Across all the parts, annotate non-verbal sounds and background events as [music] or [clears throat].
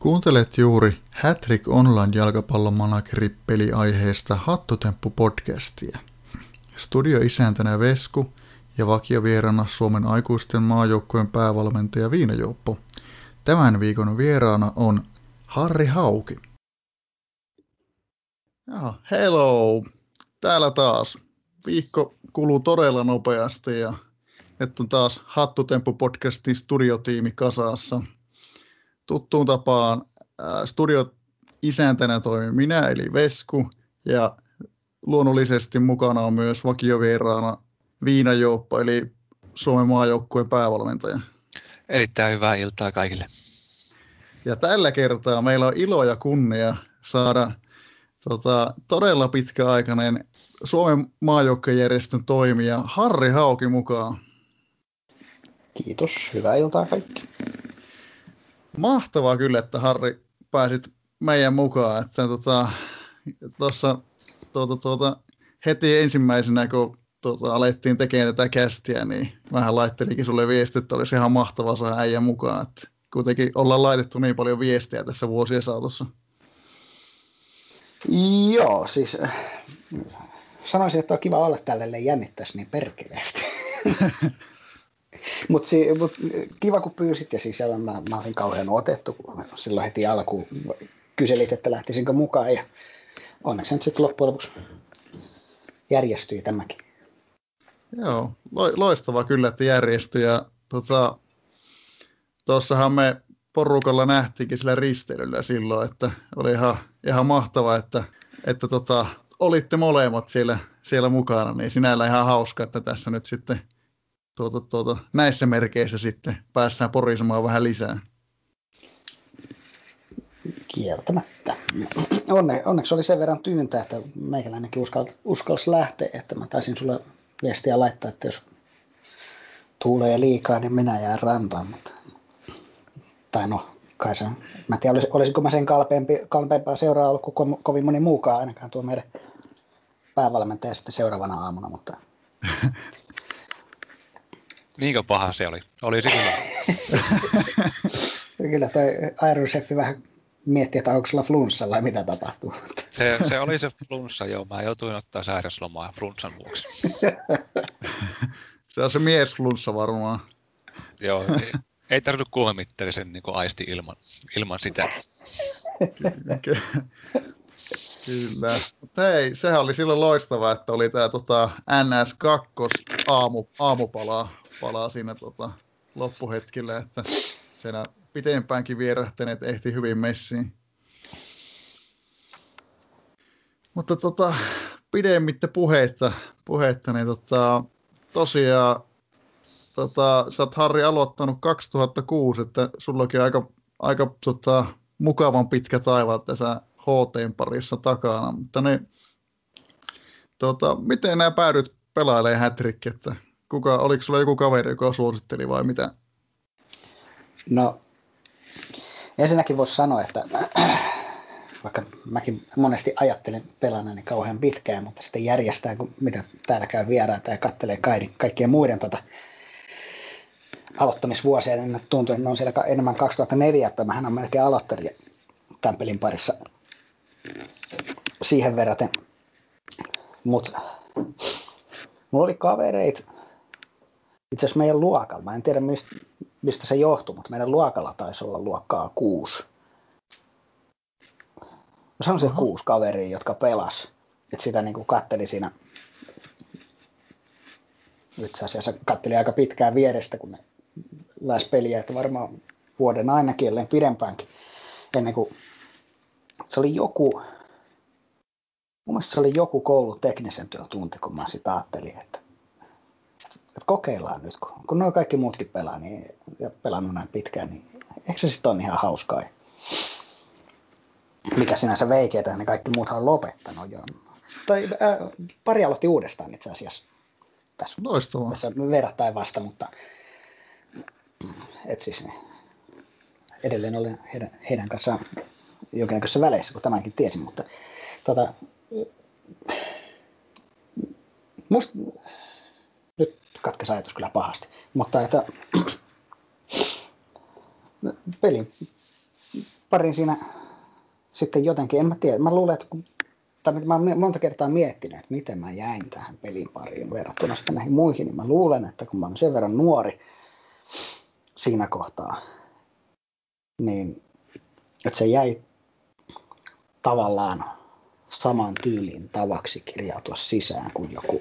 Kuuntelet juuri Hattrick Online jalkapallomanageri aiheesta Hattutemppu-podcastia. Studioisäntänä Vesku ja vakiovierana Suomen aikuisten maajoukkueen päävalmentaja Viinajouppo. Tämän viikon vieraana on Harri Hauki. Ja, hello! Täällä taas. Viikko kuluu todella nopeasti ja nyt on taas Hattutemppu-podcastin studiotiimi kasassa – tuttuun tapaan studio isäntänä toimin minä, eli Vesku, ja luonnollisesti mukana on myös vakiovieraana Viina Jouppa, eli Suomen maajoukkueen päävalmentaja. Erittäin hyvää iltaa kaikille. Ja tällä kertaa meillä on ilo ja kunnia saada tota, todella pitkäaikainen Suomen maajoukkuejärjestön toimija Harri Hauki mukaan. Kiitos, hyvää iltaa kaikki mahtavaa kyllä, että Harri pääsit meidän mukaan. Että tuossa tota, tuota, tuota, heti ensimmäisenä, kun tuota, alettiin tekemään tätä kästiä, niin vähän laittelikin sulle viesti, että olisi ihan mahtavaa saada äijän mukaan. Että kuitenkin ollaan laitettu niin paljon viestiä tässä vuosien saatossa. Joo, siis sanoisin, että on kiva olla tälle jännittäisi niin perkeleesti. [laughs] [laughs] Mutta si, mut, kiva kun pyysit ja siis mä, mä olin kauhean otettu, kun silloin heti alkuun kyselit, että lähtisinkö mukaan ja onneksi nyt sitten loppujen lopuksi järjestyi tämäkin. Joo, loistavaa kyllä, että järjestyi ja tota, tuossahan me porukalla nähtiinkin sillä risteilyllä silloin, että oli ihan, ihan mahtava, että, että tota, olitte molemmat siellä, siellä mukana, niin sinällä ihan hauska, että tässä nyt sitten tuota, tuota, näissä merkeissä sitten päästään porisemaan vähän lisää. Kieltämättä. Onne, onneksi oli sen verran tyyntä, että meikäläinenkin uskalsi, uskalsi lähteä, että mä taisin sulle viestiä laittaa, että jos tuulee liikaa, niin minä jään rantaan. Mutta... Tai no, kai se Mä en tiedä, olisiko mä sen kalpeampi, kalpeampaa seuraa ollut kuin ko- kovin moni muukaan, ainakaan tuo meidän päävalmentaja sitten seuraavana aamuna, mutta [laughs] Niinkö paha se oli? Oli se kyllä. [laughs] kyllä toi Iron Chef vähän mietti, että onko sulla flunssa vai mitä tapahtuu. [laughs] Se, se oli se flunssa, joo. Mä joutuin ottaa sairaslomaa flunssan vuoksi. [laughs] se on se mies flunssa varmaan. joo, ei, ei tarvinnut kuumitteli sen niin aisti ilman, ilman sitä. Kyllä. Mutta hei, sehän oli silloin loistavaa, että oli tämä tota, NS2 aamu, aamupalaa palaa siinä tota, loppuhetkillä, että siinä pitempäänkin vierähtäneet ehti hyvin messiin. Mutta tota, pidemmittä puheitta, puheitta niin tota, tosiaan tota, sä oot Harri aloittanut 2006, että sullakin aika, aika tota, mukavan pitkä taivaat tässä HT parissa takana, mutta ne, tota, miten nämä päädyt pelailee hätrikki, että kuka, oliko sulla joku kaveri, joka suositteli vai mitä? No, ensinnäkin voisi sanoa, että [clears throat] vaikka mäkin monesti ajattelen pelannani kauhean pitkään, mutta sitten järjestää, kun mitä täällä käy vieraita ja kattelee kaikkien muiden tota, aloittamisvuosia, niin tuntuu, että ne on siellä enemmän 2004, että mähän on melkein aloittelija tämän pelin parissa siihen verraten. Mutta mulla oli kavereita, itse asiassa meidän luokalla, mä en tiedä mistä, mistä se johtuu, mutta meidän luokalla taisi olla luokkaa kuusi. Mä sanoisin, että kuusi kaveria, jotka pelas. Että sitä niin kuin katteli siinä, itse asiassa katteli aika pitkään vierestä, kun ne läs peliä, että varmaan vuoden ainakin, ellei pidempäänkin, ennen kuin se oli joku, mun mielestä se oli joku koulu teknisen työn tunti, kun mä sitä ajattelin, että että kokeillaan nyt, kun, kun nuo kaikki muutkin pelaa niin, ja pelannut näin pitkään, niin eikö se sitten ole ihan hauskaa? Mikä sinänsä veikeetä, niin kaikki muuthan on lopettanut jo. Tai äh, pari aloitti uudestaan itse asiassa. Tässä, Loistavaa. tässä verrattain vasta, mutta et siis, niin, edelleen olen heidän, heidän kanssaan jonkinnäköisessä väleissä, kun tämänkin tiesin, mutta tota, musta, nyt katkesi ajatus kyllä pahasti. Mutta että [clears throat] pelin, topparin siinä sitten jotenkin, en mä tiedä, mä luulen, että kun, tai mä oon monta kertaa miettinyt, että miten mä jäin tähän pelin pariin verrattuna sitten näihin muihin, niin mä luulen, että kun mä oon sen verran nuori siinä kohtaa, niin että se jäi tavallaan saman tyylin tavaksi kirjautua sisään kuin joku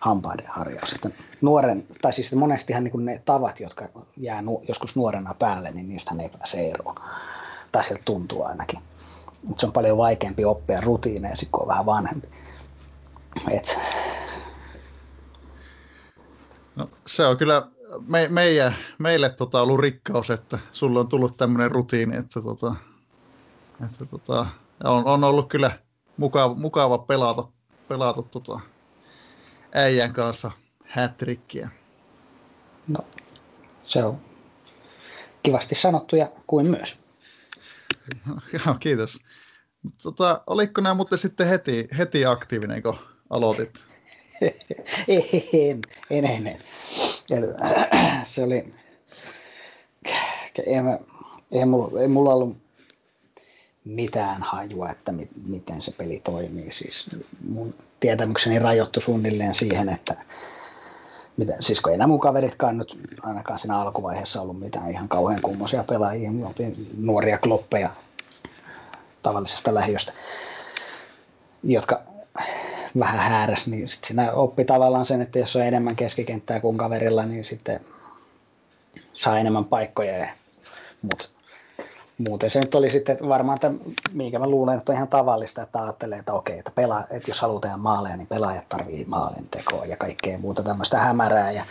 hampaiden harjaus. Että nuoren, tai siis monestihan niin ne tavat, jotka jää nu, joskus nuorena päälle, niin niistä ei pääse eroon. Tai sieltä tuntuu ainakin. Mutta se on paljon vaikeampi oppia rutiineja, kun on vähän vanhempi. Et... No, se on kyllä me, meidän, meille tota, ollut rikkaus, että sulla on tullut tämmöinen rutiini, että, tota, että tota, on, on, ollut kyllä mukava, mukava pelata, pelata tota, äijän kanssa hätrikkiä. No, se on kivasti sanottu ja kuin myös. Joo, kiitos. Tota, oliko nämä mutta sitten heti, heti aktiivinen, kun aloitit? [laughs] en, en, en. Eli, se oli, ei, mä, ei, mulla, ei mulla ollut mitään hajua, että mi, miten se peli toimii. Siis mun tietämykseni rajoittu suunnilleen siihen, että mitä, siis kun ei nämä mun kaveritkaan nyt ainakaan siinä alkuvaiheessa ollut mitään ihan kauhean kummoisia pelaajia, oltiin nuoria kloppeja tavallisesta lähiöstä, jotka vähän hääräs, niin sit siinä oppi tavallaan sen, että jos on enemmän keskikenttää kuin kaverilla, niin sitten saa enemmän paikkoja. Mutta muuten se nyt oli sitten varmaan, että minkä mä luulen, että on ihan tavallista, että ajattelee, että okei, että, pela, että jos tehdä maaleja, niin pelaajat tarvii maalin tekoa ja kaikkea muuta tämmöistä hämärää. Ja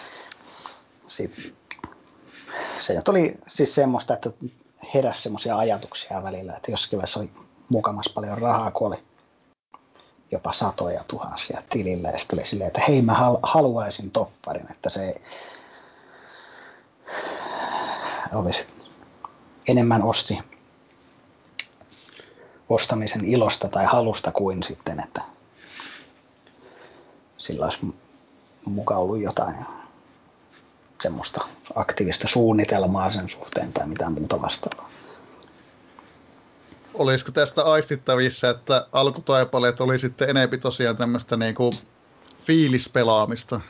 sit, se nyt oli siis semmoista, että heräsi semmoisia ajatuksia välillä, että jossakin vaiheessa oli mukamas paljon rahaa, kun oli jopa satoja tuhansia tilillä ja sitten oli silleen, että hei mä haluaisin topparin, että se olisi enemmän osti ostamisen ilosta tai halusta kuin sitten, että sillä olisi mukaan ollut jotain semmoista aktiivista suunnitelmaa sen suhteen tai mitään muuta vastaavaa olisiko tästä aistittavissa, että alkutaipaleet oli sitten enempi tosiaan tämmöistä niin kuin fiilispelaamista?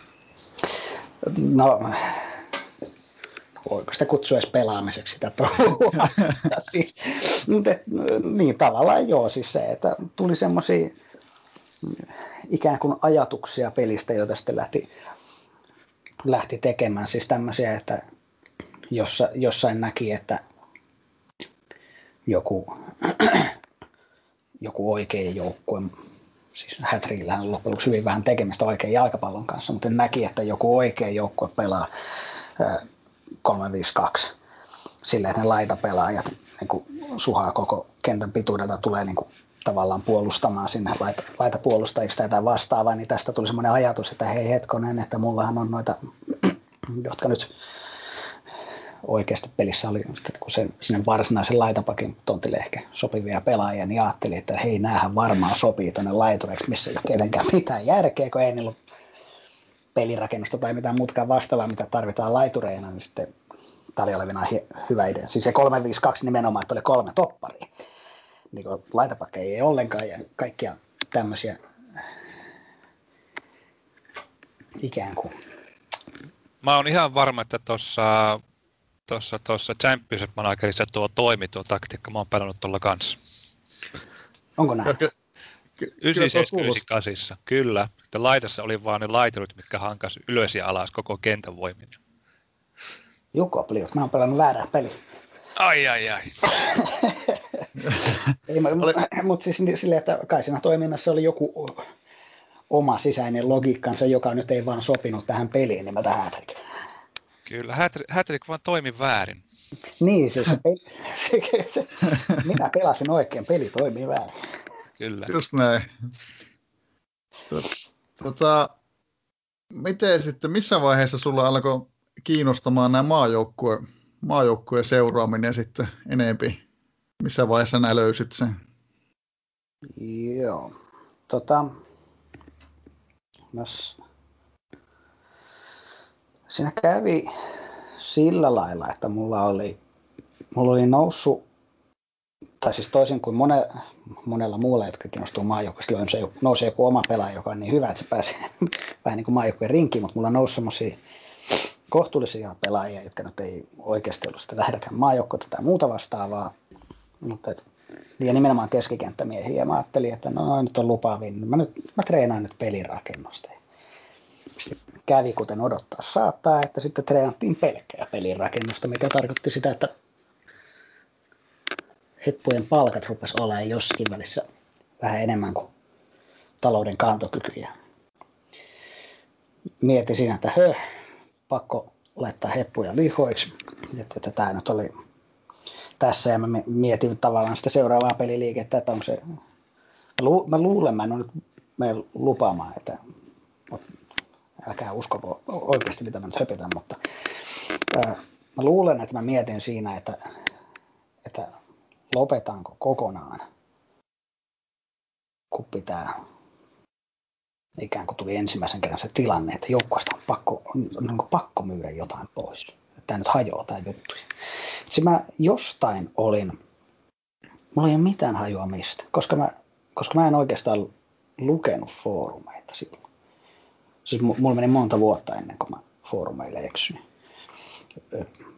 No, voiko sitä kutsua edes pelaamiseksi sitä touhua? [laughs] [laughs] siis, niin tavallaan joo, siis se, että tuli semmoisia ikään kuin ajatuksia pelistä, joita sitten lähti, lähti tekemään. Siis tämmöisiä, että jossa, jossain näki, että joku, [clears throat] joku oikea joukkue, siis Hätriillähän on loppujen lopuksi hyvin vähän tekemistä oikean jalkapallon kanssa, mutta näki, että joku oikea joukkue pelaa 3-5-2 silleen, että ne laitapelaajat niin kuin suhaa koko kentän pituudelta tulee niin kuin tavallaan puolustamaan sinne laita, laitapuolustajista tai vastaavaa, niin tästä tuli semmoinen ajatus, että hei hetkonen, että mullahan on noita, [clears throat] jotka nyt oikeasti pelissä oli, kun se sinne varsinaisen laitapakin tontille ehkä sopivia pelaajia, niin ajattelin, että hei, näähän varmaan sopii tuonne laitureiksi, missä ei ole tietenkään mitään järkeä, kun ei niillä ole pelirakennusta tai mitään muutakaan vastaavaa, mitä tarvitaan laitureina, niin sitten tämä oli olevina hyvä idea. Siis se 352 nimenomaan, että oli kolme topparia. Niin laitapakkeja ei ollenkaan ja kaikkia tämmöisiä ikään kuin. Mä oon ihan varma, että tuossa tuossa, tuossa Championship Managerissa tuo toimi tuo taktiikka. Mä oon pelannut tuolla kanssa. Onko näin? 9798, kyllä. Että laitassa oli vaan ne laiturit, mitkä hankas ylös ja alas koko kentän voimin. Jukko Pliut, mä oon pelannut väärää peliä. Ai, ai, ai. [laughs] Ei, mutta siis silleen, että kai siinä toiminnassa oli joku oma sisäinen logiikkansa, joka nyt ei vaan sopinut tähän peliin, niin mä tähän Kyllä, Hattrick vaan toimi väärin. Niin, siis se, se, se, se, minä pelasin oikein, peli toimii väärin. Kyllä. Just näin. Tota, miten sitten, missä vaiheessa sulla alkoi kiinnostamaan nämä maajoukkue, maajoukkueen seuraaminen sitten enempi? Missä vaiheessa nämä löysit sen? Joo. Tota, myös siinä kävi sillä lailla, että mulla oli, mulla oli noussut tai siis toisin kuin mone, monella muulla, jotka kiinnostuu maajoukkueesta, nousee, nousee joku oma pelaaja, joka on niin hyvä, että se pääsee [laughs] vähän niin kuin rinkiin, mutta mulla nousi semmoisia kohtuullisia pelaajia, jotka nyt ei oikeasti ollut sitä lähdekään maajoukkoa tai muuta vastaavaa, mutta et, ja nimenomaan keskikenttämiehiä, mä ajattelin, että no nyt on lupaavin, mä, nyt, mä treenaan nyt pelirakennusta. Sitten kävi kuten odottaa saattaa, että sitten treenattiin pelkkää pelirakennusta, mikä tarkoitti sitä, että heppujen palkat rupes olemaan jossakin välissä vähän enemmän kuin talouden kantokykyjä. Mietin siinä, että hö, pakko laittaa heppuja lihoiksi. Että, tämä nyt oli tässä ja mä mietin tavallaan sitä seuraavaa peliliikettä, että onko se... Mä, lu, mä luulen, mä en ole nyt lupaamaan, että älkää usko oikeasti mitä mä nyt höpytän, mutta ää, mä luulen, että mä mietin siinä, että lopetanko kokonaan, kun pitää ikään kuin tuli ensimmäisen kerran se tilanne, että joukkueesta on pakko, on niin pakko myydä jotain pois. Tämä nyt hajoaa tämä juttu. Sitten mä jostain olin, mulla ei ole mitään hajua mistä, koska mä, koska mä en oikeastaan lukenut foorumeita silloin. Siis mulla meni monta vuotta ennen kuin mä foorumeille eksyin.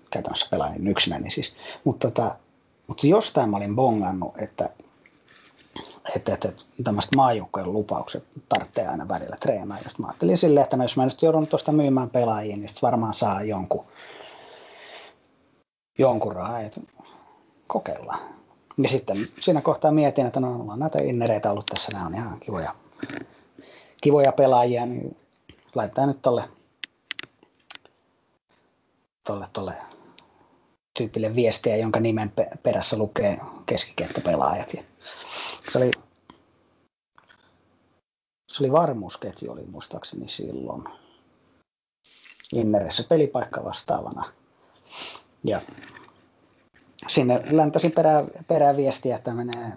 Käytännössä pelain yksinäni siis. Mutta tota, mutta jostain mä olin bongannut, että, että, että tämmöiset maajoukkojen lupaukset tarvitsee aina välillä treenaa. Ja mä ajattelin silleen, että no jos mä nyt joudun tuosta myymään pelaajia, niin varmaan saa jonkun, jonkun rahaa, että kokeillaan. Ja sitten siinä kohtaa mietin, että no on näitä innereitä ollut tässä, nämä on ihan kivoja, kivoja pelaajia, niin laitetaan nyt tolle, tolle, tolle tyypille viestiä, jonka nimen perässä lukee keskikenttäpelaajat. Ja se oli, se oli varmuusketju oli muistaakseni silloin Inneressä pelipaikka vastaavana. Ja sinne läntäsin perää viestiä, että menee,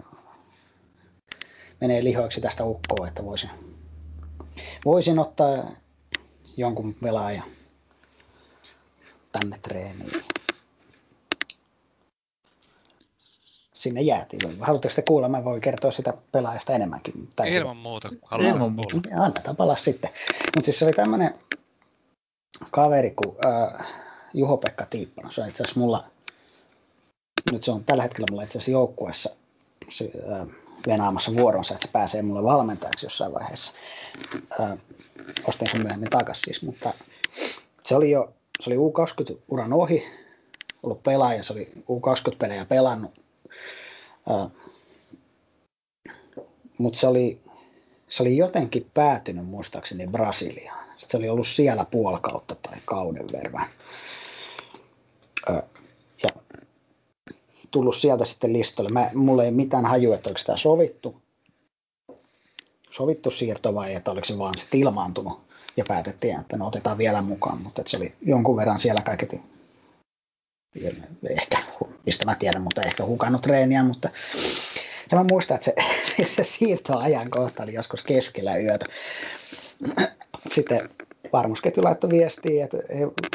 menee lihoiksi tästä ukkoa, että voisin, voisin ottaa jonkun pelaajan tänne treeniin. Sinne jäätiin. Haluatteko te kuulla? Mä voin kertoa sitä pelaajasta enemmänkin. Tai Ilman muuta. Ilman muuta. Annetaan palaa sitten. Mutta siis se oli tämmöinen kaveri kuin äh, Juho-Pekka Tiipponen. Se on itse asiassa mulla, nyt se on tällä hetkellä mulla itse asiassa joukkueessa se, äh, venaamassa vuoronsa, että se pääsee mulle valmentajaksi jossain vaiheessa. Äh, ostin sen myöhemmin takaisin siis, mutta se oli jo, se oli U20-uran ohi, ollut pelaaja, se oli U20-pelejä pelannut mutta se oli, se oli jotenkin päätynyt muistaakseni Brasiliaan. Sitten se oli ollut siellä puolikautta tai kauden verran. ja tullut sieltä sitten listalle. Mä, mulla ei mitään hajua, että oliko sitä sovittu, sovittu siirto vai että oliko se vaan sitten ilmaantunut ja päätettiin, että no otetaan vielä mukaan, mutta se oli jonkun verran siellä kaiketi ehkä, mistä mä tiedän, mutta ehkä hukannut treeniä, mutta ja mä muistan, että se, [laughs] se, se kohta oli joskus keskellä yötä. [clears throat] Sitten varmuusketju laittoi viestiä, että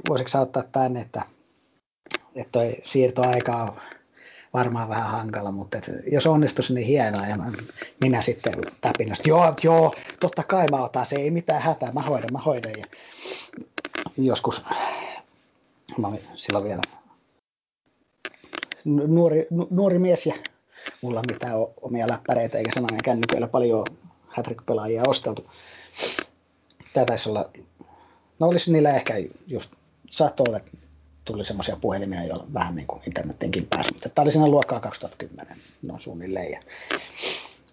voisiko ottaa tänne, että, että toi siirtoaika on varmaan vähän hankala, mutta että jos onnistuisi niin hienoa. Ja minä sitten täpin, että joo, joo, totta kai mä otan, se ei mitään hätää, mä hoidan, mä hoidan. Ja joskus, mä silloin vielä nuori, nuori mies ja mulla on mitään omia läppäreitä eikä sellainen kännyköillä paljon hätrick-pelaajia osteltu. Tämä taisi olla, no olisi niillä ehkä just, saattoi olla, tuli semmoisia puhelimia, joilla vähän niin kuin internetinkin pääsi, mutta tämä oli siinä luokkaa 2010 no suunnilleen. Ja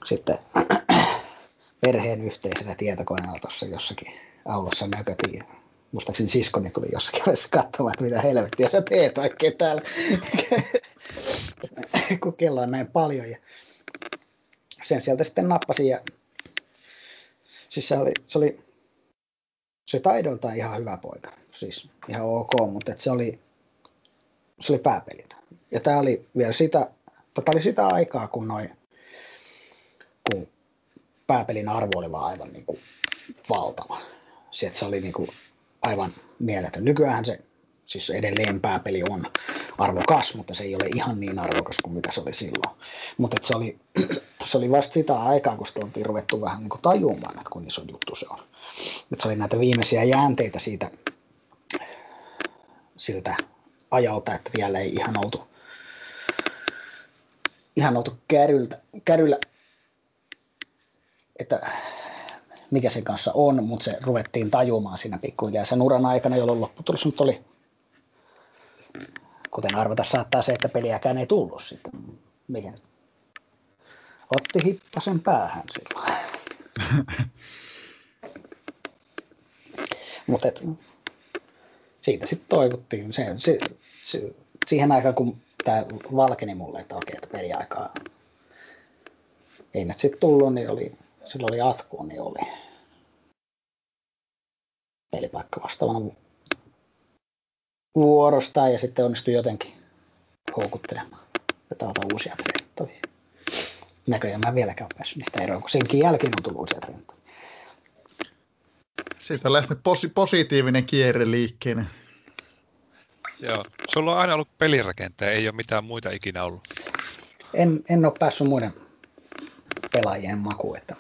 sitten [clears throat] perheen yhteisellä tietokoneella tuossa jossakin aulassa näkötiin. Muistaakseni siskoni tuli jossakin vaiheessa katsomaan, että mitä helvettiä sä teet oikein täällä. Kun kello on näin paljon. Ja sen sieltä sitten nappasin ja siis se oli, se oli, se taidolta ihan hyvä poika, siis ihan ok, mutta se oli, se oli pääpelit. Ja tämä oli vielä sitä, tätä oli sitä aikaa, kun noin, kun pääpelin arvo oli vaan aivan niin kuin valtava. Se, että se oli niin kuin aivan mieletön. Nykyään se siis edelleen pääpeli on arvokas, mutta se ei ole ihan niin arvokas kuin mitä se oli silloin. Mutta se oli, [clears throat] se oli vasta sitä aikaa, kun sitä oltiin ruvettu vähän niin kuin tajumaan, että kun iso juttu se on. Että se oli näitä viimeisiä jäänteitä siitä, siltä ajalta, että vielä ei ihan oltu, ihan oltu käryltä, käryllä, että mikä sen kanssa on, mutta se ruvettiin tajumaan siinä pikkuhiljaa sen uran aikana, jolloin lopputulos nyt oli, kuten arvata saattaa se, että peliäkään ei tullut sitten. Mihin? Otti hippasen päähän silloin. [laughs] mutta siitä sitten toivottiin. Se, se, se, siihen aikaan, kun tämä valkeni mulle, että okei, että peliaikaa ei nyt sitten tullut, niin oli, silloin oli Atku, niin oli pelipaikka vastaavana vuorosta ja sitten onnistui jotenkin houkuttelemaan, että ota uusia trendtoja. Näköjään mä en vieläkään päässyt niistä eroon, kun senkin jälkeen on tullut uusia trendtoja. Siitä on lähtenyt posi- positiivinen kierre liikkeelle. Joo. Sulla on aina ollut pelirakenteja, ei ole mitään muita ikinä ollut. En, en ole päässyt muiden pelaajien makuun. Että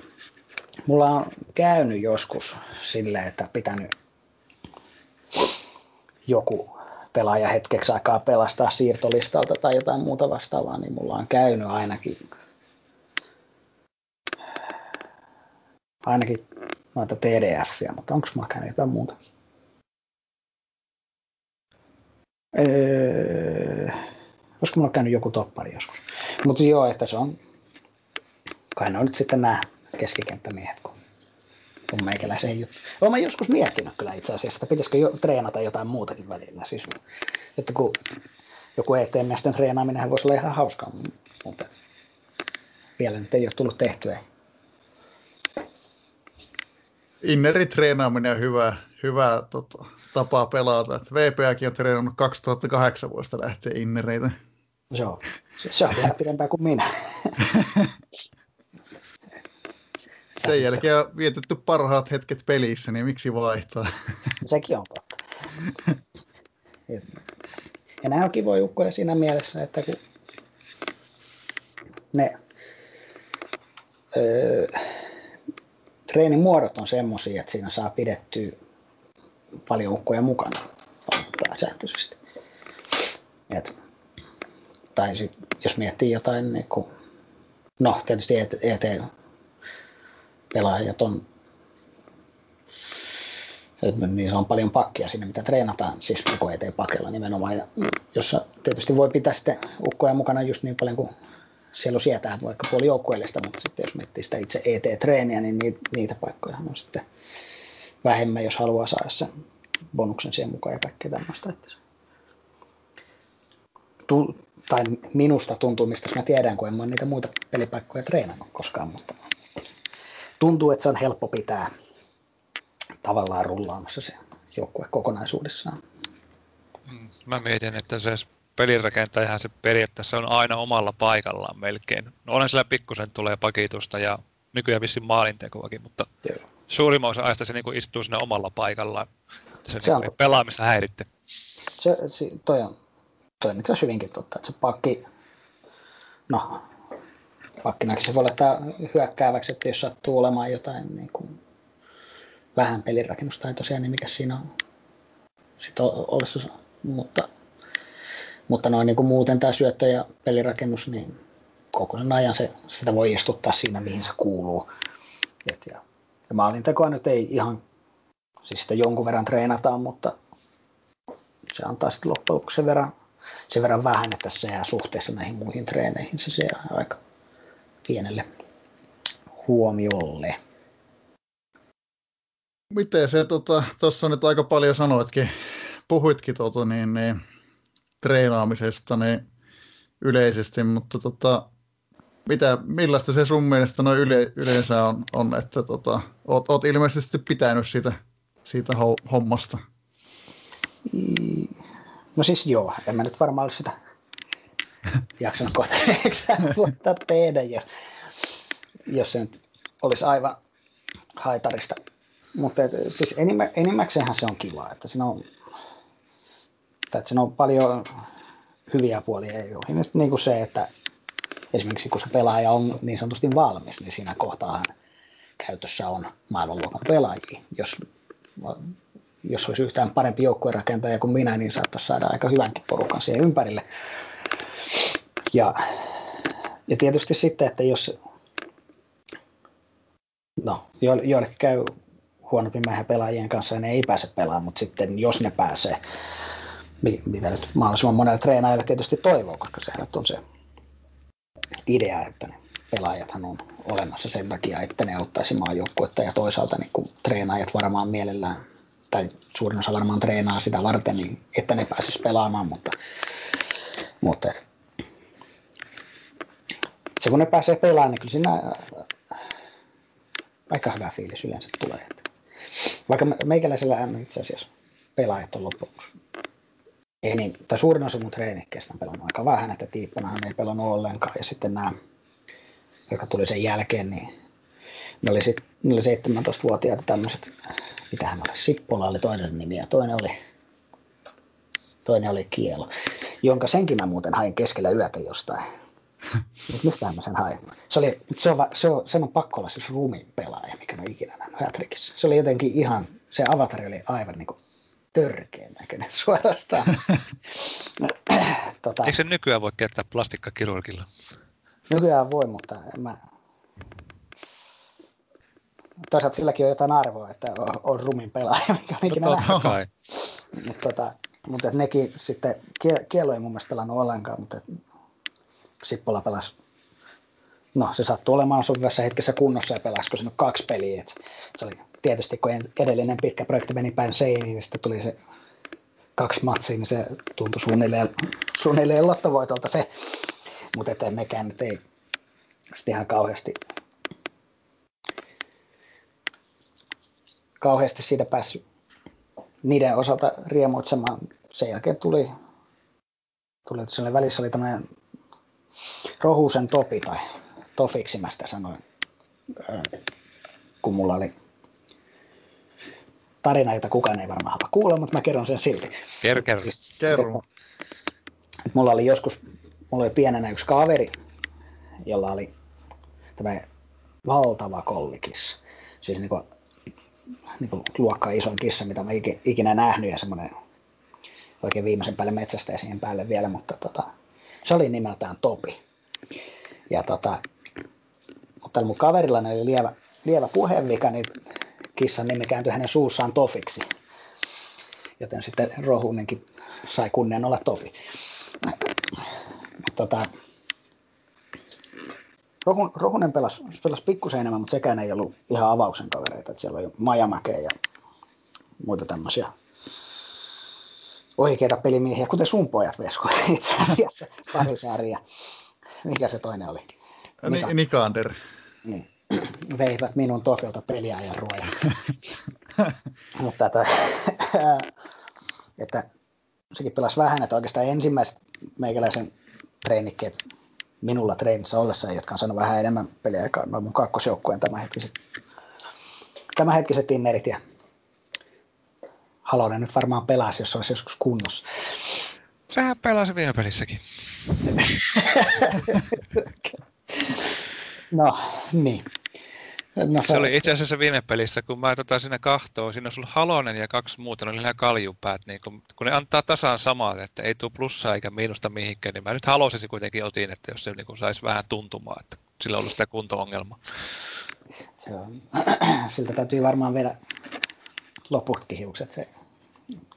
mulla on käynyt joskus silleen, että pitänyt joku pelaaja hetkeksi aikaa pelastaa siirtolistalta tai jotain muuta vastaavaa, niin mulla on käynyt ainakin ainakin noita TDF, mutta onko mulla käynyt jotain muutakin? Öö, olisiko mulla käynyt joku toppari joskus. Mutta joo, että se on, kai ne on nyt sitten nämä keskikenttämiehet, kun, kun meikäläisen juttu. Olen mä joskus miettinyt kyllä itse asiassa, että pitäisikö jo, treenata jotain muutakin välillä. Siis, että kun joku ETMsten treenaaminen voisi olla ihan hauskaa, mutta vielä nyt ei ole tullut tehtyä. Inneri treenaaminen on hyvä, hyvä tota, tapa pelata. Et VPAkin on treenannut 2008 vuodesta lähtien innereitä. Joo, se, on vähän pidempään kuin minä. [laughs] Sen jälkeen on vietetty parhaat hetket pelissä, niin miksi vaihtaa? Sekin on totta. Ja nämä on kivoja jukkoja siinä mielessä, että kun ne öö, treenimuodot on semmoisia, että siinä saa pidettyä paljon ukkoja mukana sääntöisesti. Et, tai sit, jos miettii jotain, niin kun, no tietysti ET-pelaajat on, niin on paljon pakkia sinne, mitä treenataan, siis koko ET-pakella nimenomaan, ja jossa tietysti voi pitää sitten ukkoja mukana just niin paljon kuin siellä sietää vaikka puoli joukkueellista, mutta sitten jos miettii sitä itse ET-treeniä, niin niitä, niitä paikkoja on sitten vähemmän, jos haluaa saada sen bonuksen siihen mukaan ja kaikkea tämmöistä. Että tu, tai minusta tuntuu, mistä mä tiedän, kun en mä niitä muita pelipaikkoja treenannut koskaan, mutta tuntuu, että se on helppo pitää tavallaan rullaamassa se joukkue kokonaisuudessaan. Mm, mä mietin, että se pelirakentajahan se periaatteessa on aina omalla paikallaan melkein. No onhan sillä pikkusen tulee pakitusta ja nykyään vissiin maalintekoakin, mutta Joo. suurimman osa ajasta se niin istuu siinä omalla paikallaan. Se, se niin on pelaamista häiritte. Se, se, toi on, toi on itse hyvinkin totta, että se pakki, no pakkinakin se voi olla hyökkääväksi, että jos sattuu olemaan jotain niin kuin, vähän pelirakennustaitoisia, niin mikä siinä on sitten olisi, mutta mutta noin niin kuin muuten tämä syöttö ja pelirakennus, niin koko sen ajan se, sitä voi istuttaa siinä, mihin se kuuluu. Et ja, ja maalintekoa nyt ei ihan, siis sitä jonkun verran treenataan, mutta se antaa sitten loppujen sen verran, sen verran vähän, että se jää suhteessa näihin muihin treeneihin, se jää aika pienelle huomiolle. Miten se, tuossa tota, nyt aika paljon sanoitkin, puhuitkin tuota, niin, niin treenaamisesta niin yleisesti, mutta tota, mitä, millaista se sun mielestä noin yle, yleensä on, on että tota, oot, oot ilmeisesti pitänyt siitä, siitä hommasta? No siis joo, en mä nyt varmaan ole sitä jaksanut kohta [laughs] vuotta tehdä, jos, jos se nyt olisi aivan haitarista. Mutta et, siis enimmä, enimmäkseenhän se on kiva, että siinä on että siinä on paljon hyviä puolia joihin niin kuin se, että esimerkiksi kun se pelaaja on niin sanotusti valmis, niin siinä kohtaa käytössä on maailmanluokan pelaajia. Jos, jos olisi yhtään parempi joukkuerakentaja kuin minä, niin saattaisi saada aika hyvänkin porukan siihen ympärille. Ja, ja tietysti sitten, että jos no, jo, joillekin käy huonompi mähän pelaajien kanssa ja ne ei pääse pelaamaan, mutta sitten jos ne pääsee, mitä nyt mahdollisimman monella treenaajalle tietysti toivoo, koska sehän on se idea, että ne pelaajathan on olemassa sen takia, että ne auttaisi maajoukkuetta ja toisaalta niin kun treenaajat varmaan mielellään, tai suurin osa varmaan treenaa sitä varten, niin että ne pääsisi pelaamaan, mutta, mutta se kun ne pääsee pelaamaan, niin kyllä siinä aika hyvä fiilis yleensä tulee. Vaikka meikäläisellä itse asiassa pelaajat on loppujen ei niin, tai suurin osa mun treenikkeistä on pelannut aika vähän, että Tiippanahan ei pelannut ollenkaan. Ja sitten nämä, jotka tuli sen jälkeen, niin ne oli, sit, ne oli 17-vuotiaat tämmöiset, mitähän oli, Sippola oli toinen nimi ja toinen oli, toinen oli Kielo, jonka senkin mä muuten hain keskellä yötä jostain. Mutta mistä mä sen hain? Se, oli, se, on, se, on, sen on pakko olla siis rumin pelaaja, mikä mä ikinä nähnyt Hätrikissä. Se oli jotenkin ihan, se avatari oli aivan niin kuin törkeän näköinen [laughs] suorastaan. tota, Eikö se nykyään voi käyttää plastikkakirurgilla? Nykyään voi, mutta en mä... Toisaalta silläkin on jotain arvoa, että on, on rumin pelaaja, [laughs] mikä on ikinä no, kai. Mutta, tota, mutta nekin sitten, Kielo ei mun mielestä pelannut ollenkaan, mutta Sippola pelasi no se sattui olemaan sopivassa hetkessä kunnossa ja pelasiko se kaksi peliä. Et se oli tietysti, kun edellinen pitkä projekti meni päin seiniin, niin sitten tuli se kaksi matsia, niin se tuntui suunnilleen, suunnilleen lottovoitolta se. Mutta ettei mekään nyt ei sitten ihan kauheasti, kauheasti siitä päässyt niiden osalta riemuitsemaan. Sen jälkeen tuli, tuli että välissä oli tämmöinen Rohusen Topi tai Tofiksi mä sitä sanoin, kun mulla oli tarina, jota kukaan ei varmaan halua kuulla, mutta mä kerron sen silti. Kerro, kerro. Siis, kerro. Mulla oli joskus, mulla oli pienenä yksi kaveri, jolla oli tämä valtava kollikissa. Siis niin kuin, niin kuin luokka isoin kissa, mitä mä ikinä nähnyt ja semmoinen oikein viimeisen päälle metsästä ja siihen päälle vielä, mutta tota, se oli nimeltään Topi. Ja tota, mutta mun kaverilla oli lievä, lievä puheenvika, niin kissan nimi kääntyi hänen suussaan Tofiksi. Joten sitten Rohunenkin sai kunnian olla Tofi. Tota, Rohun, Rohunen pelasi, pelasi pikkusen enemmän, mutta sekään ei ollut ihan avauksen kavereita. Että siellä oli Majamäkeä ja muita tämmöisiä oikeita pelimiehiä, kuten sun pojat Vesko [laughs] itse asiassa, Parisaari ja mikä se toinen oli? Nika. Nikander. Niin. Veivät minun Tofilta peliä ja ruoja. [laughs] Mutta että, että sekin pelasi vähän, että oikeastaan ensimmäiset meikäläisen treenikkeet minulla treenissä ollessa, jotka on saanut vähän enemmän peliaikaa, noin mun kakkosjoukkueen tämänhetkiset, tämänhetkiset tinnerit ja Halonen nyt varmaan pelasi, jos olisi joskus kunnossa. Sehän pelasi viime pelissäkin. [laughs] No, niin. No, se oli itse asiassa viime pelissä, kun mä tota siinä kahtoo, siinä on ollut Halonen ja kaksi muuta, ne oli ihan kaljupäät, niin kun, kun, ne antaa tasaan samaa, että ei tule plussaa eikä miinusta mihinkään, niin mä nyt halosisi kuitenkin otin, että jos se niin saisi vähän tuntumaan, että sillä on ollut sitä kunto-ongelmaa. Se on, [clears throat] siltä täytyy varmaan vielä loputkin hiukset. Se,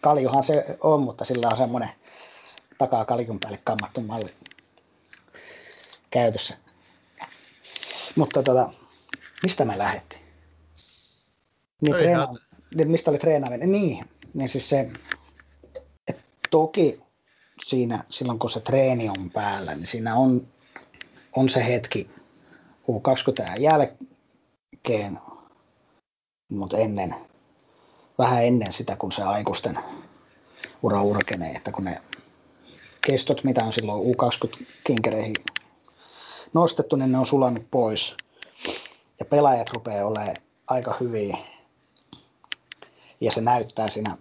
kaljuhan se on, mutta sillä on semmoinen takaa kaljun päälle kammattu malli käytössä. Mutta tota, mistä me lähdettiin? Niin, treena, niin mistä oli treenaaminen? Niin, niin siis se, että toki siinä, silloin kun se treeni on päällä, niin siinä on, on se hetki U20 jälkeen, mutta ennen, vähän ennen sitä, kun se aikuisten ura urkenee, että kun ne kestot, mitä on silloin U20 kinkereihin nostettu, niin ne on sulannut pois. Ja pelaajat rupeaa olemaan aika hyviä. Ja se näyttää siinä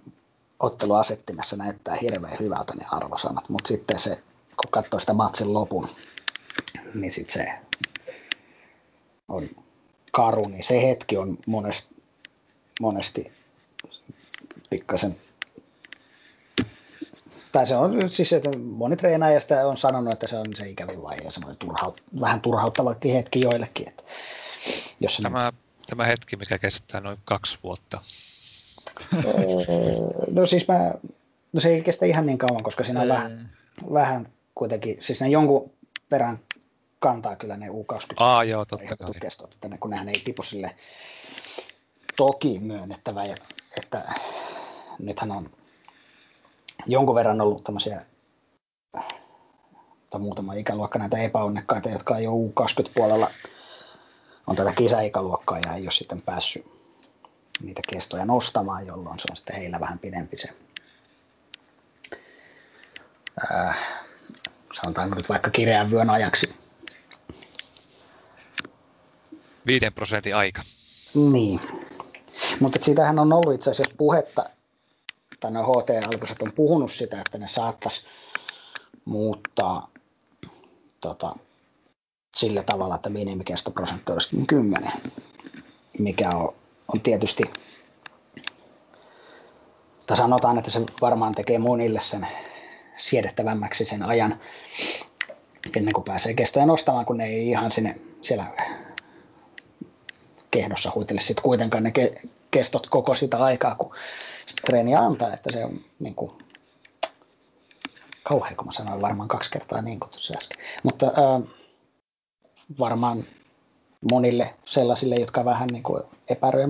otteluasettimessa näyttää hirveän hyvältä ne arvosanat, mutta sitten se, kun katsoo sitä matsin lopun, niin sitten se on karu, niin se hetki on monesti, monesti pikkasen tai se on siis, että moni treenaajasta on sanonut, että se on se ikävin vaihe ja semmoinen turhaut, vähän turhauttavakin hetki joillekin. Että jos tämä, ne... tämä hetki, mikä kestää noin kaksi vuotta. no siis mä, no se ei kestä ihan niin kauan, koska siinä on vähän, vähän kuitenkin, siis ne jonkun perän kantaa kyllä ne U20 Aa, joo, totta kai. kestot, että ne, kun nehän ei tipu sille toki myönnettävä, että nythän on jonkun verran ollut tämmöisiä tai muutama ikäluokka näitä epäonnekkaita, jotka ei ole U20-puolella on tätä kisaikäluokkaa ja ei ole sitten päässyt niitä kestoja nostamaan, jolloin se on sitten heillä vähän pidempi se äh, sanotaanko nyt vaikka kireän vyön ajaksi. Viiden prosentin aika. Niin. Mutta siitähän on ollut itse asiassa puhetta tai no HT-alkuiset on puhunut sitä, että ne saattaisi muuttaa tota, sillä tavalla, että minimikestoprosentti olisi 10, mikä on, on tietysti, tai sanotaan, että se varmaan tekee monille sen siedettävämmäksi sen ajan, ennen kuin pääsee kestoja nostamaan, kun ne ei ihan sinne siellä kehdossa huitele sitten kuitenkaan ne ke- kestot koko sitä aikaa, kun treeniä antaa, että se on niin kuin, kauhean, kun mä sanoin varmaan kaksi kertaa niin kuin tuossa äsken. Mutta ää, varmaan monille sellaisille, jotka vähän niin kuin epäröi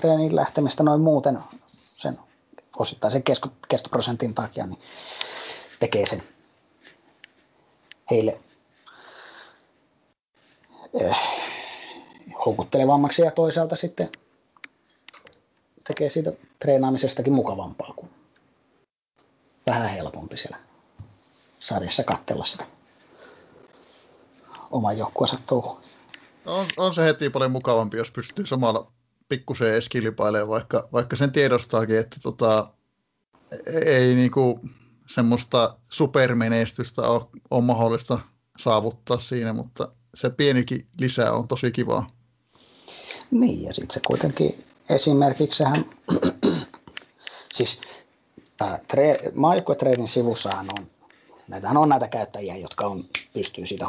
treeniin lähtemistä noin muuten sen osittain sen kesto, kestoprosentin takia, niin tekee sen heille houkuttelevammaksi ja toisaalta sitten tekee siitä treenaamisestakin mukavampaa, kuin vähän helpompi siellä sarjassa katsella sitä oman joukkueensa touhua. On, on, se heti paljon mukavampi, jos pystyy samalla pikkuseen edes kilpailemaan, vaikka, vaikka sen tiedostaakin, että tota, ei niinku semmoista supermenestystä ole, ole mahdollista saavuttaa siinä, mutta se pienikin lisää on tosi kivaa. Niin, ja sitten se kuitenkin esimerkiksi sehän, [clears throat] siis tre, maajoukkuetreenin sivussahan on, näitähän on näitä käyttäjiä, jotka on, pystyy siitä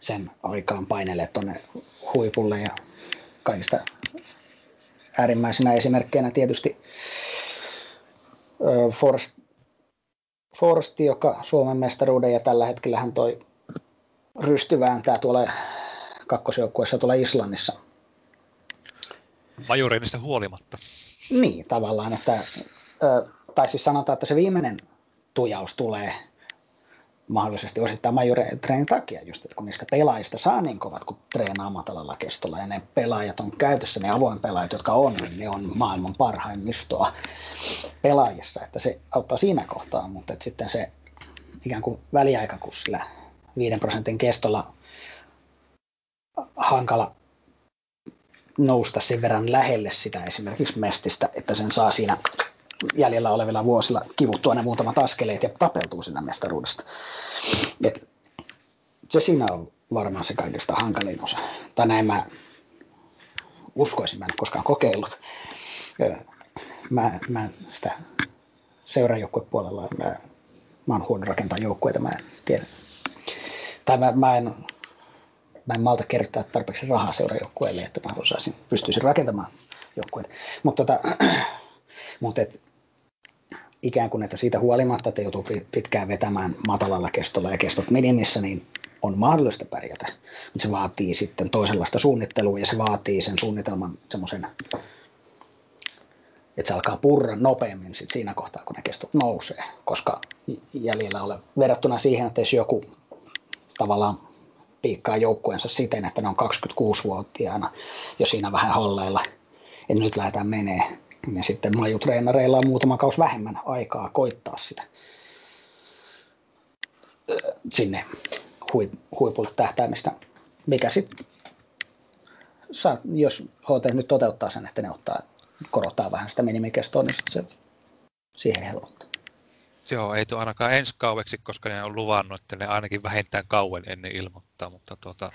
sen aikaan painelemaan tuonne huipulle ja kaikista äärimmäisenä esimerkkeinä tietysti Forst, Forsti, joka Suomen mestaruuden ja tällä hetkellä hän toi rystyvääntää tuolla kakkosjoukkueessa tuolla Islannissa – Majureinista huolimatta. Niin, tavallaan, että, tai siis sanotaan, että se viimeinen tujaus tulee mahdollisesti osittain treenin takia, just että kun niistä pelaajista saa niin kovat, kun treenaa matalalla kestolla, ja ne pelaajat on käytössä, ne avoin pelaajat, jotka on, niin ne on maailman parhaimmistoa pelaajissa, että se auttaa siinä kohtaa, mutta että sitten se ikään kuin väliaika, kun sillä 5 prosentin kestolla hankala nousta sen verran lähelle sitä esimerkiksi mestistä, että sen saa siinä jäljellä olevilla vuosilla kivuttua ne muutamat askeleet ja tapeltuu sinne mestaruudesta. Et se siinä on varmaan se kaikista hankalin osa. Tai näin mä uskoisin, mä en koskaan kokeillut. Mä, mä sitä seuraajoukkuepuolella, mä, mä oon huono rakentaa joukkueita, mä en tiedä. Tai mä, mä en mä en malta kertaa tarpeeksi rahaa seurajoukkueelle, että mä osaisin, pystyisin rakentamaan joukkueet. Mutta tota, [clears throat] mut et, ikään kuin, että siitä huolimatta, että joutuu pitkään vetämään matalalla kestolla ja kestot minimissä, niin on mahdollista pärjätä. Mutta se vaatii sitten toisenlaista suunnittelua ja se vaatii sen suunnitelman semmoisen, että se alkaa purra nopeammin sit siinä kohtaa, kun ne kestot nousee, koska jäljellä ole verrattuna siihen, että jos joku tavallaan piikkaa joukkueensa siten, että ne on 26-vuotiaana jo siinä vähän holleilla, että nyt lähdetään menee. Ja sitten majutreenareilla on muutama kaus vähemmän aikaa koittaa sitä sinne huipulle tähtäämistä, mikä sitten jos HT nyt toteuttaa sen, että ne ottaa, korottaa vähän sitä minimikestoa, niin se siihen helpottaa. Joo, ei tuo ainakaan ensi kaueksi, koska ne on luvannut, että ne ainakin vähintään kauan ennen ilmoittaa, mutta tuota...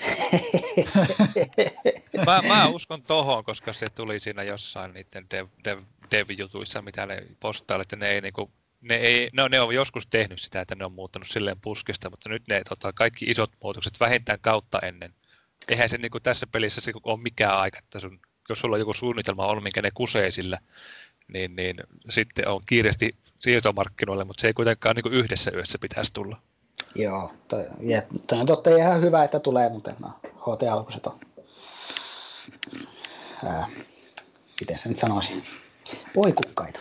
[laughs] mä, mä, uskon tohon, koska se tuli siinä jossain niiden dev, dev, dev-jutuissa, mitä ne postailee, että ne ei niinku ne, ei, no, ne on joskus tehnyt sitä, että ne on muuttanut silleen puskista, mutta nyt ne tota, kaikki isot muutokset vähintään kautta ennen. Eihän se niin kuin tässä pelissä se ole mikään aika, että sun, jos sulla on joku suunnitelma on, minkä ne kusee sillä, niin, niin sitten on kiireesti siirtomarkkinoille, mutta se ei kuitenkaan niin yhdessä yössä pitäisi tulla. Joo, toi, ja toi on totta ihan hyvä, että tulee, mutta no, HT-alkuiset on, ää, miten se nyt sanoisi, poikukkaita.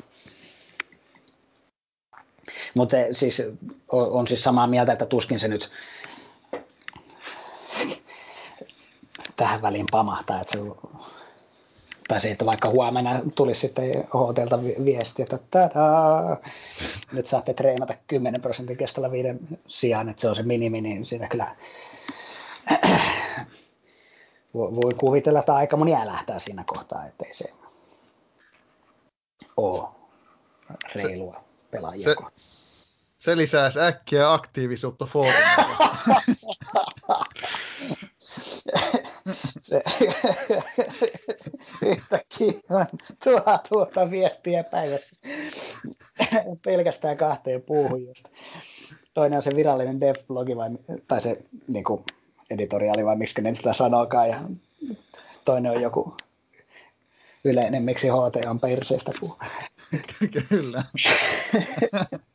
Mutta siis on, on siis samaa mieltä, että tuskin se nyt tähän väliin pamahtaa, että se tai se, että vaikka huomenna tulisi sitten HTlta viesti, että tadaa, nyt saatte treenata 10 prosentin kestolla viiden sijaan, että se on se minimi, niin siinä kyllä [clears throat] voi kuvitella, että aika moni älähtää siinä kohtaa, ettei se ole reilua pelaajia se, se lisäisi äkkiä aktiivisuutta foorumilla. [laughs] [laughs] se, yhtäkkiä tuo tuota viestiä päivässä pelkästään kahteen puuhun. Just. Toinen on se virallinen dev-blogi vai, tai se niin kuin, editoriaali vai miksi ne sitä sanookaan. Ja toinen on joku yleinen, miksi HT on perseestä puhuu. Kyllä. [laughs]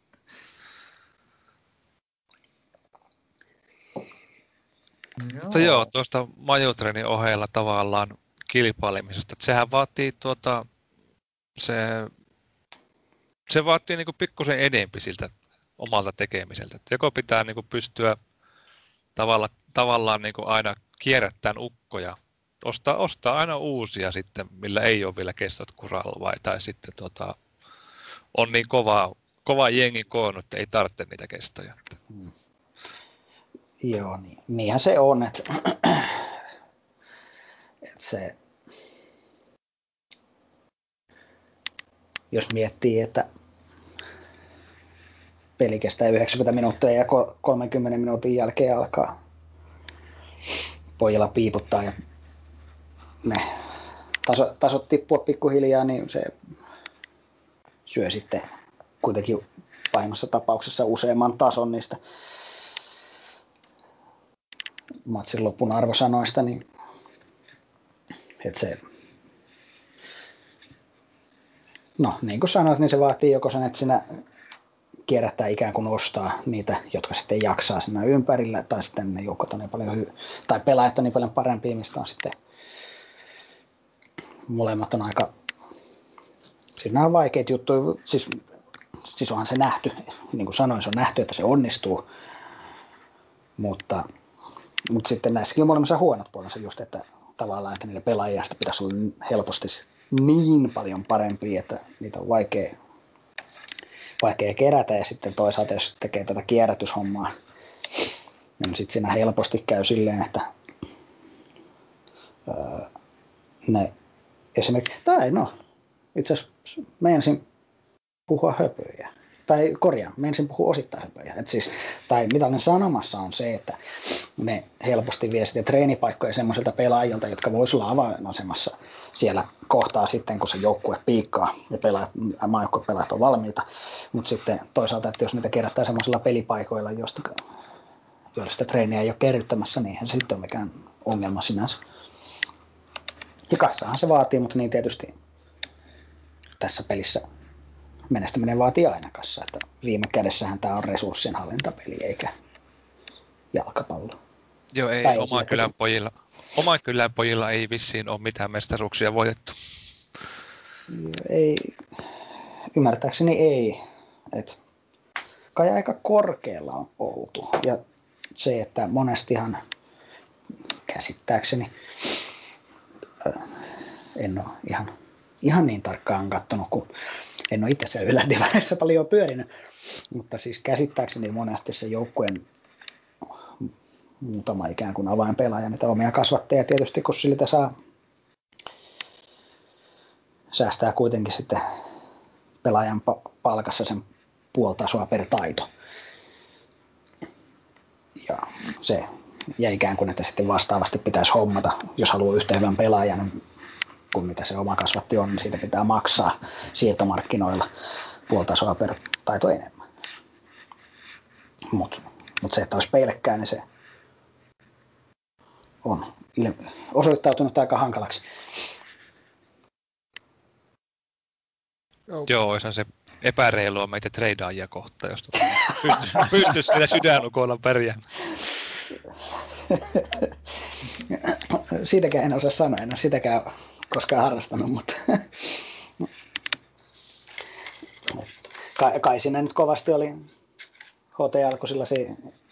Joo. joo, tuosta majutrenin ohella tavallaan kilpailemisesta. Että sehän vaatii tuota, se, se vaatii niin pikkusen enempi siltä omalta tekemiseltä. Että joko pitää niin pystyä tavalla, tavallaan niin aina kierrättämään ukkoja, ostaa, ostaa aina uusia sitten, millä ei ole vielä kestot kuralla vai tai sitten tota, on niin kova, kova jengi koonnut, että ei tarvitse niitä kestoja. Hmm. Joo, niin, niinhän se on, että se, jos miettii, että peli kestää 90 minuuttia ja 30 minuutin jälkeen alkaa pojilla piiputtaa ja ne taso, tasot tippua pikkuhiljaa, niin se syö sitten kuitenkin pahimmassa tapauksessa useamman tason niistä matsin lopun arvosanoista, niin että se no niin kuin sanoit, niin se vaatii joko sen, että sinä kierrättää ikään kuin ostaa niitä, jotka sitten jaksaa siinä ympärillä, tai sitten ne joukot on niin paljon, hy- tai pelaajat on niin paljon parempia, mistä on sitten molemmat on aika, siis nämä on vaikeita juttuja, siis, siis onhan se nähty, niin kuin sanoin, se on nähty, että se onnistuu, mutta mutta sitten näissäkin on molemmissa huonot puolensa just, että tavallaan, että niille pelaajista pitäisi olla helposti niin paljon parempia, että niitä on vaikea, vaikea kerätä. Ja sitten toisaalta jos tekee tätä kierrätyshommaa, niin sitten siinä helposti käy silleen, että öö, ne esimerkiksi, tai no, itse asiassa mä ensin puhua höpöjä tai korjaan, mä ensin puhua osittain höpöjä. Et siis, tai mitä olen sanomassa on se, että ne helposti vie sitten treenipaikkoja semmoisilta pelaajilta, jotka voisivat olla avainasemassa siellä kohtaa sitten, kun se joukkue piikkaa ja pelaajat, pelaajat on valmiita. Mutta sitten toisaalta, että jos niitä kerätään semmoisilla pelipaikoilla, joista, joilla sitä treeniä ei ole kerryttämässä, niin eihän sitten ole mikään ongelma sinänsä. Ja kassahan se vaatii, mutta niin tietysti tässä pelissä menestyminen vaatii aina kassa. Että viime kädessähän tämä on resurssien hallintapeli eikä jalkapallo. Joo, ei tai oman kylän, pojilla, oman kylän pojilla ei vissiin ole mitään mestaruuksia voitettu. Ei, ymmärtääkseni ei. Et kai aika korkealla on oltu. Ja se, että monestihan käsittääkseni en ole ihan, ihan niin tarkkaan katsonut, kun en ole itse siellä ylädivareissa [laughs] paljon pyörinyt, mutta siis käsittääkseni monesti se joukkueen muutama ikään kuin avainpelaaja, mitä omia kasvatteja tietysti, kun siltä saa säästää kuitenkin sitten pelaajan palkassa sen puoltasoa per taito. Ja se, ja ikään kuin, että sitten vastaavasti pitäisi hommata, jos haluaa yhtä hyvän pelaajan kuin mitä se oma kasvatti on, niin siitä pitää maksaa siirtomarkkinoilla puoltasoa per taito enemmän. Mutta mut se, että olisi pelkkää, niin se on osoittautunut aika hankalaksi. Joo, Joo olisi se epäreilua meitä treidaajia kohtaan, jos pystyisi, [laughs] pystyisi sillä sydänukoilla pärjäämään. Siitäkään en osaa sanoa, en ole sitäkään koskaan harrastanut, mutta kai, siinä nyt kovasti oli kun se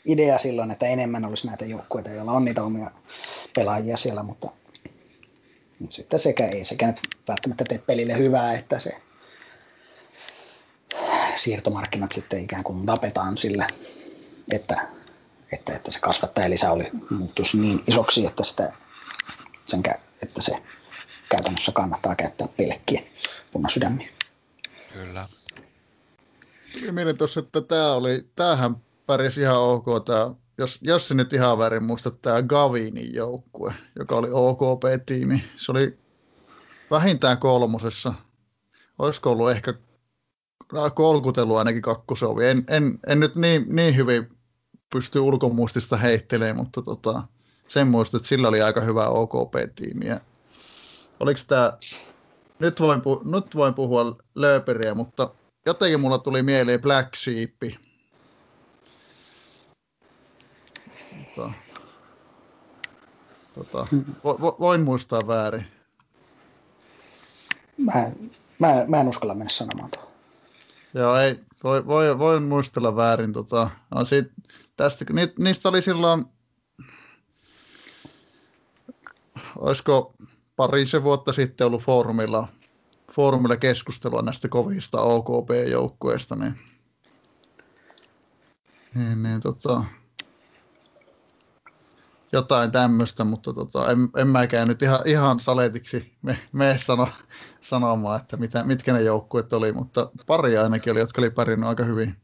idea silloin, että enemmän olisi näitä joukkueita, joilla on niitä omia pelaajia siellä, mutta sitten sekä ei sekä nyt välttämättä tee pelille hyvää, että se siirtomarkkinat sitten ikään kuin tapetaan sillä, että, että, että se kasvattaja lisä oli muuttuisi niin isoksi, että, sitä, sen, että se käytännössä kannattaa käyttää pelkkiä punasydämiä. Kyllä. Mietin tuossa, että tämä oli, tämähän pärjäsi ihan ok, tämä, jos, jos se nyt ihan väärin muista, tämä Gavinin joukkue, joka oli OKP-tiimi. Se oli vähintään kolmosessa. Olisiko ollut ehkä kolkutelu ainakin kakkosovi. En, en, en nyt niin, niin hyvin pysty ulkomuistista heittelemään, mutta tota, sen muistin, että sillä oli aika hyvä OKP-tiimi. Ja oliko tämä, nyt voin, pu, nyt voin puhua lööperiä, mutta jotenkin mulla tuli mieleen Black Sheep. Tota, tota, vo, vo, voin muistaa väärin. Mä, mä, mä en uskalla mennä sanomaan tuohon. Joo, ei, voi, voi, voin muistella väärin. Tota, no siitä, tästä, ni, niistä oli silloin, olisiko parisen vuotta sitten ollut foorumilla, foorumilla keskustelua näistä kovista OKP-joukkueista, niin, niin, niin tota, jotain tämmöistä, mutta tota, en, en mäkään nyt ihan, ihan saletiksi me, me sano, sanomaan, että mitä, mitkä ne joukkueet oli, mutta pari ainakin oli, jotka oli pärjännyt aika hyvin.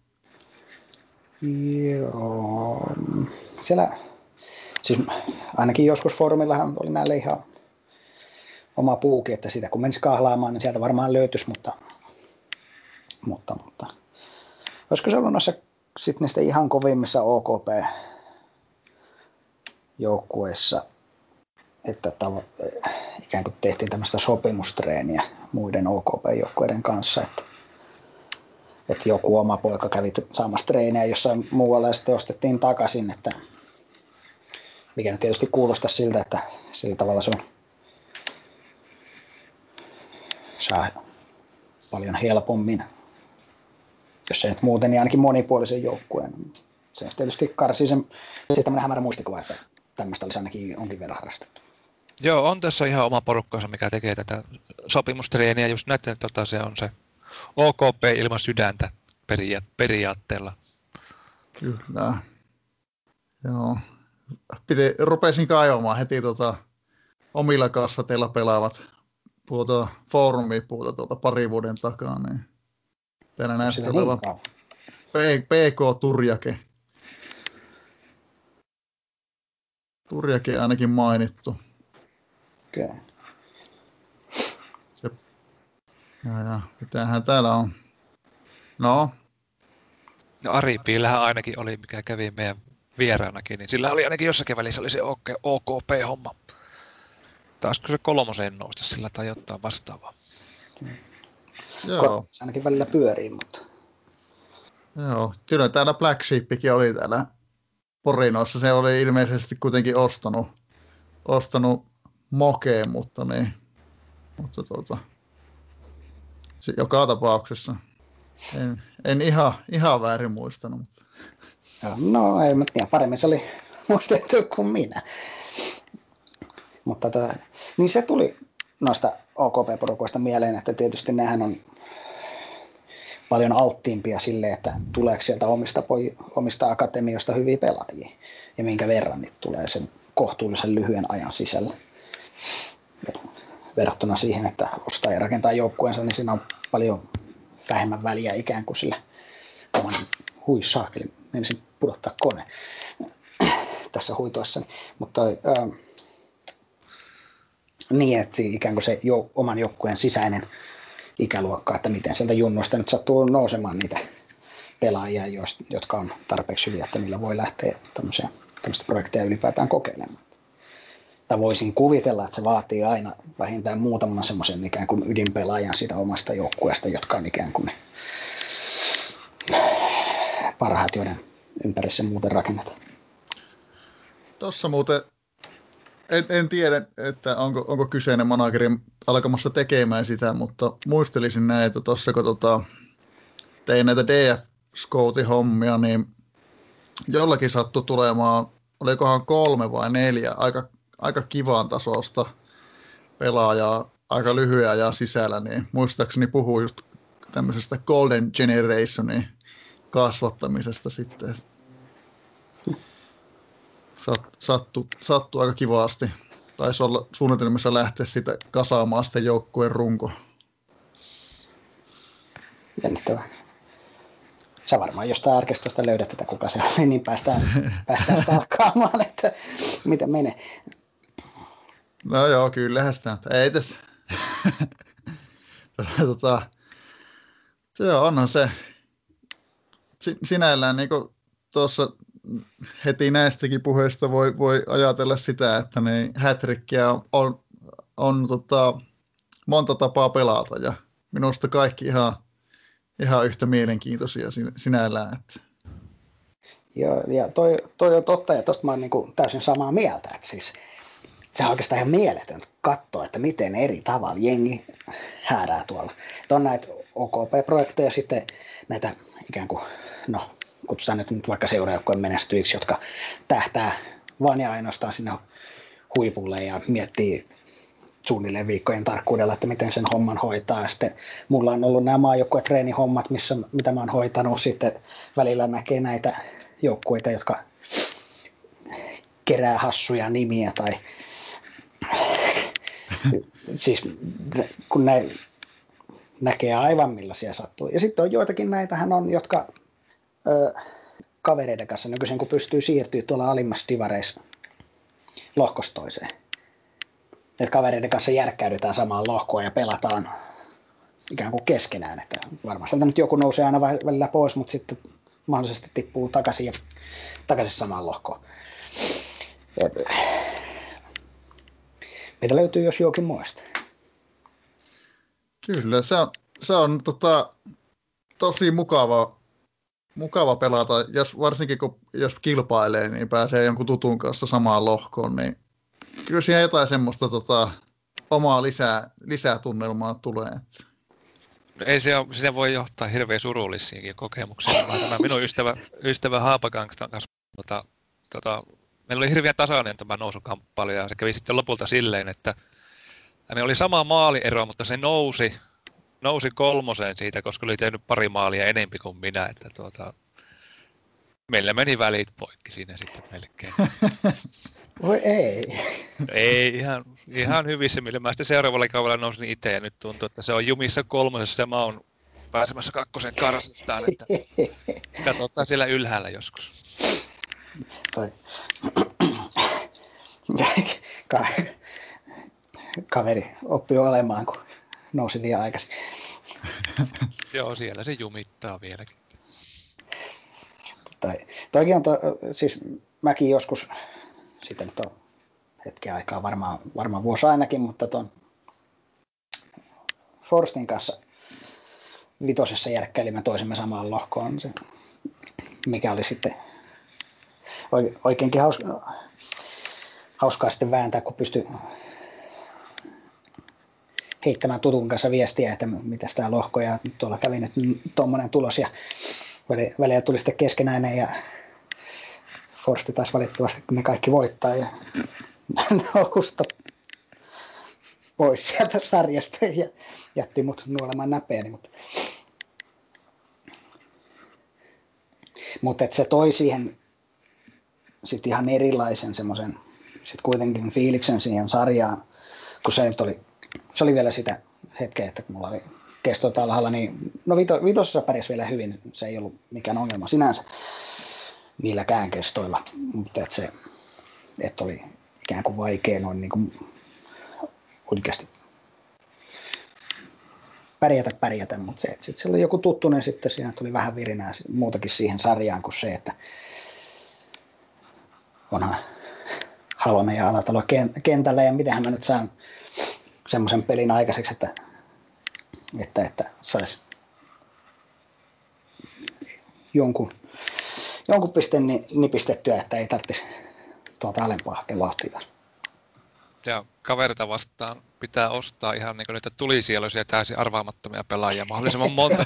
Joo, siellä, siis ainakin joskus foorumillahan oli näille ihan oma puuki, että sitä kun menisi kahlaamaan, niin sieltä varmaan löytyisi, mutta, mutta, mutta. Olisiko se ollut noissa sitten niistä ihan kovimmissa OKP joukkueessa, että tavo- ikään kuin tehtiin tämmöistä sopimustreeniä muiden OKP-joukkueiden kanssa, että, että joku oma poika kävi saamassa treeniä jossain muualla ja sitten ostettiin takaisin, että mikä nyt tietysti kuulostaa siltä, että sillä tavalla se on saa paljon helpommin, jos se nyt muuten, niin ainakin monipuolisen joukkueen. Se tietysti karsii sen, siis tämmöinen hämärä muistikuva, että tämmöistä olisi ainakin jonkin verran harrastettu. Joo, on tässä ihan oma porukkansa, mikä tekee tätä sopimustreeniä. Just näiden, tota, se on se OKP ilman sydäntä peria- periaatteella. Kyllä. Joo. Piti, rupesin kaivamaan heti tota, omilla kasvateilla pelaavat tuota, foorumipuuta tuota pari vuoden takaa. Niin täällä näyttää olevan PK Turjake Turjakin ainakin mainittu. Okei. Okay. Se... Ja, ja, mitähän täällä on? No. No Ari Piilähän ainakin oli, mikä kävi meidän vieraanakin, niin sillä oli ainakin jossakin välissä oli se OKP-homma. Taisko se kolmoseen nousta sillä tai jotain vastaavaa? Joo. Se ainakin välillä pyörii, mutta... Joo, kyllä täällä Black Sheepikin oli täällä porinoissa se oli ilmeisesti kuitenkin ostanut, ostanut mokeen, mutta, niin, mutta tuota, se, joka tapauksessa en, en ihan, ihan väärin muistanut. Mutta. No ei, mutta paremmin se oli muistettu kuin minä. Mutta tätä, niin se tuli noista OKP-porukoista mieleen, että tietysti nehän on paljon alttiimpia sille, että tuleeko sieltä omista, omista akatemioista hyviä pelaajia ja minkä verran niitä tulee sen kohtuullisen lyhyen ajan sisällä. Et verrattuna siihen, että ostaa ja rakentaa joukkueensa, niin siinä on paljon vähemmän väliä ikään kuin sillä oman hui menisin pudottaa kone tässä huitoissani. Mutta ää, niin, että ikään kuin se jo, oman joukkueen sisäinen ikäluokka, että miten sieltä junnoista nyt sattuu nousemaan niitä pelaajia, jotka on tarpeeksi hyviä, että niillä voi lähteä tämmöisiä, tämmöistä projekteja ylipäätään kokeilemaan. Tai voisin kuvitella, että se vaatii aina vähintään muutaman semmoisen ikään kuin ydinpelaajan siitä omasta joukkueesta, jotka on ikään kuin parhaat, joiden ympäri se muuten rakennetaan. Tuossa muuten en, en tiedä, että onko, onko kyseinen manageri alkamassa tekemään sitä, mutta muistelisin näin, että tuossa kun tota, tein näitä df hommia niin jollakin sattui tulemaan, olikohan kolme vai neljä, aika, aika kivaan tasosta pelaajaa, aika lyhyen ja sisällä, niin muistaakseni puhuu just tämmöisestä Golden Generationin kasvattamisesta sitten sattu, sattu aika kivasti. Taisi olla suunnitelmissa lähteä sitä kasaamaan sitten joukkueen runko. Jännittävää. Sä varmaan jostain arkistosta löydät tätä, kuka se oli, niin päästään, [laughs] päästään tarkkaamaan, että miten menee. No joo, kyllähän sitä. Ei tässä. [laughs] tota, joo, onhan se sinällään niin tuossa heti näistäkin puheista voi, voi ajatella sitä, että ne hätrikkiä on, on, on tota, monta tapaa pelata ja minusta kaikki ihan, ihan yhtä mielenkiintoisia sinällään. Että. Joo, ja toi, toi on totta, ja tuosta mä oon niin täysin samaa mieltä, että siis se on oikeastaan ihan mieletöntä katsoa, että miten eri tavalla jengi häärää tuolla. Että on näitä OKP-projekteja sitten näitä ikään kuin, no kutsutaan nyt, nyt vaikka seuraajoukkojen menestyiksi, jotka tähtää vain ja ainoastaan sinne huipulle ja miettii suunnilleen viikkojen tarkkuudella, että miten sen homman hoitaa. Ja sitten mulla on ollut nämä maajoukkueen treenihommat, missä, mitä mä oon hoitanut. Sitten välillä näkee näitä joukkueita, jotka kerää hassuja nimiä tai [laughs] siis kun ne näkee aivan millaisia sattuu. Ja sitten on joitakin näitähän on, jotka ö, kavereiden kanssa nykyisin, kun pystyy siirtyä tuolla alimmassa divareissa lohkostoiseen. Että kavereiden kanssa järkkäydytään samaan lohkoon ja pelataan ikään kuin keskenään. Että varmasti nyt joku nousee aina välillä pois, mutta sitten mahdollisesti tippuu takaisin, ja, takaisin samaan lohkoon. Et, meitä löytyy jos jokin muista. Kyllä, se on, se on tota, tosi mukava mukava pelata, jos, varsinkin kun jos kilpailee, niin pääsee jonkun tutun kanssa samaan lohkoon, niin kyllä siihen jotain semmoista tota, omaa lisää, lisää tunnelmaa tulee. No ei se, ole, siinä voi johtaa hirveän surullisiinkin kokemuksia. Tämä minun ystävä, ystävä Haapagangstan kanssa, tota, tota, meillä oli hirveän tasainen tämä nousukamppailu ja se kävi sitten lopulta silleen, että meillä oli sama maaliero, mutta se nousi nousi kolmoseen siitä, koska oli tehnyt pari maalia enempi kuin minä, että tuota, meillä meni välit poikki siinä sitten melkein. [laughs] Voi ei. Ei, ihan, ihan hyvissä millä. Mä sitten seuraavalla kaudella nousin itse ja nyt tuntuu, että se on jumissa kolmosessa ja mä oon pääsemässä kakkosen karsittaan, että [laughs] katsotaan siellä ylhäällä joskus. Tai... [clears throat] Kaveri oppi olemaan, kun nousi liian aikaisin. [laughs] Joo, siellä se jumittaa vieläkin. Tai, toikin on, to, siis mäkin joskus, sitten nyt on hetken aikaa, varmaan, varmaan vuosi ainakin, mutta tuon Forstin kanssa vitosessa järkkäilimme toisemme samaan lohkoon, se, mikä oli sitten oikeinkin hauska, hauskaa sitten vääntää, kun pystyi heittämään tutun kanssa viestiä, että mitä tämä lohko ja tuolla kävi nyt tuommoinen tulos ja välillä tuli sitten keskenäinen ja Forsti taas valitettavasti ne kaikki voittaa ja [laughs] nousta pois sieltä sarjasta ja jätti mut nuolemaan näpeäni. Mutta, että se toi siihen sitten ihan erilaisen semmoisen sitten kuitenkin fiiliksen siihen sarjaan, kun se nyt oli se oli vielä sitä hetkeä, että kun mulla oli kestoita alhaalla, niin no vito, vitosessa pärjäsi vielä hyvin, se ei ollut mikään ongelma sinänsä niilläkään kestoilla, mutta että se että oli ikään kuin vaikea noin niin kuin oikeasti pärjätä pärjätä, mutta se, että sitten se oli joku tuttu, niin sitten siinä tuli vähän virinää muutakin siihen sarjaan kuin se, että onhan Halonen ja Alatalo kentällä ja mitenhän mä nyt saan semmoisen pelin aikaiseksi, että, että, että saisi jonkun, jonkun pisteen nipistettyä, että ei tarvitsisi tuota alempaa hakea vauhtia. Ja kaverita vastaan pitää ostaa ihan niin niitä tulisieloisia täysin arvaamattomia pelaajia mahdollisimman monta. [laughs]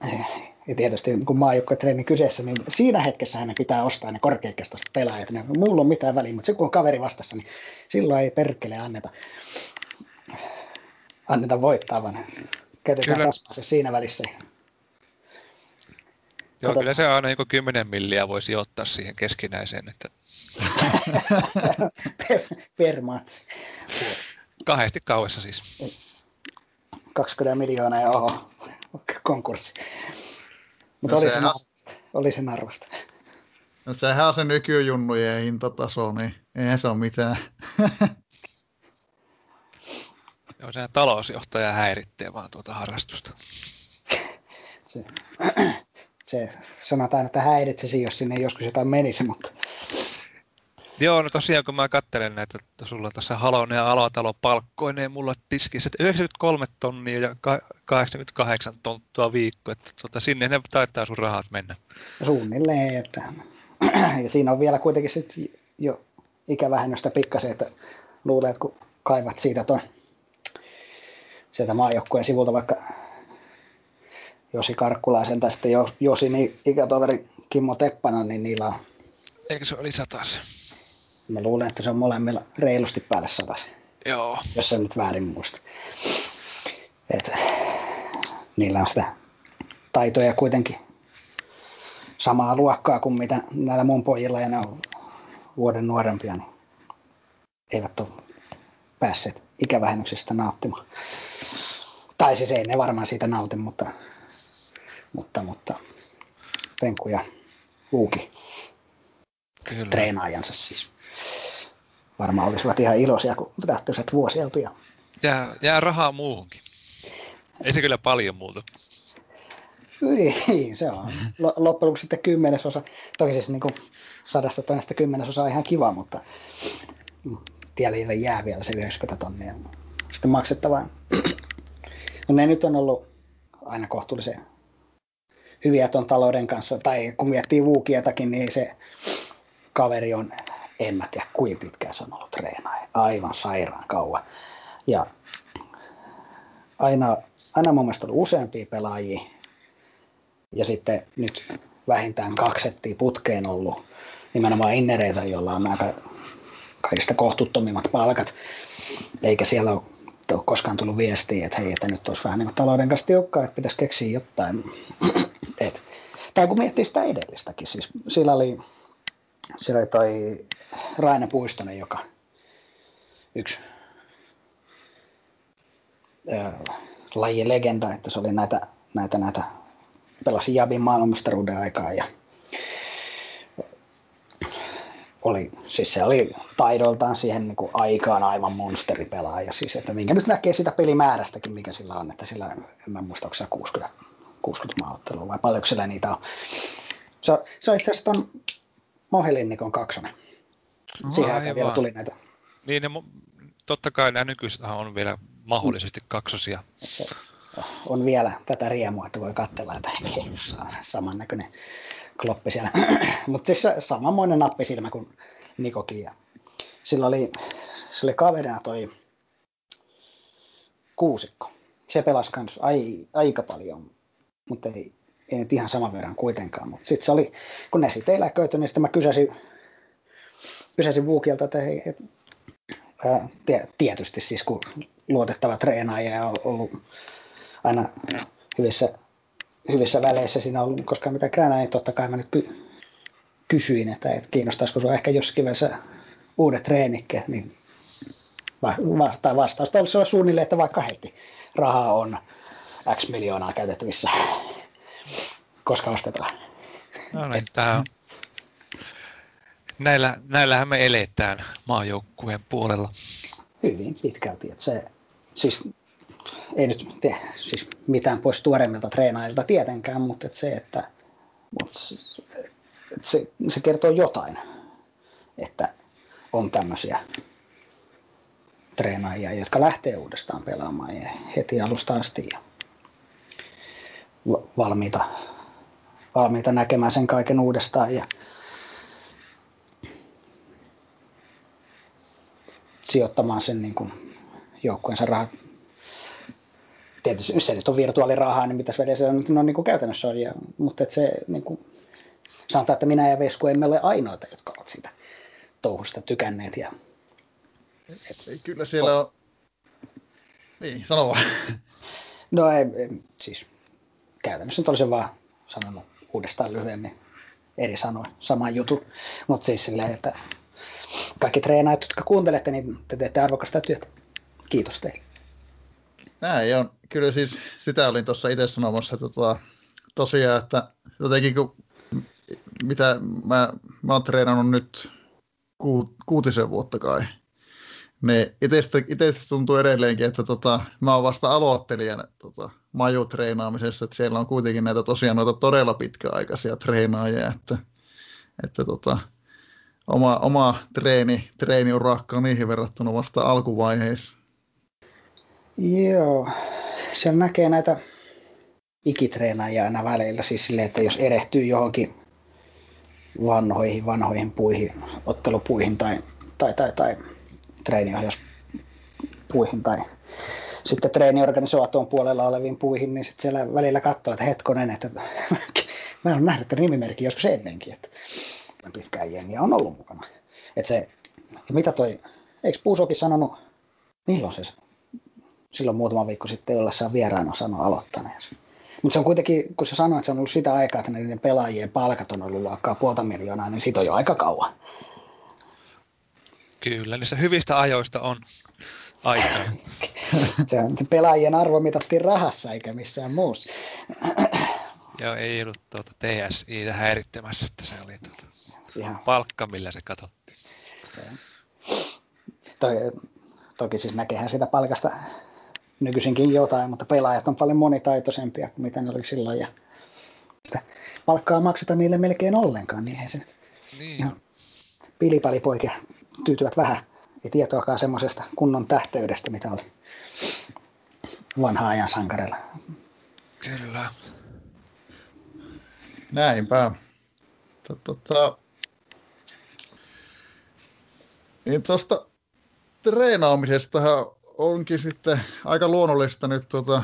[laughs] ja tietysti kun maajoukkuetreeni kyseessä, niin siinä hetkessä hänen pitää ostaa ne korkeakestoiset pelaajat. Ne, mulla on mitään väliä, mutta se kun on kaveri vastassa, niin silloin ei perkele anneta, anneta voittaa, vaan käytetään Kyllä. se siinä välissä. Joo, kyllä se aina niin 10 milliä voi sijoittaa siihen keskinäiseen. Että... per, [laughs] per match. Kahdesti kauessa siis. 20 miljoonaa ja oho, konkurssi. Mutta no oli, sehän... se, oli se narvasta. No sehän on se nykyjunnujen hintataso, niin eihän se ole mitään. Joo, se talousjohtaja häiritsee vaan tuota harrastusta. se, se sanotaan, että häiritsisi, jos sinne joskus jotain menisi, mutta... Joo, no tosiaan kun mä katselen näitä, että sulla tässä Halonen ja Alatalo palkkoineen mulla tiskissä, että 93 tonnia ja 88 tonttua viikko, että tuota, sinne ne taitaa sun rahat mennä. Suunnilleen, että ja siinä on vielä kuitenkin sit jo ikävähennöstä pikkasen, että luulee, että kun kaivat siitä ton, sieltä maajoukkueen sivulta vaikka Josi Karkkulaisen tai sitten Josi niin ikätoveri Kimmo Teppanen, niin niillä on... Eikö se oli satas? Mä luulen, että se on molemmilla reilusti päälle satas. Joo. Jos se nyt väärin muista. Et, niillä on sitä taitoja kuitenkin samaa luokkaa kuin mitä näillä mun pojilla ja ne on vuoden nuorempia, niin eivät ole päässeet ikävähennyksestä nauttimaan. Tai siis ei ne varmaan siitä nauti, mutta mutta, mutta Penku ja Luuki Kyllä. treenaajansa siis. Varmaan olisivat ihan iloisia, kun lähtöiset vuosia pian. Jää, jää rahaa muuhunkin. Ei se kyllä paljon muuta. Niin, se on. Loppujen lopuksi sitten kymmenesosa. Toki siis niin kuin sadasta tonnista kymmenesosa on ihan kiva, mutta tielille jää vielä se 90 tonnia. Sitten maksettavaa. No ne nyt on ollut aina kohtuullisen hyviä tuon talouden kanssa, tai kun miettii Vuukietakin, niin se kaveri on, en mä tiedä kuinka pitkään se on ollut treenaaja, aivan sairaan kauan. Ja aina, aina mun mielestä ollut useampia pelaajia, ja sitten nyt vähintään kaksettia putkeen ollut nimenomaan innereitä, joilla on aika kaikista kohtuuttomimmat palkat, eikä siellä ole koskaan tullut viestiä, että hei, että nyt olisi vähän niin talouden kanssa tiukkaa, että pitäisi keksiä jotain. [clears throat] Et, tai kun miettii sitä edellistäkin, siis sillä oli, sillä oli toi Raine Puistonen, joka yksi ää, lajien legenda, että se oli näitä, näitä, näitä pelasi Jabin maailmanmestaruuden aikaa ja oli, siis se oli taidoltaan siihen niin kuin aikaan aivan monsteripelaaja, siis, että minkä nyt näkee sitä pelimäärästäkin, mikä sillä on, että sillä, en mä muista, onko 60, 60 maaottelua vai paljonko sillä niitä on. Se, se on itse asiassa Mohelinnikon kaksonen. Oho, Siihen aikaan vielä tuli näitä. Niin, ne, totta kai nämä nykyiset on vielä mahdollisesti kaksosia. On vielä tätä riemua, että voi katsella, että samannäköinen kloppi siellä. [clears throat] Mutta siis samanmoinen nappisilmä kuin Nikokin. Ja sillä oli, se oli kaverina toi kuusikko. Se pelasi kans ai, aika paljon, mutta ei, ei nyt ihan saman verran kuitenkaan. Mutta sitten se oli, kun ne sitten eläköityi, niin sitten mä kysäsin, kysäsin Vuukilta, että hei, et, ää, tietysti siis kun luotettava treenaaja on ollut aina hyvissä hyvissä väleissä siinä ollut koskaan mitään kränää, niin totta kai mä nyt ky- kysyin, että et kiinnostaisiko sinua ehkä jossakin välissä uudet treenikkeet, niin Va- vastausta olisi suunnilleen, että vaikka heti rahaa on X miljoonaa käytettävissä, koska ostetaan. No niin, tämä Näillä, näillähän me eletään maajoukkueen puolella. Hyvin pitkälti. Että se, siis, ei nyt te, siis mitään pois tuoreimmilta treenaajilta tietenkään, mutta että se, että, mutta se, se kertoo jotain, että on tämmöisiä treenaajia, jotka lähtee uudestaan pelaamaan ja heti alusta asti ja valmiita, valmiita näkemään sen kaiken uudestaan ja sijoittamaan sen niin kuin joukkueensa rahat. Tietysti se nyt on virtuaalirahaa, niin väliä se on, no, niin kuin käytännössä on. Ja, mutta että se, niin kuin, sanotaan, että minä ja Vesku emme ole ainoita, jotka ovat sitä touhusta tykänneet. Ja, et, Kyllä siellä on... Niin, sano vaan. No ei, ei siis käytännössä nyt olisin vaan sanonut uudestaan lyhyemmin eri sanoin, sama juttu. Mutta siis silleen, että kaikki treenaajat, jotka kuuntelette, niin te teette arvokasta työtä. Kiitos teille. Näin on. Kyllä siis sitä olin tuossa itse sanomassa, että tota, tosiaan, että jotenkin kun, mitä mä, mä oon treenannut nyt ku, kuutisen vuotta kai, niin itsestä tuntuu edelleenkin, että tota, mä oon vasta aloittelijana tota, majutreenaamisessa, että siellä on kuitenkin näitä tosiaan noita todella pitkäaikaisia treenaajia, että, että tota, oma, oma treeni, treeniurakka on niihin verrattuna vasta alkuvaiheessa. Joo, siellä näkee näitä ikitreenaajia aina välillä, siis silleen, että jos erehtyy johonkin vanhoihin, vanhoihin puihin, ottelupuihin tai, tai, tai, tai treeniohjauspuihin tai sitten treeniorganisaation puolella oleviin puihin, niin sitten siellä välillä katsoo, että hetkonen, että [laughs] mä olen nähnyt tämän nimimerkin joskus ennenkin, että pitkään jengiä on ollut mukana. Et se, ja mitä toi, eikö Puusokin sanonut, milloin se silloin muutama viikko sitten ollessaan vieraana sanoi aloittaneensa. Mutta se on kuitenkin, kun se sanoi, että se on ollut sitä aikaa, että niiden pelaajien palkat on ollut luokkaa puolta miljoonaa, niin siitä on jo aika kauan. Kyllä, niissä hyvistä ajoista on aikaa. [laughs] se on, pelaajien arvo mitattiin rahassa eikä missään muussa. Joo, ei ollut tuota TSI häirittämässä, että se oli tuota Ihan. palkka, millä se katsottiin. Toi, toki siis näkehän sitä palkasta nykyisinkin jotain, mutta pelaajat on paljon monitaitoisempia kuin mitä ne oli silloin. Ja palkkaa makseta niille melkein ollenkaan, niin eihän se niin. pilipalipoikia tyytyvät vähän. Ei tietoakaan semmoisesta kunnon tähteydestä, mitä oli vanha ajan sankarella. Kyllä. Näinpä. Tota, niin tuosta treenaamisestahan onkin sitten aika luonnollista nyt tuota,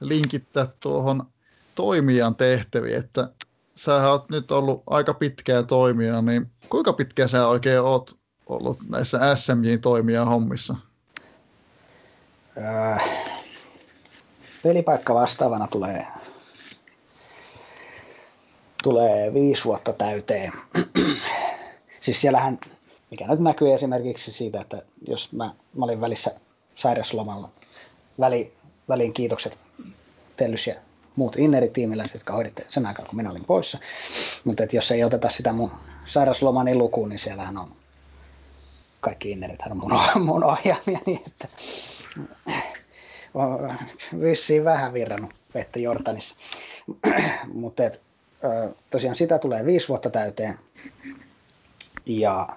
linkittää tuohon toimijan tehtäviin, että sä oot nyt ollut aika pitkään toimijana, niin kuinka pitkään sä oikein oot ollut näissä SMJ-toimijan hommissa? Äh, pelipaikka vastaavana tulee, tulee viisi vuotta täyteen. [clears throat] siis siellähän mikä nyt näkyy esimerkiksi siitä, että jos mä, mä olin välissä sairaslomalla, väli, väliin kiitokset Tellys ja muut Inneri-tiimiläiset, jotka hoiditte sen aikaa, kun minä olin poissa. Mutta jos ei oteta sitä mun sairaslomani lukuun, niin siellähän on kaikki Innerit on mun, [laughs] mun ohjaamia, niin että vissiin vähän virrannut vettä Jordanissa. [clears throat] Mutta tosiaan sitä tulee viisi vuotta täyteen. Ja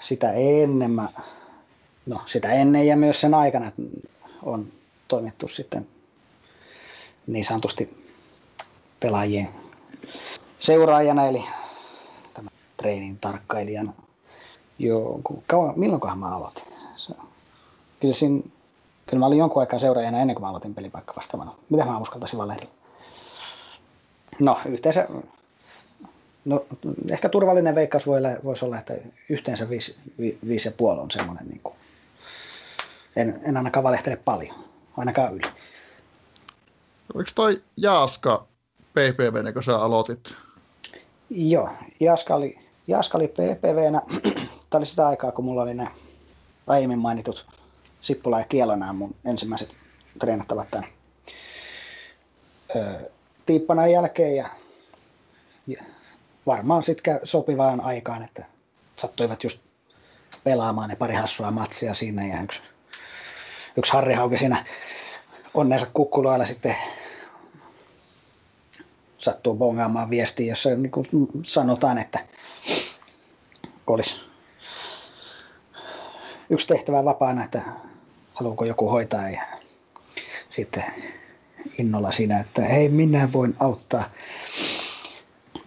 sitä ennen mä, no sitä ennen ja myös sen aikana on toimittu sitten niin sanotusti pelaajien seuraajana, eli tämä treenin tarkkailijana. Joo, kauan, milloinkohan mä aloitin? Se, kyllä, siinä, kyllä mä olin jonkun aikaa seuraajana ennen kuin mä aloitin pelipaikka vastaavana. Mitä mä uskaltaisin valehdia? No, yhteensä No ehkä turvallinen veikkaus voi, voisi olla, että yhteensä 5,5 on semmoinen, niin kuin, en, en ainakaan valehtele paljon, ainakaan yli. Oliko toi Jaaska PPV, kun sä aloitit? Joo, Jaaska oli, Jaaska oli PPVnä tämä oli sitä aikaa, kun mulla oli ne aiemmin mainitut Sippula ja Kielonää mun ensimmäiset treenattavat tämän öö, tiippanan jälkeen ja, ja varmaan sitten sopivaan aikaan, että sattuivat just pelaamaan ne pari hassua matsia siinä ja yksi, yksi Harri Hauke siinä onnensa kukkuloilla sitten sattuu bongaamaan viestiä, jossa niin kuin sanotaan, että olisi yksi tehtävä vapaana, että haluuko joku hoitaa ja sitten innolla siinä, että hei minä voin auttaa.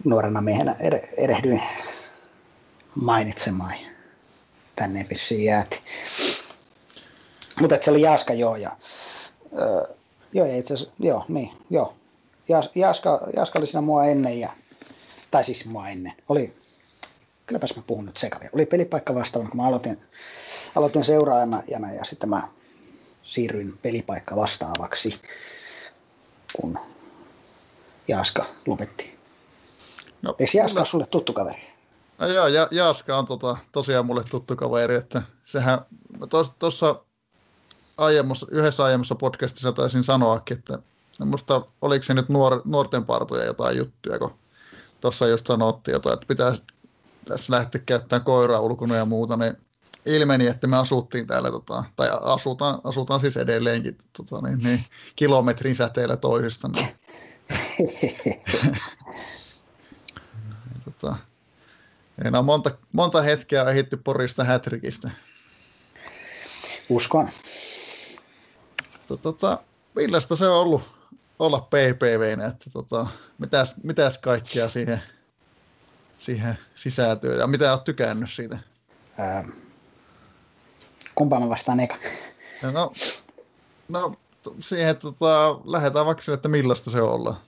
Nuorena miehenä erehdyin mainitsemaan. Tänne vissiin jääti. Mutta se oli Jaska joo. Ja, öö, joo, itse asiassa, joo, niin, joo. Jas, Jaska, Jaska oli siinä mua ennen ja, tai siis mua ennen. Oli, kylläpäs mä puhun nyt sekavia. Oli pelipaikka vastaavana, kun mä aloitin, aloitin seuraajana ja sitten mä siirryin pelipaikka vastaavaksi, kun Jaska lopetti. No, Eikö Jaska ole sulle tuttu kaveri? No joo, ja, Jaska on tota, tosiaan mulle tuttu kaveri, että sehän tuossa aiemmassa, yhdessä aiemmassa podcastissa taisin sanoakin, että musta oliko se nyt nuor, nuorten partuja jotain juttuja, kun tuossa just sanottiin jotain, että pitäisi tässä lähteä käyttämään koiraa ulkona ja muuta, niin ilmeni, että me asuttiin täällä, tota, tai asutaan, asutaan siis edelleenkin tota, niin, niin, kilometrin säteellä toisista. Niin. [laughs] tota, en monta, monta hetkeä ehitty Porista hätrikistä. Uskon. Tota, millaista se on ollut olla PPV, että tota, mitäs, mitäs kaikkia siihen, siihen sisältyy ja mitä olet tykännyt siitä? Ähm, Kumpaa mä vastaan eka? No, no siihen tota, lähdetään vaikka sille, että millaista se on olla.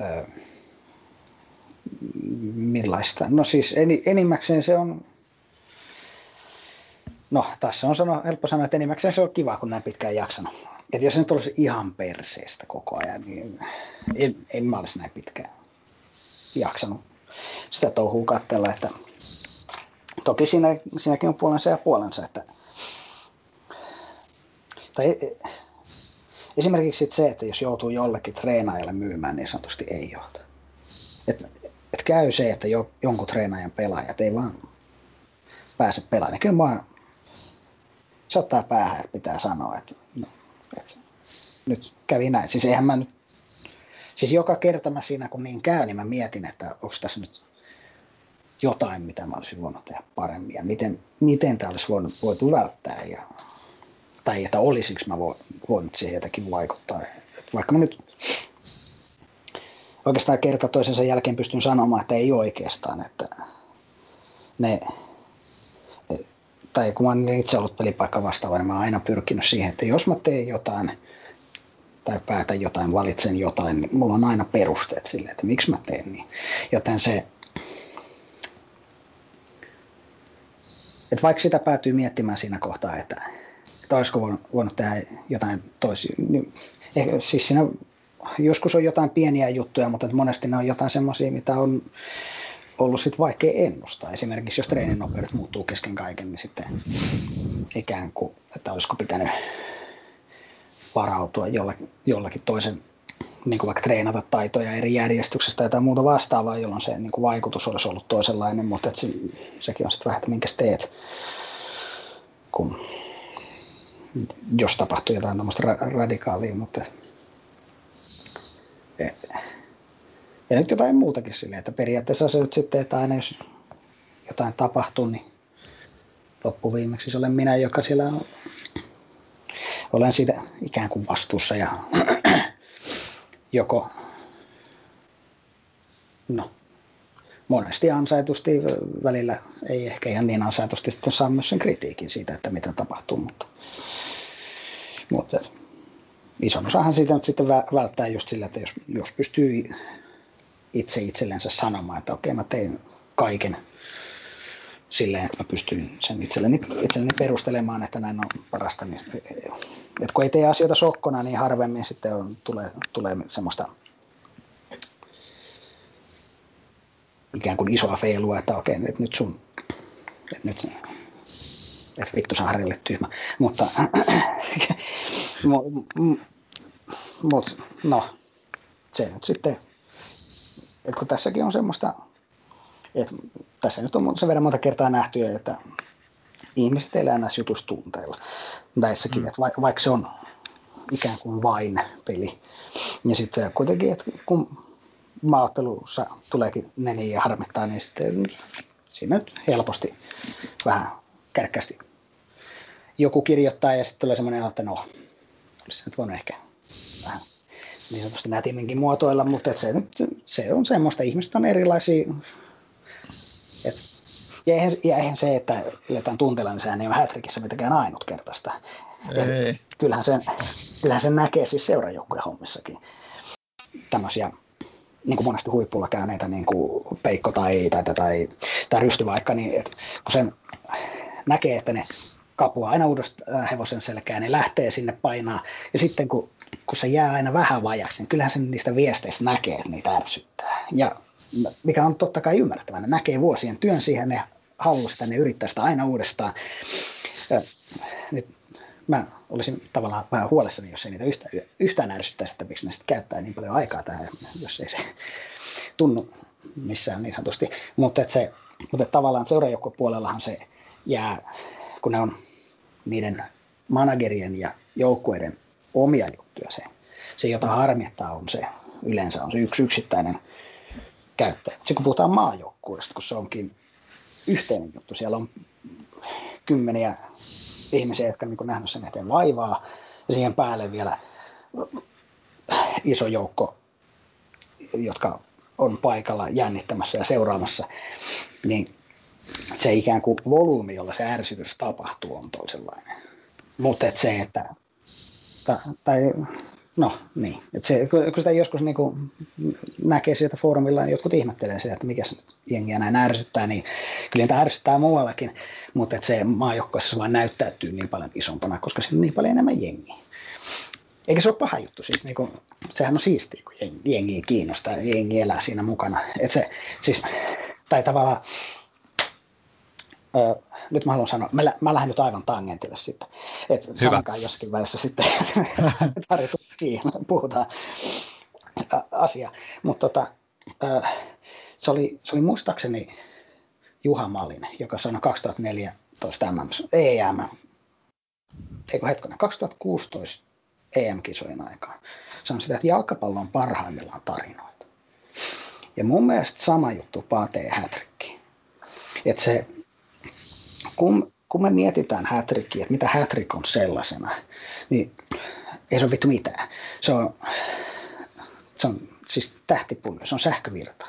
Öö, millaista? No siis enimmäkseen se on, no tässä on sano, helppo sanoa, että enimmäkseen se on kiva, kun näin pitkään jaksanut. Et jos se nyt olisi ihan perseestä koko ajan, niin en, en mä olisi näin pitkään jaksanut sitä touhua katsella, että toki siinä, siinäkin on puolensa ja puolensa, että tai e, esimerkiksi se, että jos joutuu jollekin treenaajalle myymään, niin sanotusti ei johta. Et, et käy se, että jo, jonkun treenaajan pelaajat ei vaan pääse pelaamaan. Niin kyllä vaan se ottaa päähän, että pitää sanoa, että, no, että nyt kävi näin. Siis eihän mä nyt, siis joka kerta mä siinä kun niin käy, niin mä mietin, että onko tässä nyt jotain, mitä mä olisin voinut tehdä paremmin ja miten, miten tämä olisi voinut, voitu välttää ja, tai että olisiko mä voinut siihen jotenkin vaikuttaa. Et vaikka mä nyt oikeastaan kerta toisensa jälkeen pystyn sanomaan, että ei oikeastaan, että ne, tai kun mä olen itse ollut pelipaikka vastaava, niin mä oon aina pyrkinyt siihen, että jos mä teen jotain tai päätän jotain, valitsen jotain, niin mulla on aina perusteet sille, että miksi mä teen niin. Joten se, että vaikka sitä päätyy miettimään siinä kohtaa, että, että olisiko voinut, voinut tehdä jotain toisia, niin, siis siinä joskus on jotain pieniä juttuja, mutta monesti ne on jotain semmoisia, mitä on ollut sit vaikea ennustaa. Esimerkiksi jos treeninopeudet muuttuu kesken kaiken, niin sitten ikään kuin, että olisiko pitänyt varautua jollakin, jollakin toisen niin kuin vaikka treenata taitoja eri järjestyksestä tai muuta vastaavaa, jolloin se niin kuin vaikutus olisi ollut toisenlainen, mutta se, sekin on sitten vähän, että minkä teet, kun jos tapahtuu jotain tämmöistä ra- radikaalia, mutta ja nyt jotain muutakin silleen, että periaatteessa se nyt sitten, että aina jos jotain tapahtuu, niin loppuviimeksi olen minä, joka siellä on, olen siitä ikään kuin vastuussa ja joko no, monesti ansaitusti, välillä ei ehkä ihan niin ansaitusti sitten saa myös sen kritiikin siitä, että mitä tapahtuu, mutta, mutta ison osahan siitä nyt sitten välttää just sillä, että jos, jos pystyy itse itsellensä sanomaan, että okei mä tein kaiken silleen, että mä pystyn sen itselleni, itselleni perustelemaan, että näin on parasta. Niin, että kun ei tee asioita sokkona, niin harvemmin sitten on, tulee, tulee semmoista ikään kuin isoa feilua, että okei, että nyt sun nyt se, että vittu se Harrille tyhmä. Mutta, [clears throat] mutta no, se nyt sitten, että kun tässäkin on semmoista, että tässä nyt on sen verran monta kertaa nähty, että ihmiset elää näissä jutuissa tunteilla. Näissäkin, mm. että vaikka se on ikään kuin vain peli. Ja sitten kuitenkin, että kun maaottelussa tuleekin neni ja harmittaa, niin sitten siinä nyt helposti vähän kärkkästi joku kirjoittaa ja sitten tulee semmoinen, että no, olisi nyt voinut ehkä vähän niin sanotusti nätimminkin muotoilla, mutta se, se on semmoista, ihmiset on erilaisia. Et, ja, eihän, ja eihän se, että eletään tunteella, niin sehän ei ole hätrikissä mitenkään ainutkertaista. Ei. Kyllähän, sen, kyllähän sen näkee siis seurajoukkojen hommissakin. Tämmöisiä niin kuin monesti huippulla käyneitä niin kuin Peikko tai, tai, tai, tai, tai Rysty vaikka, niin että kun sen näkee, että ne kapua aina uudestaan äh, hevosen selkään, niin lähtee sinne painaa. Ja sitten kun, kun se jää aina vähän vajaksi, niin kyllähän sen niistä viesteistä näkee, että niitä ärsyttää. Ja mikä on totta kai ymmärrettävää, ne näkee vuosien työn siihen, ne haluaa sitä, ne yrittää sitä aina uudestaan. Nyt mä olisin tavallaan vähän huolissani, jos ei niitä yhtään, yhtään ärsyttäisi, että miksi ne käyttää niin paljon aikaa tähän, jos ei se tunnu missään niin sanotusti. Mutta, että se, mutta että tavallaan seuraajoukkopuolellahan se jää, kun ne on niiden managerien ja joukkueiden omia juttuja. Se, se jota harmittaa, on se yleensä on se yksi yksittäinen käyttäjä. Sitten kun puhutaan maajoukkueesta, kun se onkin yhteinen juttu, siellä on kymmeniä ihmisiä, jotka on niin nähnyt sen eteen vaivaa, ja siihen päälle vielä iso joukko, jotka on paikalla jännittämässä ja seuraamassa, niin se ikään kuin volyymi, jolla se ärsytys tapahtuu, on toisenlainen. Mutta et se, että, tai no niin, että se, kun sitä joskus niin kuin näkee sieltä foorumilla, niin jotkut ihmettelee sitä, että mikä se jengiä näin ärsyttää, niin kyllä niitä ärsyttää muuallakin, mutta että se maajoukkoissa vaan näyttäytyy niin paljon isompana, koska siinä on niin paljon enemmän jengiä. Eikä se ole paha juttu, siis niin kuin, sehän on siistiä, kun jengi kiinnostaa jengi elää siinä mukana. Et se, siis, tai tavallaan Öö, nyt mä haluan sanoa, mä, mä lähden nyt aivan tangentille sitten, että sanonkaan jossakin välissä sitten Tari kiinni, puhutaan asia. Mutta tota, öö, se, oli, se oli muistaakseni Juha Malinen, joka sanoi 2014 MM, EM, eikö hetkonen, 2016 EM-kisojen aikaan. Sanoi sitä, että jalkapallo on parhaimmillaan tarinoita. Ja mun mielestä sama juttu Pate Hätrikki. Että se kun, kun me mietitään hätrikkiä, että mitä hätrik on sellaisena, niin ei se ole vittu mitään. Se on, se on siis tähtipullo, se on sähkövirta.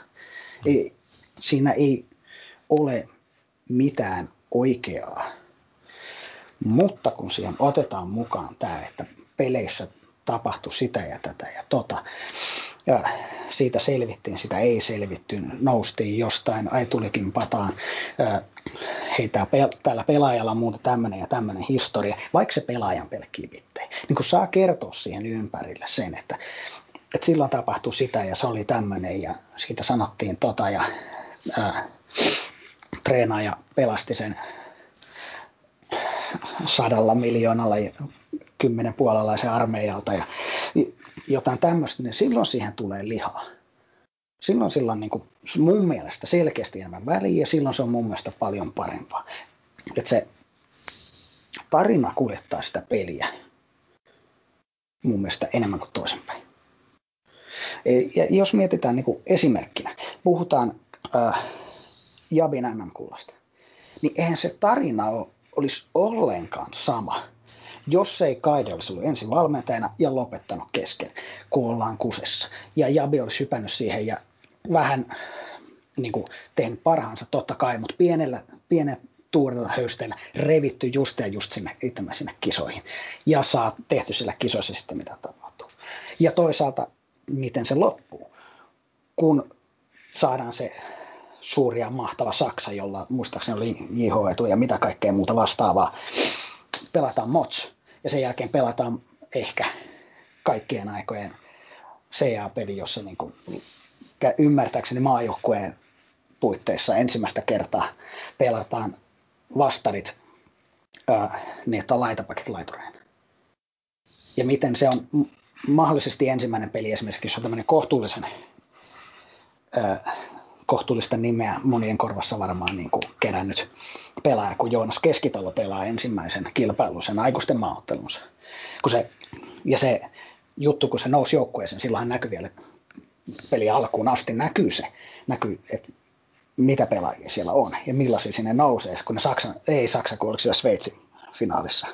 Ei, siinä ei ole mitään oikeaa. Mutta kun siihen otetaan mukaan tämä, että peleissä tapahtui sitä ja tätä ja tota, ja siitä selvittiin, sitä ei selvitty, noustiin jostain, ai tulikin pataan, hei tää, tällä pelaajalla muuta tämmöinen ja tämmöinen historia, vaikka se pelaajan pelkkiä bittejä, niin kun saa kertoa siihen ympärille sen, että, että silloin tapahtui sitä ja se oli tämmöinen ja siitä sanottiin tota ja ää, treenaaja pelasti sen sadalla miljoonalla kymmenen puolalaisen armeijalta ja jotain tämmöistä, niin silloin siihen tulee lihaa. Silloin sillä on niin kuin mun mielestä selkeästi enemmän väliä ja silloin se on mun mielestä paljon parempaa. Että se tarina kuljettaa sitä peliä mun mielestä enemmän kuin toisinpäin. E, ja jos mietitään niin kuin esimerkkinä, puhutaan äh, Jabin MM-kullasta, niin eihän se tarina ole, olisi ollenkaan sama – jos ei Kaide olisi ollut ensin valmentajana ja lopettanut kesken, kun ollaan kusessa. Ja Jabi olisi hypännyt siihen ja vähän niin kuin, tehnyt parhaansa totta kai, mutta pienellä, pienen tuurilla höysteillä revitty just ja just sinne, sinne kisoihin. Ja saa tehty sillä kisoissa sitten mitä tapahtuu. Ja toisaalta, miten se loppuu. Kun saadaan se suuri ja mahtava Saksa, jolla muistaakseni oli JH-etu ja mitä kaikkea muuta vastaavaa, pelataan MOTS, ja sen jälkeen pelataan ehkä kaikkien aikojen CA-peli, jossa niin kuin, ymmärtääkseni maajoukkueen puitteissa ensimmäistä kertaa pelataan vastarit ää, niin, että laitapakit laitureen. Ja miten se on mahdollisesti ensimmäinen peli esimerkiksi, jos on tämmöinen kohtuullisen kohtuullista nimeä monien korvassa varmaan niin kuin kerännyt pelaaja, kun Joonas Keskitalo pelaa ensimmäisen kilpailuisen aikuisten maaottelunsa. Kun se, ja se juttu, kun se nousi joukkueeseen, silloinhan näkyy vielä peli alkuun asti näkyy se, näkyy, että mitä pelaajia siellä on ja millaisia sinne nousee, kun ne Saksan, ei Saksa, kun oliko siellä Sveitsin finaalissa,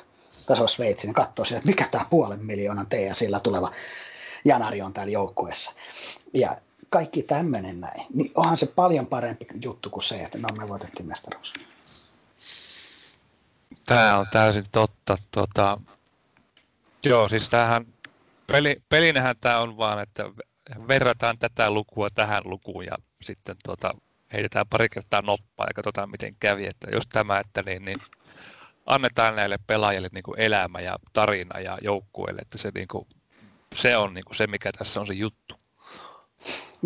tässä on Sveitsi, niin katsoo sieltä, että mikä tämä puolen miljoonan ja sillä tuleva Janari on täällä joukkueessa. Ja kaikki tämmöinen näin, niin onhan se paljon parempi juttu kuin se, että no me voitettiin mestaruus. Tämä on täysin totta. Tuota, joo, siis tämähän, peli, pelinähän tämä on vaan, että verrataan tätä lukua tähän lukuun ja sitten tuota, heitetään pari kertaa noppaa ja katsotaan miten kävi. Että jos tämä, että niin, niin annetaan näille pelaajille niin kuin elämä ja tarina ja joukkueelle, että se, niin kuin, se on niin kuin se, mikä tässä on se juttu.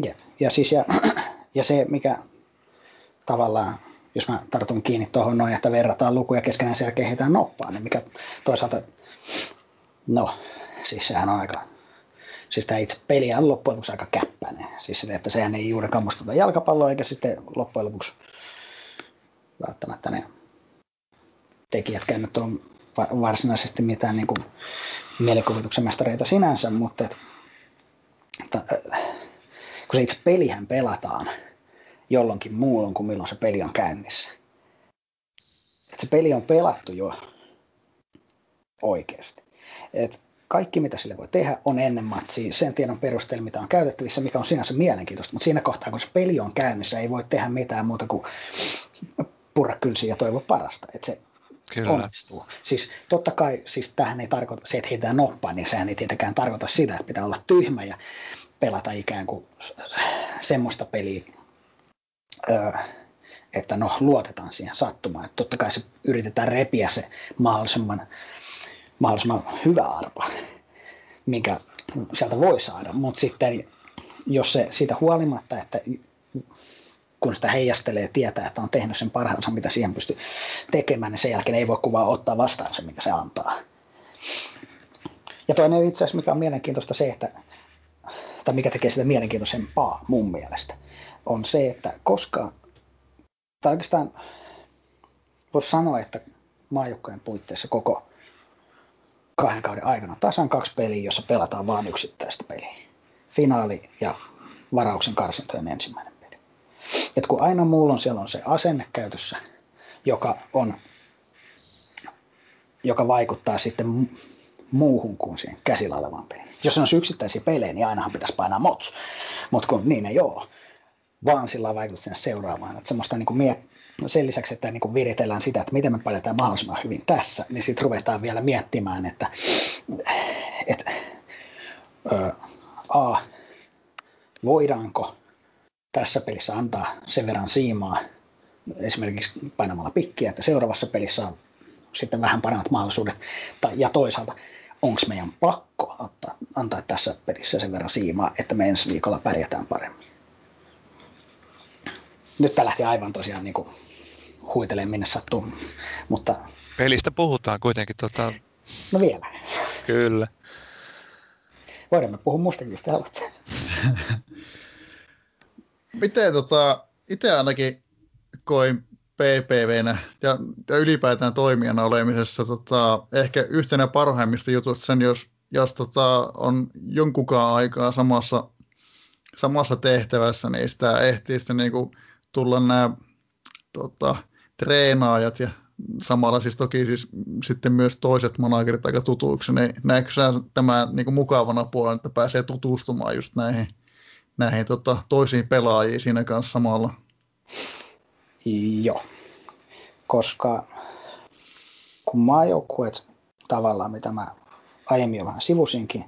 Ja, ja, siis ja, ja se, mikä tavallaan, jos mä tartun kiinni tuohon noin, että verrataan lukuja keskenään siellä kehitetään noppaa, niin mikä toisaalta, no, siis sehän on aika, siis tämä itse peli on loppujen lopuksi aika käppäinen. Siis se, että sehän ei juurikaan muistuta jalkapalloa, eikä sitten loppujen lopuksi välttämättä ne tekijätkään nyt on varsinaisesti mitään niin kuin mielikuvituksen mestareita sinänsä, mutta et, kun se itse pelihän pelataan jolloinkin muulloin kuin milloin se peli on käynnissä. Et se peli on pelattu jo oikeasti. Et kaikki, mitä sille voi tehdä, on ennen matsia sen tiedon perusteella, mitä on käytettävissä, mikä on sinänsä mielenkiintoista. Mutta siinä kohtaa, kun se peli on käynnissä, ei voi tehdä mitään muuta kuin purra kylsiä ja toivoa parasta. Et se Kyllä. onnistuu. Siis totta kai, siis tähän ei tarkoita, se, että heitetään noppaa, niin sehän ei tietenkään tarkoita sitä, että pitää olla tyhmä ja pelata ikään kuin semmoista peliä, että no luotetaan siihen sattumaan. Että totta kai se yritetään repiä se mahdollisimman, mahdollisimman hyvä arpa, mikä sieltä voi saada. Mutta sitten jos se siitä huolimatta, että kun sitä heijastelee ja tietää, että on tehnyt sen parhaansa, mitä siihen pystyy tekemään, niin sen jälkeen ei voi kuvaa ottaa vastaan se, mikä se antaa. Ja toinen itse asiassa, mikä on mielenkiintoista se, että tai mikä tekee sitä mielenkiintoisempaa mun mielestä, on se, että koska, tai oikeastaan voisi sanoa, että maajoukkojen puitteissa koko kahden kauden aikana tasan kaksi peliä, jossa pelataan vain yksittäistä peliä. Finaali ja varauksen karsintojen ensimmäinen peli. Et kun aina muulla on siellä on se asenne käytössä, joka on joka vaikuttaa sitten muuhun kuin siihen käsillä olevaan peliin. Jos on yksittäisiä pelejä, niin ainahan pitäisi painaa mots. Mutta kun niin ei ole, vaan sillä vaikuttaa sinne seuraavaan. Että semmoista niin kuin miet- no sen lisäksi, että niin kuin viritellään sitä, että miten me pärjätään mahdollisimman hyvin tässä, niin sitten ruvetaan vielä miettimään, että, että ö, A, voidaanko tässä pelissä antaa sen verran siimaa esimerkiksi painamalla pikkiä, että seuraavassa pelissä on sitten vähän paremmat mahdollisuudet. Ja toisaalta, onko meidän pakko antaa, antaa tässä pelissä sen verran siimaa, että me ensi viikolla pärjätään paremmin. Nyt tämä lähti aivan tosiaan niin huiteleen minne sattuu, mutta... Pelistä puhutaan kuitenkin. Tota... No vielä. Kyllä. Voidaan me puhua mustakin, jos haluatte. Miten tota, itse ainakin koin PPVnä ja, ja ylipäätään toimijana olemisessa tota, ehkä yhtenä parhaimmista jutuista sen, jos, jos tota, on jonkunkaan aikaa samassa, samassa tehtävässä, niin sitä ehtii sitten niin kuin tulla nämä tota, treenaajat ja samalla siis toki siis sitten myös toiset managerit aika tutuiksi, niin näetkö sä tämä niin kuin mukavana puolella, että pääsee tutustumaan just näihin, näihin tota, toisiin pelaajiin siinä kanssa samalla? Joo, koska kun maajoukkueet tavallaan, mitä mä aiemmin jo vähän sivusinkin,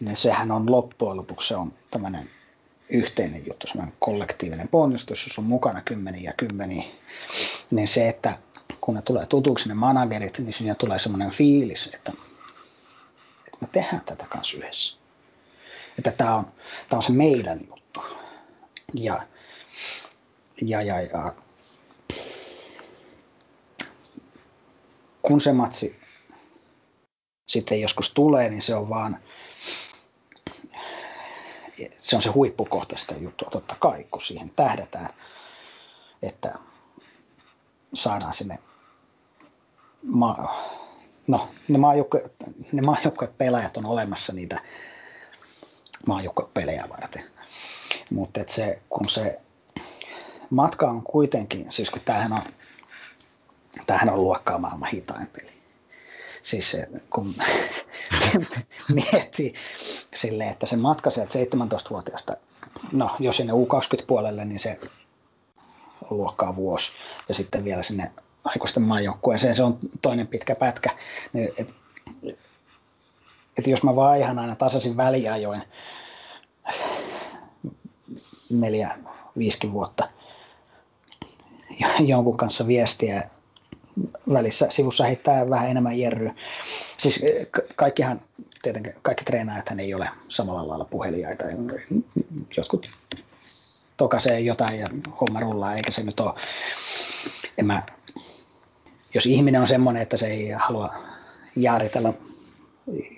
niin sehän on loppujen lopuksi se on tämmöinen yhteinen juttu, semmoinen kollektiivinen ponnistus, jos on mukana kymmeniä ja kymmeniä, niin se, että kun ne tulee tutuksi ne managerit, niin siinä tulee semmoinen fiilis, että, että me tehdään tätä kanssa yhdessä. Että tämä on, tämä on se meidän juttu. Ja, ja, ja, ja kun se matsi sitten joskus tulee, niin se on vaan se on se huippukohta sitä juttua totta kai, kun siihen tähdätään, että saadaan sinne ma- no, ne maajoukkueet ne maajoukkueet pelaajat on olemassa niitä maajoukkuepelejä varten. Mutta se, kun se matka on kuitenkin, siis kun tämähän on, tämähän on luokkaa maailman hitain peli. Siis se, kun [laughs] miettii silleen, että se matka sieltä 17-vuotiaasta, no jos sinne U20-puolelle, niin se on luokkaa vuosi. Ja sitten vielä sinne aikuisten maajoukkueeseen, se on toinen pitkä pätkä. Niin, et, et jos mä vaan ihan aina tasaisin väliajoin neljä, viisikin vuotta jonkun kanssa viestiä välissä sivussa heittää vähän enemmän jerryä. Siis kaikkihan, tietenkin kaikki treenaajat ei ole samalla lailla puheliaita. Jotkut tokasee jotain ja homma rullaa, eikä se nyt ole, en mä, jos ihminen on semmoinen, että se ei halua jaaritella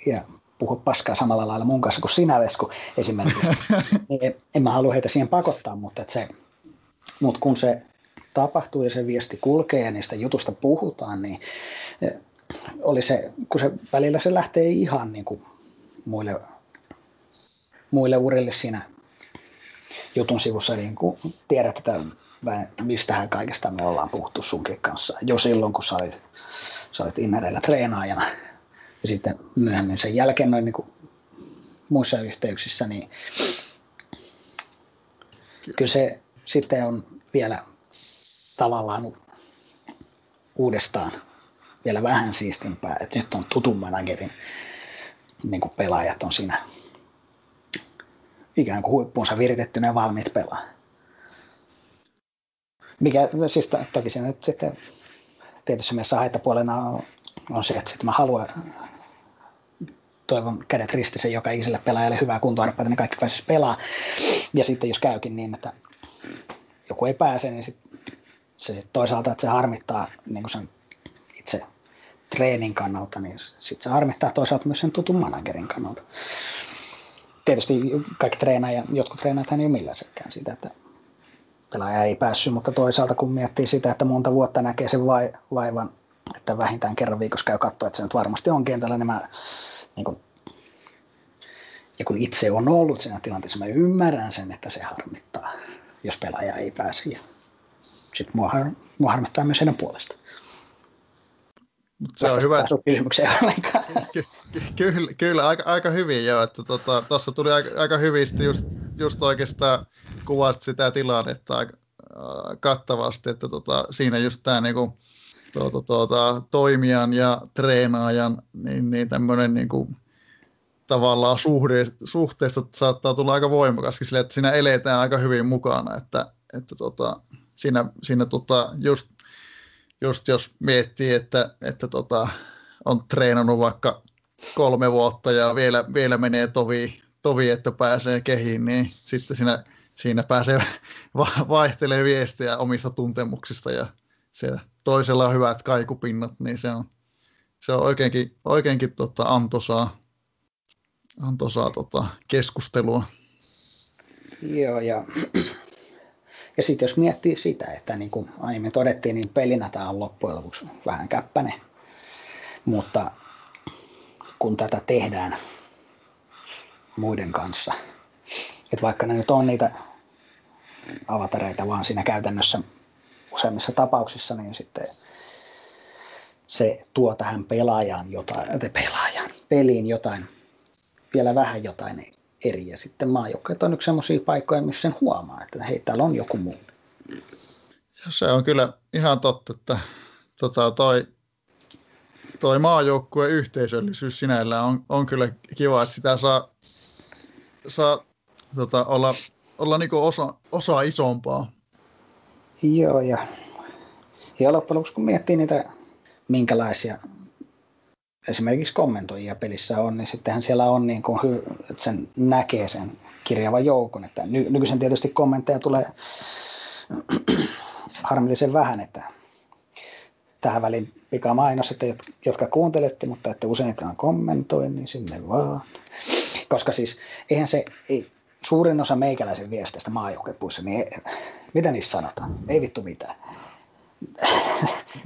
ja puhua paskaa samalla lailla mun kanssa kuin sinä, Vesku, esimerkiksi, [laughs] niin en mä halua heitä siihen pakottaa, mutta, että se, mutta kun se tapahtuu ja se viesti kulkee ja niistä jutusta puhutaan, niin oli se, kun se välillä se lähtee ihan niin kuin muille, muille urille siinä jutun sivussa, niin kuin tiedät, että mistähän kaikesta me ollaan puhuttu sunkin kanssa. Jo silloin, kun sä olit, sä olit Innereillä treenaajana ja sitten myöhemmin sen jälkeen noin niin kuin muissa yhteyksissä, niin kyllä se sitten on vielä tavallaan uudestaan vielä vähän siistimpää, että nyt on tutun managerin niin kuin pelaajat on siinä ikään kuin huippuunsa viritettynä ja valmiit pelaa. Mikä, siis toki se nyt sitten tietysti mielessä haittapuolena on, on se, että sitten mä haluan toivon kädet ristissä joka ikiselle pelaajalle hyvää kuntoarpaa, niin kaikki pääsisi pelaa. Ja sitten jos käykin niin, että joku ei pääse, niin sit se toisaalta, että se harmittaa niin kuin sen itse treenin kannalta, niin sitten se harmittaa toisaalta myös sen tutun managerin kannalta. Tietysti kaikki treenaajat, jotkut treenaajat ei ole millään siitä, että pelaaja ei päässyt, mutta toisaalta kun miettii sitä, että monta vuotta näkee sen vai, vaivan, että vähintään kerran viikossa käy katsoa, että se nyt varmasti on kentällä, niin mä niin kun, ja kun itse on ollut siinä tilanteessa, mä ymmärrän sen, että se harmittaa, jos pelaaja ei pääse. Ja sitten mua, har, mua harmittaa myös heidän puolesta. se on hyvä. Kysymykseen [laughs] Ky- ky- kyllä, kyllä aika, aika hyvin jo, että tuossa tota, tuli aika, aika hyvin just, just oikeastaan kuvasit sitä tilannetta aika äh, kattavasti, että tota, siinä just tämä niinku, tuota, tuota, toimijan ja treenaajan niin, niin tämmöinen niinku, tavallaan suhde, suhteesta saattaa tulla aika voimakaskin sille, että siinä eletään aika hyvin mukana, että, että tota, siinä, siinä tota, just, just, jos miettii, että, että tota, on treenannut vaikka kolme vuotta ja vielä, vielä menee tovi, tovi, että pääsee kehiin, niin sitten siinä, siinä pääsee [laughs] vaihtelee viestejä omista tuntemuksista ja siellä toisella on hyvät kaikupinnat, niin se on, se on oikeinkin, oikeinkin tota, antoisaa, antoisaa tota, keskustelua. Joo, ja ja sitten jos miettii sitä, että niin kuin aiemmin todettiin, niin pelinä tämä on loppujen lopuksi vähän käppäne. Mutta kun tätä tehdään muiden kanssa, että vaikka ne nyt on niitä avatareita vaan siinä käytännössä useimmissa tapauksissa, niin sitten se tuo tähän pelaajan jotain, pelaajan, peliin jotain, vielä vähän jotain eri. Ja sitten maajoukkueet on yksi sellaisia paikkoja, missä sen huomaa, että hei, täällä on joku muu. Se on kyllä ihan totta, että tota, toi, toi maajoukkueen yhteisöllisyys sinällään on, on kyllä kiva, että sitä saa, saa tota, olla, olla niinku osa, osa isompaa. Joo, ja, ja loppujen lopuksi kun miettii niitä, minkälaisia esimerkiksi kommentoijia pelissä on, niin sittenhän siellä on niin kuin, että sen näkee sen kirjavan joukon. Että ny, nykyisin tietysti kommentteja tulee [clears throat] harmillisen vähän, että tähän väliin pikamainos, että jotka kuuntelette, mutta että useinkaan kommentoi, niin sinne vaan. Koska siis eihän se, ei, suurin osa meikäläisen viesteistä maajoukkuepuissa, niin ei, mitä niissä sanotaan? Ei vittu mitään.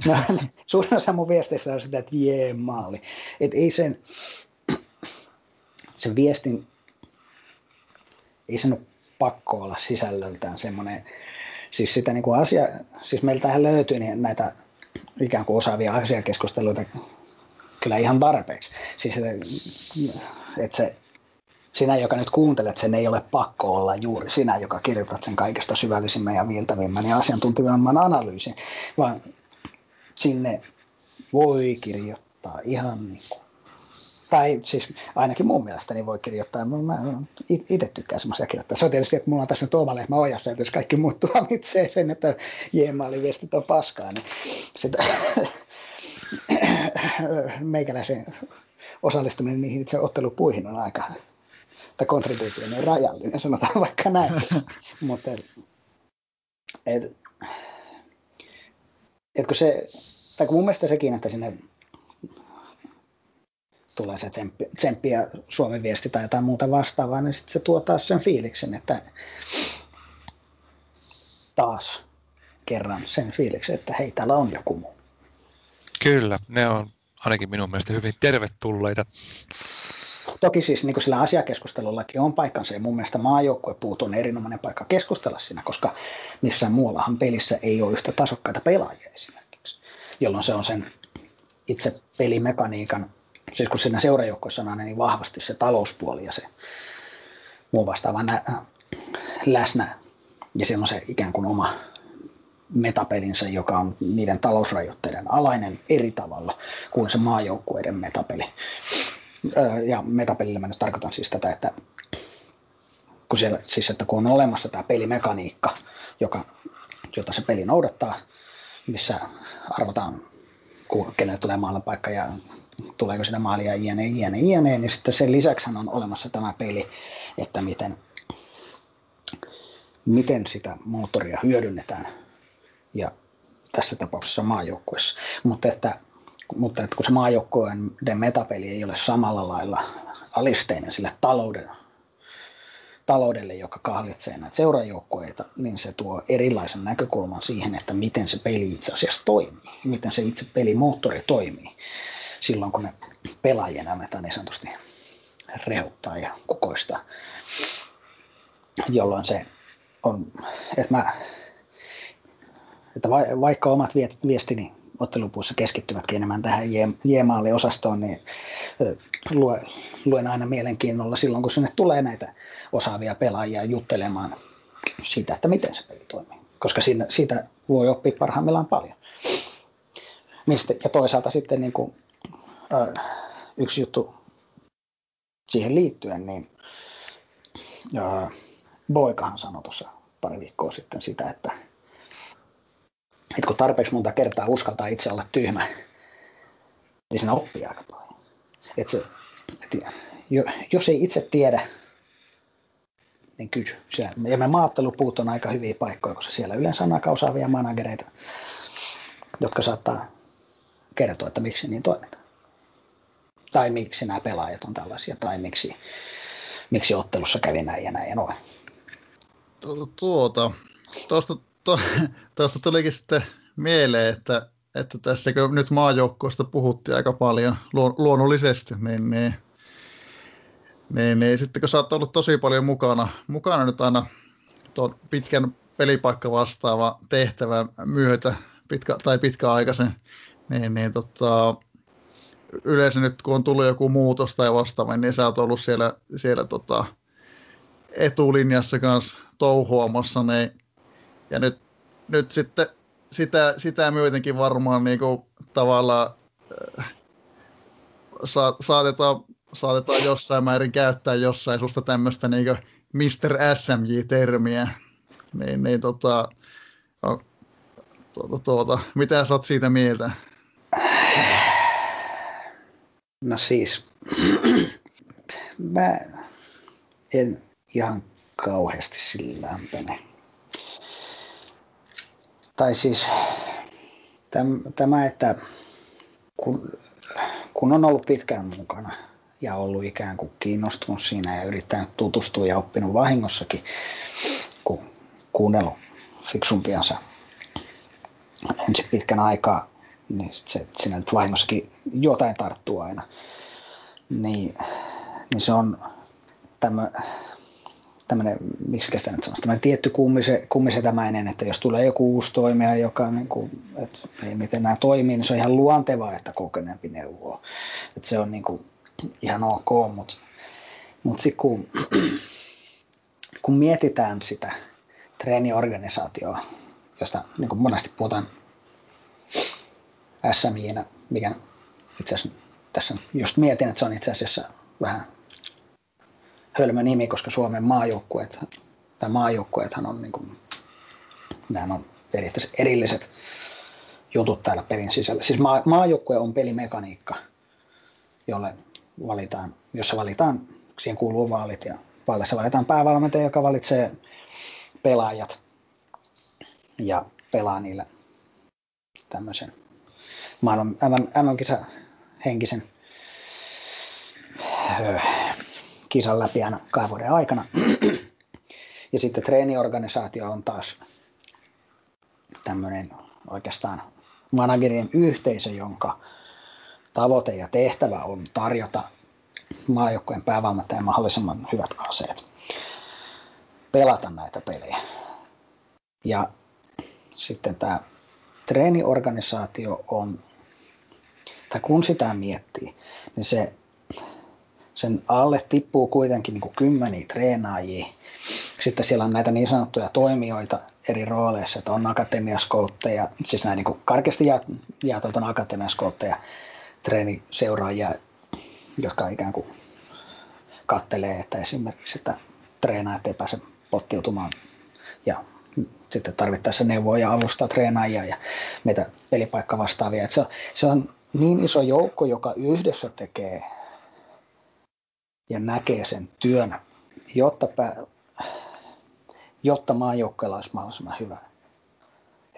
No, suurin osa mun viesteistä on sitä, että jee, maali. Et ei sen, sen viestin, ei sen ole pakko olla sisällöltään semmoinen, siis sitä niin kuin asia, siis meiltähän löytyy niin näitä ikään kuin osaavia asiakeskusteluita kyllä ihan tarpeeksi. Siis että, että se, sinä, joka nyt kuuntelet, sen ei ole pakko olla juuri sinä, joka kirjoitat sen kaikesta syvällisimmän ja viiltävimmän ja asiantuntevamman analyysin, vaan sinne voi kirjoittaa ihan niin kuin tai siis ainakin mun mielestä niin voi kirjoittaa. Mä itse tykkään semmoisia kirjoittaa. Se on tietysti, että mulla on tässä nyt oma lehmä ojassa, että jos kaikki muut [laughs] tuomitsee sen, että viestit on paskaa, niin sitä [coughs] meikäläisen osallistuminen niihin itse ottelupuihin on aika, tai kontribuutio on rajallinen, sanotaan [laughs] vaikka näin. Mutta et, et, et kun se, tai kun mun mielestä sekin, että sinne tulee se tsemppi, tsemppi ja Suomen viesti tai jotain muuta vastaavaa, niin sitten se tuo taas sen fiiliksen, että taas kerran sen fiiliksen, että hei, täällä on joku muu. Kyllä, ne on ainakin minun mielestä hyvin tervetulleita. Toki siis niin sillä asiakeskustelullakin on paikkansa ja mun mielestä maajoukkuepuut on erinomainen paikka keskustella siinä, koska missään muuallahan pelissä ei ole yhtä tasokkaita pelaajia esimerkiksi, jolloin se on sen itse pelimekaniikan siis kun siinä seurajoukkoissa on aina niin vahvasti se talouspuoli ja se muu vastaava nä- läsnä, ja siellä on se ikään kuin oma metapelinsä, joka on niiden talousrajoitteiden alainen eri tavalla kuin se maajoukkueiden metapeli. Ja metapelillä mä nyt tarkoitan siis tätä, että kun, siellä, siis että kun on olemassa tämä pelimekaniikka, joka, jota se peli noudattaa, missä arvotaan, kenelle tulee paikka ja tuleeko sitä maalia jne, jne, jne, niin sitten sen lisäksi on olemassa tämä peli, että miten, miten sitä moottoria hyödynnetään ja tässä tapauksessa maajoukkuessa. Mutta että, mutta että kun se maajoukkueen metapeli ei ole samalla lailla alisteinen sille talouden, taloudelle, joka kahlitsee näitä seurajoukkueita, niin se tuo erilaisen näkökulman siihen, että miten se peli itse asiassa toimii, miten se itse pelimoottori toimii silloin, kun ne pelaajien annetaan niin sanotusti rehuttaa ja kukoista, jolloin se on, että mä, että vaikka omat viestini ottelupuussa keskittyvätkin enemmän tähän J-maali-osastoon, niin luen aina mielenkiinnolla silloin, kun sinne tulee näitä osaavia pelaajia juttelemaan siitä, että miten se peli toimii. Koska siinä, siitä voi oppia parhaimmillaan paljon. Ja toisaalta sitten niin kuin yksi juttu siihen liittyen, niin Boikahan sanoi tuossa pari viikkoa sitten sitä, että, että kun tarpeeksi monta kertaa uskaltaa itse olla tyhmä, niin siinä oppii aika paljon. Että se, että jos ei itse tiedä, niin kysy. Ja me maattelupuut on aika hyviä paikkoja, koska siellä yleensä on aika osaavia managereita, jotka saattaa kertoa, että miksi niin toimitaan tai miksi nämä pelaajat on tällaisia, tai miksi, miksi ottelussa kävi näin ja näin ja noin. Tuota, tuosta, tuosta tulikin sitten mieleen, että, että tässä kun nyt maajoukkoista puhuttiin aika paljon luonnollisesti, niin, niin, niin, niin sitten kun sä oot ollut tosi paljon mukana, mukana nyt aina tuon pitkän pelipaikka vastaava tehtävä myötä pitkä, tai pitkäaikaisen, niin, niin tota, yleensä nyt kun on tullut joku muutos tai vastaava, niin sä oot ollut siellä, siellä tota, etulinjassa kanssa touhuamassa, niin, ja nyt, nyt sitten sitä, sitä myötenkin varmaan niin kuin, tavallaan äh, sa, saatetaan, saatetaan jossain määrin käyttää jossain susta tämmöistä niin Mr. SMJ-termiä, niin, niin tota, tuota, tuota, mitä sä oot siitä mieltä? No siis, [clears throat] mä en ihan kauheasti sillä lämpene. Tai siis, tämä, että kun, kun on ollut pitkään mukana ja ollut ikään kuin kiinnostunut siinä ja yrittänyt tutustua ja oppinut vahingossakin, kun kuunnellut fiksumpiansa ensin pitkän aikaa, niin se, siinä nyt vahingossakin jotain tarttuu aina. Niin, niin se on tämä, tämmöinen, miksi sitä nyt sanoisi, tämmöinen tietty kummise, kummisetämäinen, että jos tulee joku uusi toimija, joka niin kuin, että ei miten nämä toimii, niin se on ihan luontevaa, että kokeneempi neuvoo. Että se on niin kuin ihan ok, mutta, mutta sitten kun, [clears throat] kun mietitään sitä treeniorganisaatioa, josta niin kuin monesti puhutaan SMInä, mikä itse asiassa tässä just mietin, että se on itse asiassa vähän hölmö nimi, koska Suomen maajoukkueet, tai maajoukkueethan on, niin kuin, on periaatteessa erilliset jutut täällä pelin sisällä. Siis maa, maajoukkue on pelimekaniikka, jolle valitaan, jossa valitaan, siihen kuuluu vaalit ja vaaleissa valitaan päävalmentaja, joka valitsee pelaajat ja pelaa niillä tämmöisen maailman MM-kisa henkisen kisan läpi aina kahden vuoden aikana. [clears throat] Ja sitten treeniorganisaatio on taas tämmöinen oikeastaan managerien yhteisö, jonka tavoite ja tehtävä on tarjota maajoukkojen päävalmentajan mahdollisimman hyvät aseet pelata näitä pelejä. Ja sitten tämä treeniorganisaatio on, tai kun sitä miettii, niin se sen alle tippuu kuitenkin niin kuin kymmeniä treenaajia. Sitten siellä on näitä niin sanottuja toimijoita eri rooleissa, että on akatemiaskoutteja, siis näin niin karkeasti jaeteltu akatemiaskoutteja, treeniseuraajia, jotka ikään kuin kattelee, että esimerkiksi että treenaajat ei pääse pottiutumaan ja sitten tarvittaessa neuvoa ja avustaa treenaajia ja meitä pelipaikka vastaavia. Se, on, se on niin iso joukko, joka yhdessä tekee ja näkee sen työn, jotta, pää, jotta maajoukkoilla olisi mahdollisimman hyvä,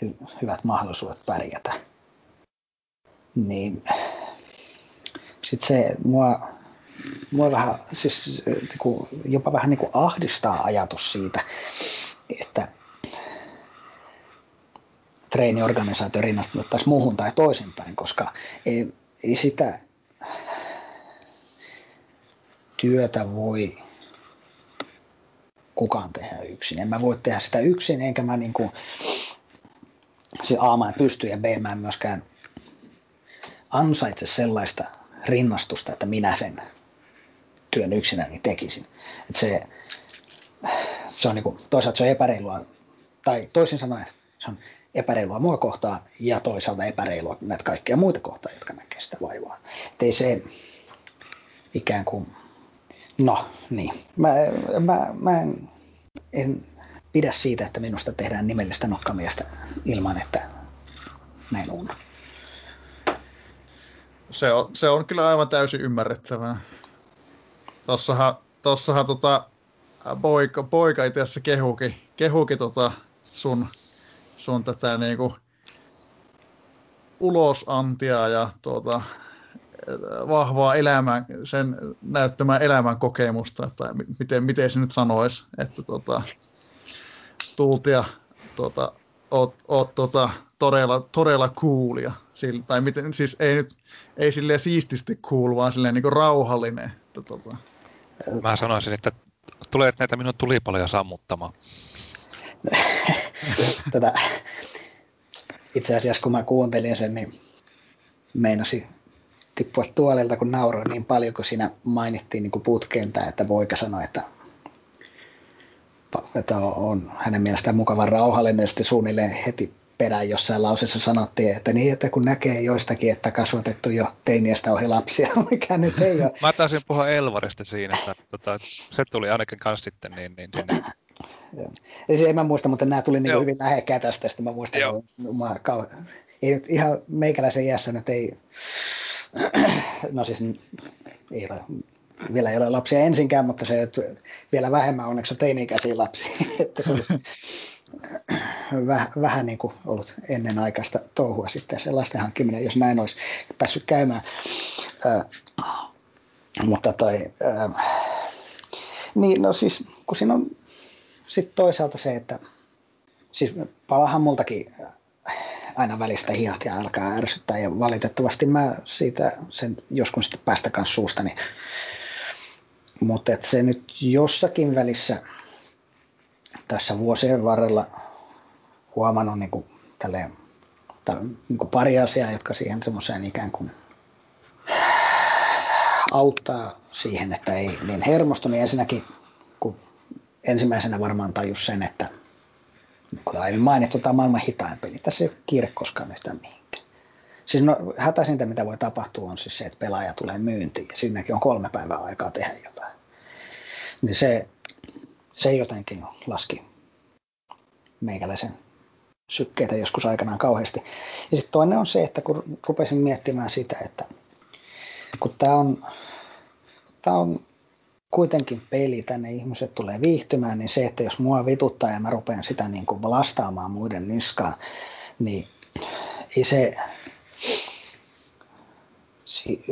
hy, hyvät mahdollisuudet pärjätä. Niin sitten se mua, mua vähän, siis niinku, jopa vähän niin kuin ahdistaa ajatus siitä, että treeniorganisaatio rinnastettaisiin muuhun tai toisinpäin, koska ei, ei sitä työtä voi kukaan tehdä yksin. En mä voi tehdä sitä yksin, enkä mä niin kuin, se A mä en pysty ja B mä en myöskään ansaitse sellaista rinnastusta, että minä sen työn yksinäni tekisin. Et se, se on niin kuin, toisaalta se on epäreilua, tai toisin sanoen se on epäreilua mua kohtaa ja toisaalta epäreilua näitä kaikkia muita kohtaa, jotka näkee sitä vaivaa. Et ei se ikään kuin No niin. Mä, mä, mä en, en pidä siitä, että minusta tehdään nimellistä nokkamiestä ilman, että näin on. Se on, se on kyllä aivan täysin ymmärrettävää. Tossahan, tossahan tota, poika, poika itse asiassa kehuki, kehuki tota sun, sun tätä niinku ulosantia ja tuota, vahvaa elämän, sen näyttämään elämän kokemusta, tai miten, miten se nyt sanoisi, että tota, tultia ja tota, oot, oot tota, todella, todella coolia. Sillä, tai miten, siis ei nyt, ei silleen siististi cool, vaan silleen niin rauhallinen. Että, tota. Mä sanoisin, että tulee näitä minun tulipaloja sammuttamaan. Tätä, itse asiassa kun mä kuuntelin sen, niin meinasin tippua tuolilta, kun nauroin niin paljon, kun siinä mainittiin niin putkenta, että voika sanoa, että, että on hänen mielestään mukavan rauhallinen, ja sitten suunnilleen heti perään jossain lauseessa sanottiin, että niin, että kun näkee joistakin, että kasvatettu jo teiniästä ohi lapsia, [laughs] mikä nyt ei ole. Mä taisin puhua Elvarista siinä, että tota, se tuli ainakin kanssa sitten niin, niin sinne. Ja se en mä muista, mutta nämä tuli niin hyvin lähekkää tästä, mä muistan, että mä, ei nyt ihan meikäläisen iässä nyt ei [clears throat] no siis ei ole, vielä ei ole lapsia ensinkään, mutta se, että vielä vähemmän onneksi on teini-ikäisiä lapsia. [laughs] että se olisi, [clears throat] väh, vähän niin kuin ollut ennenaikaista touhua sitten se lasten hankkiminen, jos näin olisi päässyt käymään. Ää, mutta toi, ää, niin no siis, kun siinä on sitten toisaalta se, että siis palahan multakin aina välistä hihat ja alkaa ärsyttää ja valitettavasti mä siitä sen joskus sitten päästä kanssa suustani. Mutta se nyt jossakin välissä tässä vuosien varrella huomannut niin kuin, tälleen, niin kuin pari asiaa, jotka siihen semmoiseen ikään kuin auttaa siihen, että ei niin hermostu, niin ensinnäkin kun ensimmäisenä varmaan tajus sen, että aiemmin mainittu, tämä on maailman hitain peli. Tässä ei ole kiire koskaan yhtään mihinkään. Siis no, hätäisintä, mitä voi tapahtua, on siis se, että pelaaja tulee myyntiin ja siinäkin on kolme päivää aikaa tehdä jotain. Niin se, se jotenkin laski meikäläisen sykkeitä joskus aikanaan kauheasti. Ja sitten toinen on se, että kun rupesin miettimään sitä, että kun tämä on, tämä on kuitenkin peli, tänne ihmiset tulee viihtymään, niin se, että jos mua vituttaa ja mä rupean sitä niin kuin lastaamaan muiden niskaan, niin ei se, si,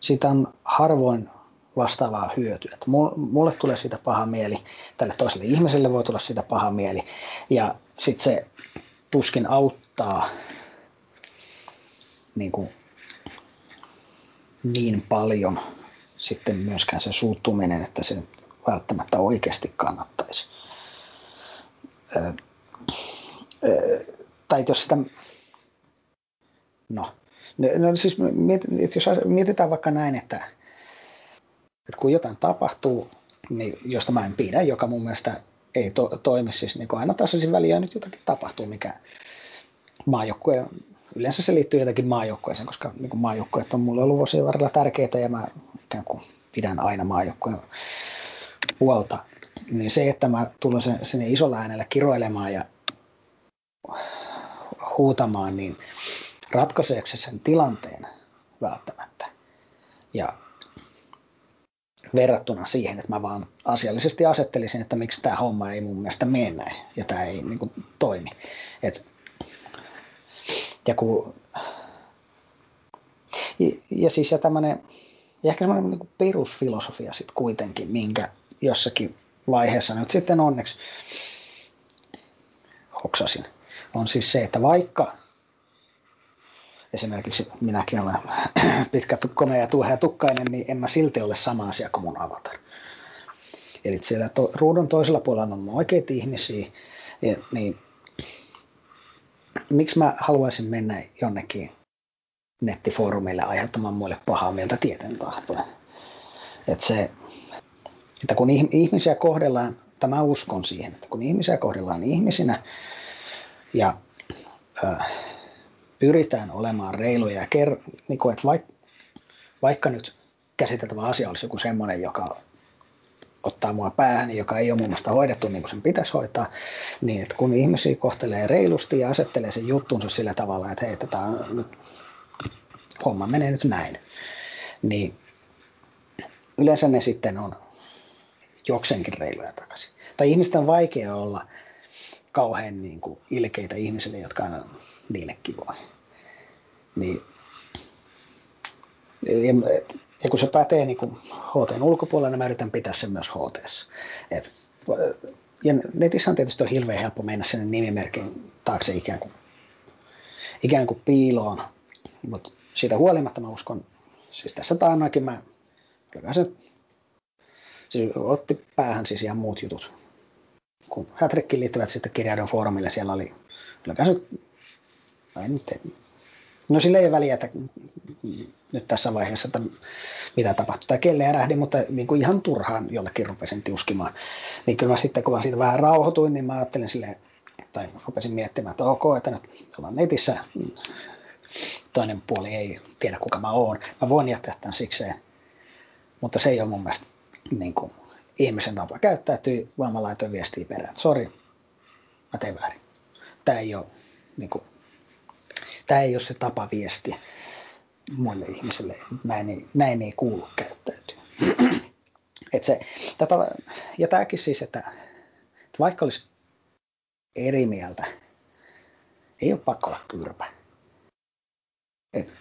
siitä on harvoin vastaavaa hyötyä. Että mulle tulee siitä paha mieli, tälle toiselle ihmiselle voi tulla siitä paha mieli, ja sitten se tuskin auttaa niin, kuin, niin paljon sitten myöskään se suuttuminen, että se välttämättä oikeasti kannattaisi. Ö, ö, tai jos sitä, no, no siis jos mietitään vaikka näin, että, että kun jotain tapahtuu, niin josta mä en pidä, joka mun mielestä ei to, toimi, siis niin aina tasaisin väliä nyt jotakin tapahtuu, mikä maajoukkue yleensä se liittyy jotenkin maajoukkueeseen, koska niin maajoukkueet on mulle ollut vuosien varrella tärkeitä ja mä ikään kuin pidän aina maajoukkueen puolta. Niin se, että mä tulen sen, sinne isolla äänellä kiroilemaan ja huutamaan, niin ratkaiseeko se sen tilanteen välttämättä. Ja verrattuna siihen, että mä vaan asiallisesti asettelisin, että miksi tämä homma ei mun mielestä mene ja tämä ei niin kuin, toimi. Et ja, kun, ja, ja siis ja tämmöinen, ja ehkä semmoinen niin perusfilosofia sitten kuitenkin, minkä jossakin vaiheessa nyt sitten onneksi hoksasin, on siis se, että vaikka esimerkiksi minäkin olen [clears throat] pitkä, komea ja tukkainen, niin en mä silti ole sama asia kuin mun avatar. Eli siellä to, ruudun toisella puolella on oikeita ihmisiä, niin miksi mä haluaisin mennä jonnekin nettifoorumille aiheuttamaan muille pahaa mieltä tieten. Että se, että kun ihmisiä kohdellaan, tämä uskon siihen, että kun ihmisiä kohdellaan ihmisinä ja ö, pyritään olemaan reiluja ja ker, niin kuin, että vaikka, vaikka nyt käsiteltävä asia olisi joku semmoinen, joka ottaa mua päähän, joka ei ole mun mielestä hoidettu niin kuin sen pitäisi hoitaa, niin että kun ihmisiä kohtelee reilusti ja asettelee sen juttunsa sillä tavalla, että hei, tätä nyt, homma menee nyt näin, niin yleensä ne sitten on jokseenkin reiluja takaisin. Tai ihmisten on vaikea olla kauhean niin kuin ilkeitä ihmisille, jotka on niille kivoja. Niin, ja kun se pätee niin kuin HTn ulkopuolella, niin mä yritän pitää sen myös HT. Et, ja netissä on tietysti on hirveän helppo mennä sinne nimimerkin taakse ikään kuin, ikään kuin piiloon, mutta siitä huolimatta mä uskon, siis tässä taannoinkin mä, se, siis otti päähän siis ihan muut jutut. Kun Hätrikkiin liittyvät sitten kirjaidon foorumille, siellä oli, kyllähän se, en nyt, no sillä ei ole väliä, että nyt tässä vaiheessa, että mitä tapahtuu tai kelle ärähdi, mutta niin kuin ihan turhaan jollekin rupesin tiuskimaan. Niin kyllä mä sitten, kun mä siitä vähän rauhoituin, niin mä ajattelin silleen, tai rupesin miettimään, että ok, että nyt ollaan netissä, toinen puoli ei tiedä kuka mä oon. Mä voin jättää tämän sikseen, mutta se ei ole mun mielestä niin kuin, ihmisen tapa käyttäytyy, vaan mä laitoin viestiä perään, sori, mä tein väärin. Tämä ei ole, niin kuin, tämä ei ole se tapa viestiä muille ihmisille. Näin ei, näin ei kuulu käyttäytyä. Et se, tätä, ja tämäkin siis, että, että vaikka olisi eri mieltä, ei ole pakko olla kyrpä. Et,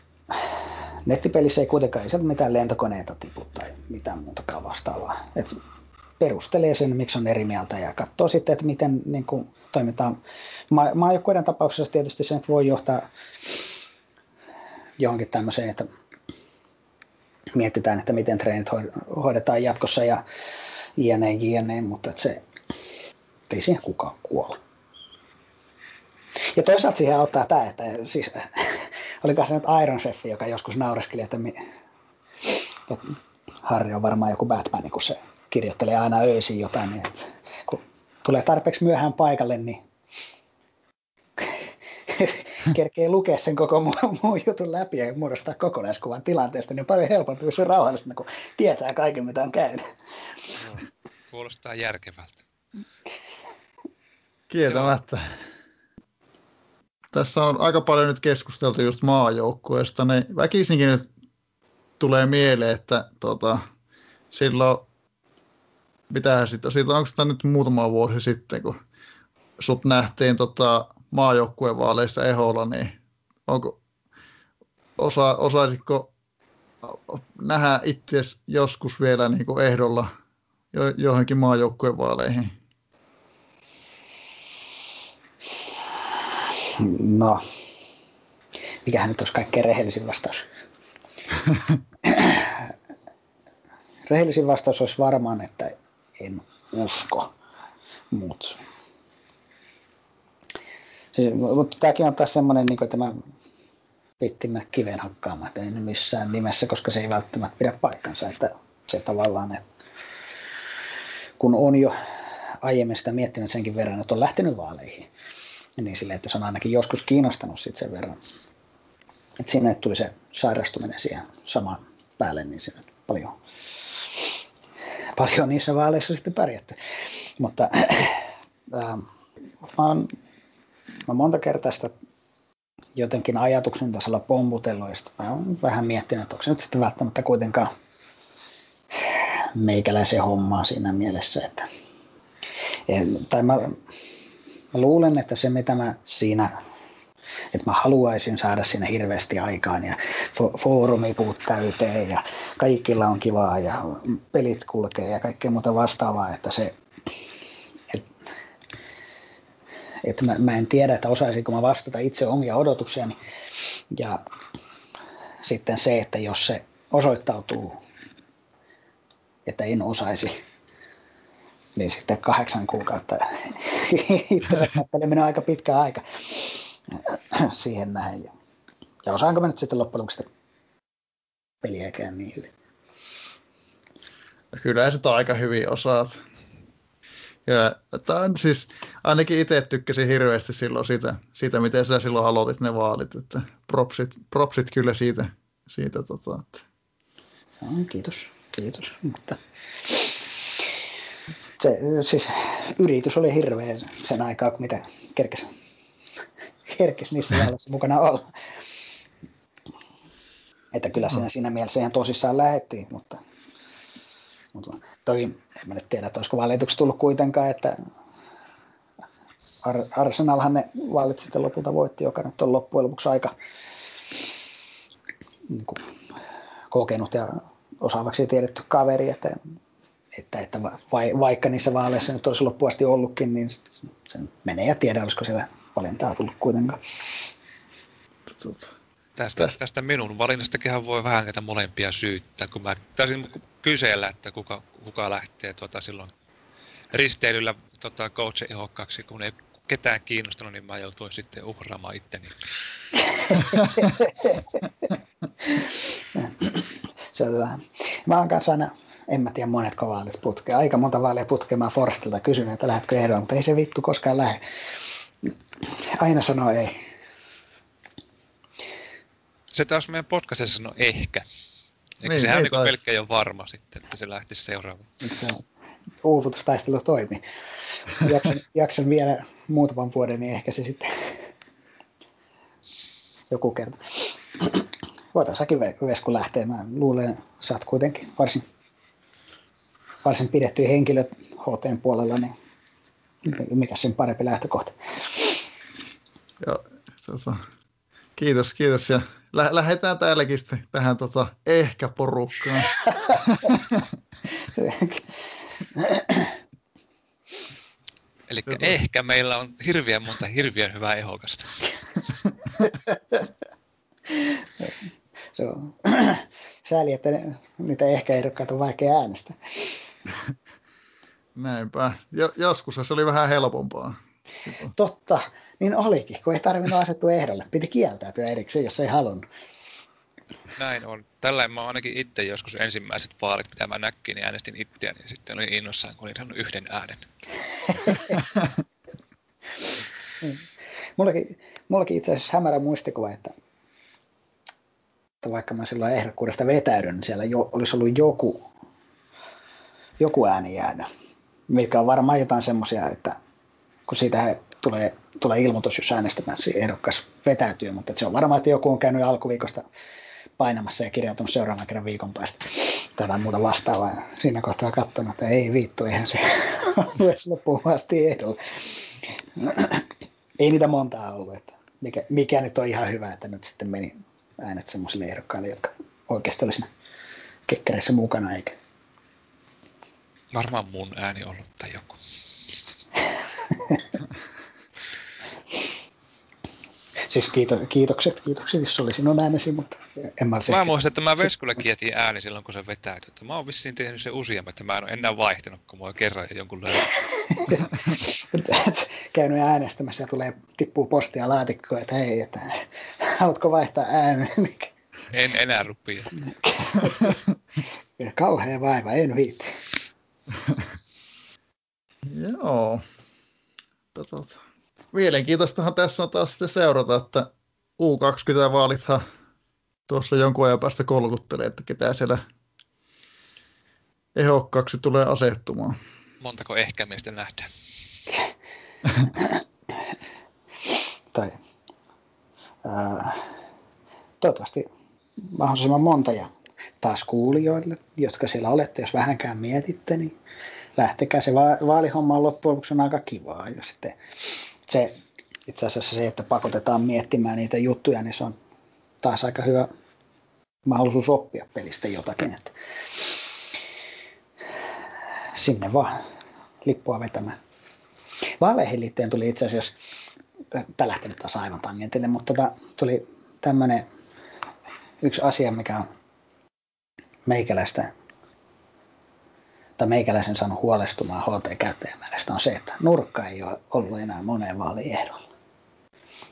nettipelissä ei kuitenkaan ei mitään lentokoneita tipu tai mitään muutakaan vastaavaa. Et perustelee sen, miksi on eri mieltä ja katsoo sitten, että miten niin kuin, toimitaan. Ma- maajoukkueiden tapauksessa tietysti se voi johtaa johonkin tämmöiseen, että mietitään, että miten treenit hoidetaan jatkossa ja jne, jne, mutta että se ei siihen kukaan kuole. Ja toisaalta siihen auttaa tämä, että siis [laughs] oliko se nyt Iron Chef, joka joskus naureskeli, että, mi, että Harri on varmaan joku Batman, kun se kirjoittelee aina öisin jotain, niin että kun tulee tarpeeksi myöhään paikalle, niin [laughs] kerkee lukea sen koko muun, [laughs] muun jutun läpi ja muodostaa kokonaiskuvan tilanteesta, niin on paljon helpompi pysyä rauhallisena, kun tietää kaiken, mitä on käynyt. Kuulostaa järkevältä. Kieltämättä. Tässä on aika paljon nyt keskusteltu just maajoukkueesta, niin väkisinkin nyt tulee mieleen, että tota, silloin, mitä sitten, siitä onko sitä nyt muutama vuosi sitten, kun sut nähtiin tota, maajoukkueen vaaleissa eholla, niin onko, osa, osaisitko nähdä itse joskus vielä niin kuin ehdolla jo, johonkin maajoukkueen vaaleihin? No, mikähän nyt olisi kaikkein rehellisin vastaus? [laughs] rehellisin vastaus olisi varmaan, että en usko, mutta Mutta tämäkin on taas semmoinen, niin kuin, että mä kiven hakkaamaan, että ei missään nimessä, koska se ei välttämättä pidä paikkansa. Että se tavallaan, että kun on jo aiemmin sitä miettinyt senkin verran, että on lähtenyt vaaleihin, niin sille, että se on ainakin joskus kiinnostanut sit sen verran. Että sinne tuli se sairastuminen siihen samaan päälle, niin siinä paljon, paljon niissä vaaleissa sitten pärjätty. Mutta [clears throat] äh, mä oon mä monta kertaa sitä jotenkin ajatuksen tasolla pomputellut ja mä oon vähän miettinyt, että onko se nyt sitten välttämättä kuitenkaan meikäläisen hommaa siinä mielessä, että tai mä, mä luulen, että se mitä mä siinä että mä haluaisin saada siinä hirveästi aikaan ja foorumipuut täyteen ja kaikilla on kivaa ja pelit kulkee ja kaikkea muuta vastaavaa, että se että mä, mä en tiedä, että osaisinko mä vastata itse omia odotuksiani. Ja sitten se, että jos se osoittautuu, että en osaisi, niin sitten kahdeksan kuukautta itse menee aika pitkä aika siihen näin. Ja, ja osaanko mä nyt sitten loppujen lopuksi peliäkään niin hyvin? Kyllä sä aika hyvin osaat. Ja, tämän, siis ainakin itse tykkäsin hirveästi silloin sitä, siitä, miten sä silloin aloitit ne vaalit. Että propsit, propsit kyllä siitä. siitä tota, että. No, kiitos, kiitos. Mutta se, siis, yritys oli hirveä sen aikaa, kun mitä kerkes, kerkes niissä [laughs] vaaleissa mukana olla. Että kyllä siinä, siinä mielessä ihan tosissaan lähettiin, mutta mutta toki en mä nyt tiedä, että olisiko valituksi tullut kuitenkaan, että Ar- Arsenalhan ne vaalit sitten lopulta voitti, joka nyt on loppujen lopuksi aika niin kuin, kokenut ja osaavaksi tiedetty kaveri, että, että, että vai, vaikka niissä vaaleissa nyt olisi loppuasti ollutkin, niin sen menee ja tiedä, olisiko siellä valintaa tullut kuitenkaan. Tästä, tästä minun valinnastakin voi vähän näitä molempia syyttää, kun mä taisin kysellä, että kuka, kuka lähtee tuota silloin risteilyllä tota, coachin ehokkaaksi, kun ei ketään kiinnostanut, niin mä joutuin sitten uhraamaan itteni. Se on. Mä oon kanssa aina, en mä tiedä monetko vaalit putkea, aika monta vaalia putkea mä Forstilta kysyn, että lähdetkö ehdoon, mutta ei se vittu koskaan lähde. Aina sanoo ei. Se taas meidän podcastissa sanoo ehkä. Eikö niin, sehän niin melkein jo varma sitten, että se lähtisi seuraavaan. Se on uuvutustaistelu toimii. Jaksan, [laughs] jaksan vielä muutaman vuoden, niin ehkä se sitten joku kerta. Voitaisiin säkin Vesku lähteä. Mä luulen, sä oot kuitenkin varsin, varsin pidetty henkilö HTn puolella, niin mikä sen parempi lähtökohta. Ja, tota, kiitos, kiitos. Ja lä- lähdetään täälläkin sitten tähän tota, ehkä porukkaan. [laughs] Eli ehkä meillä on hirviän monta hirviän hyvää ehokasta. [laughs] Se on [clears throat] sääli, että niitä ehkä ehdokkaita on vaikea äänestää. [laughs] Näinpä. Jo, joskus se oli vähän helpompaa. Totta, niin olikin, kun ei tarvinnut asettua ehdolle. Piti kieltäytyä erikseen, jos ei halunnut. Näin on. Tällä mä ainakin itse joskus ensimmäiset vaalit, mitä mä näkkin, niin äänestin itseäni ja sitten olin innossaan, kun olin saanut yhden äänen. [laughs] mullakin, mullakin itse asiassa hämärä muistikuva, että, että vaikka mä silloin ehdokkuudesta vetäydyn, niin siellä jo, olisi ollut joku, joku ääni jäänyt, mikä on varmaan jotain semmoisia, että kun siitä tulee, tulee ilmoitus, jos äänestämään ehdokas vetäytyy, mutta se on varmaan, että joku on käynyt alkuviikosta painamassa ja kirjautunut seuraavan kerran viikon päästä tätä muuta vastaavaa. Siinä kohtaa katsonut, että ei vittu, eihän se [laughs] ole loppuun asti ehdolla. ei niitä montaa ollut, että mikä, mikä nyt on ihan hyvä, että nyt sitten meni äänet semmoisille ehdokkaille, jotka oikeasti olisi kekkereissä mukana, eikä Varmaan mun ääni ollut tai joku. [laughs] Siis kiito, kiitokset, kiitokset, jos oli sinun äänesi, mutta en mä Mä muistan, että mä Veskulle jätin ääni silloin, kun se vetäytyi. Että mä oon vissiin tehnyt se useammin, että mä en ole enää vaihtanut, kun mä oon kerran jonkun löytänyt. [laughs] Käynyt äänestämässä ja tulee, tippuu postia laatikkoon, että hei, että haluatko vaihtaa äänen? [laughs] En enää rupia. [laughs] Kauhea vaiva, en viitti. Joo. Tota, mielenkiintoistahan tässä on taas sitten seurata, että U20-vaalithan tuossa jonkun ajan päästä kolkuttelee, että ketä siellä ehokkaaksi tulee asettumaan. Montako ehkä meistä nähdään? tai ää, toivottavasti mahdollisimman monta ja taas kuulijoille, jotka siellä olette, jos vähänkään mietitte, niin lähtekää. Se va- vaalihomma on loppujen lopuksi on aika kivaa. Ja sitten se, itse asiassa se, että pakotetaan miettimään niitä juttuja, niin se on taas aika hyvä mahdollisuus oppia pelistä jotakin. Että sinne vaan lippua vetämään. Vaaleihin liittyen tuli itse asiassa, tämä lähti nyt taas aivan tangentille, mutta tota, tuli tämmöinen yksi asia, mikä on meikäläistä tai meikäläisen saanut huolestumaan HT-käyttäjämäärästä on se, että nurkka ei ole ollut enää moneen vaaliehdolla.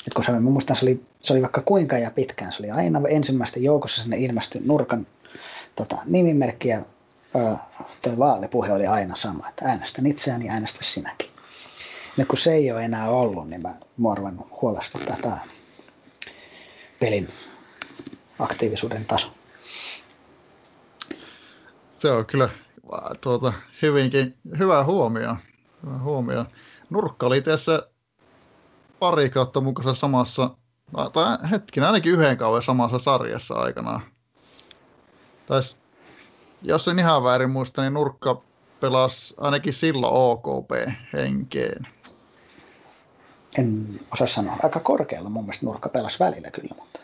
Et kun se, muistan, se oli, se oli vaikka kuinka ja pitkään, se oli aina ensimmäisten joukossa sinne ilmestyi nurkan tota, nimimerkki ja tuo vaalipuhe oli aina sama, että äänestän itseäni, äänestä sinäkin. Nyt kun se ei ole enää ollut, niin mä mua ruvennut huolestuttaa tämä pelin aktiivisuuden taso. Se on kyllä tuota, hyvinkin hyvä huomio. Hyvä huomio. Nurkka oli tässä pari kautta mukaan samassa, tai hetkinä ainakin yhden kauden samassa sarjassa aikanaan. Tais, jos en ihan väärin muista, niin Nurkka pelasi ainakin silloin OKP-henkeen. En osaa sanoa. Aika korkealla mun mielestä Nurkka pelasi välillä kyllä, mutta...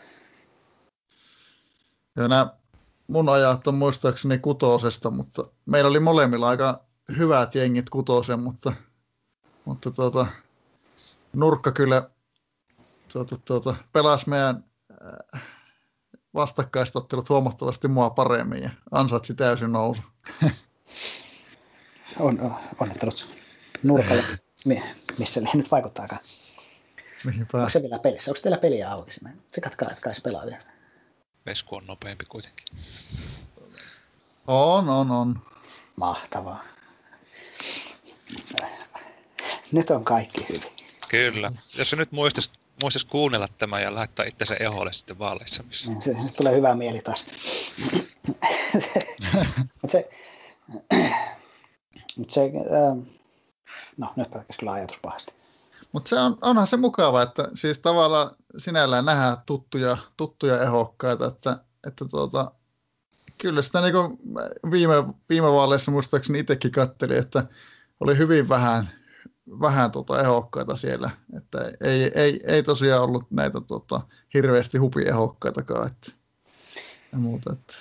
Ja nämä mun ajat on muistaakseni kutosesta, mutta meillä oli molemmilla aika hyvät jengit kutosen, mutta, mutta tuota, nurkka kyllä tuota, tuota, pelasi meidän äh, vastakkaistottelut huomattavasti mua paremmin ja ansaitsi täysin nousu. [laughs] on, on, onnittelut nurkalle, missä ne nyt vaikuttaakaan. Mihinpä? Onko se vielä pelissä? Onko teillä peliä auki? Se katkaa, että kai se pelaa vielä. Vesku on nopeampi kuitenkin. On, on, on. Mahtavaa. Nyt on kaikki hyvin. Kyllä. Jos se nyt muistaisi muistais kuunnella tämä ja laittaa itsensä eholle sitten vaaleissa. Missä... Se, se tulee hyvä mieli taas. [laughs] Mutta se, se ähm, no nyt pelkäs kyllä ajatus pahasti. Mutta se on, onhan se mukava, että siis tavallaan sinällään nähdään tuttuja, tuttuja ehokkaita, että, että tuota, kyllä sitä niin viime, viime vaaleissa muistaakseni itsekin katteli, että oli hyvin vähän vähän tota ehokkaita siellä, että ei, ei, ei tosiaan ollut näitä tota, hirveästi hupiehokkaitakaan, että, ja muuta, että.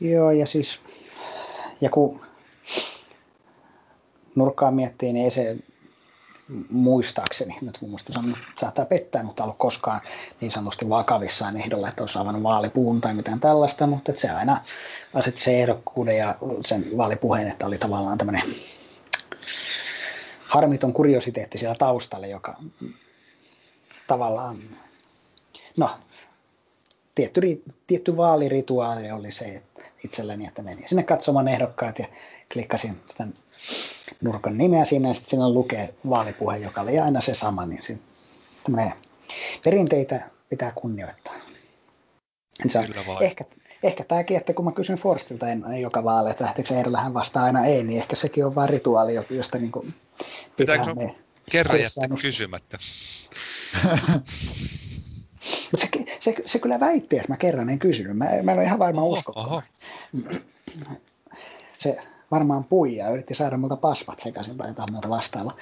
Joo, ja siis, ja kun nurkkaa miettii, niin ei se muistaakseni, nyt mun mielestä on, saattaa pettää, mutta ollut koskaan niin sanotusti vakavissaan ehdolla, että olisi avannut vaalipuun tai mitään tällaista, mutta että se aina asetti se ehdokkuuden ja sen vaalipuheen, että oli tavallaan tämmöinen harmiton kuriositeetti siellä taustalla, joka tavallaan, no, tietty, tietty vaalirituaali oli se että itselläni, että menin sinne katsomaan ehdokkaat ja klikkasin sitä nurkan nimeä siinä ja sitten siinä lukee vaalipuhe, joka oli aina se sama, niin se, perinteitä pitää kunnioittaa. Se on ehkä, ehkä tämäkin, että kun mä kysyn Forstilta en, en joka vaale, että lähteekö ehdolla hän vastaa aina ei, niin ehkä sekin on vain rituaali, josta niin kuin pitää me kerran jättää kysymättä? [laughs] Mutta se, se, se, kyllä väitti, että mä kerran en kysynyt. Mä, mä en ole ihan varma usko. Se, varmaan pui ja yritti saada multa pasmat sekaisin tai jotain muuta vastaavaa.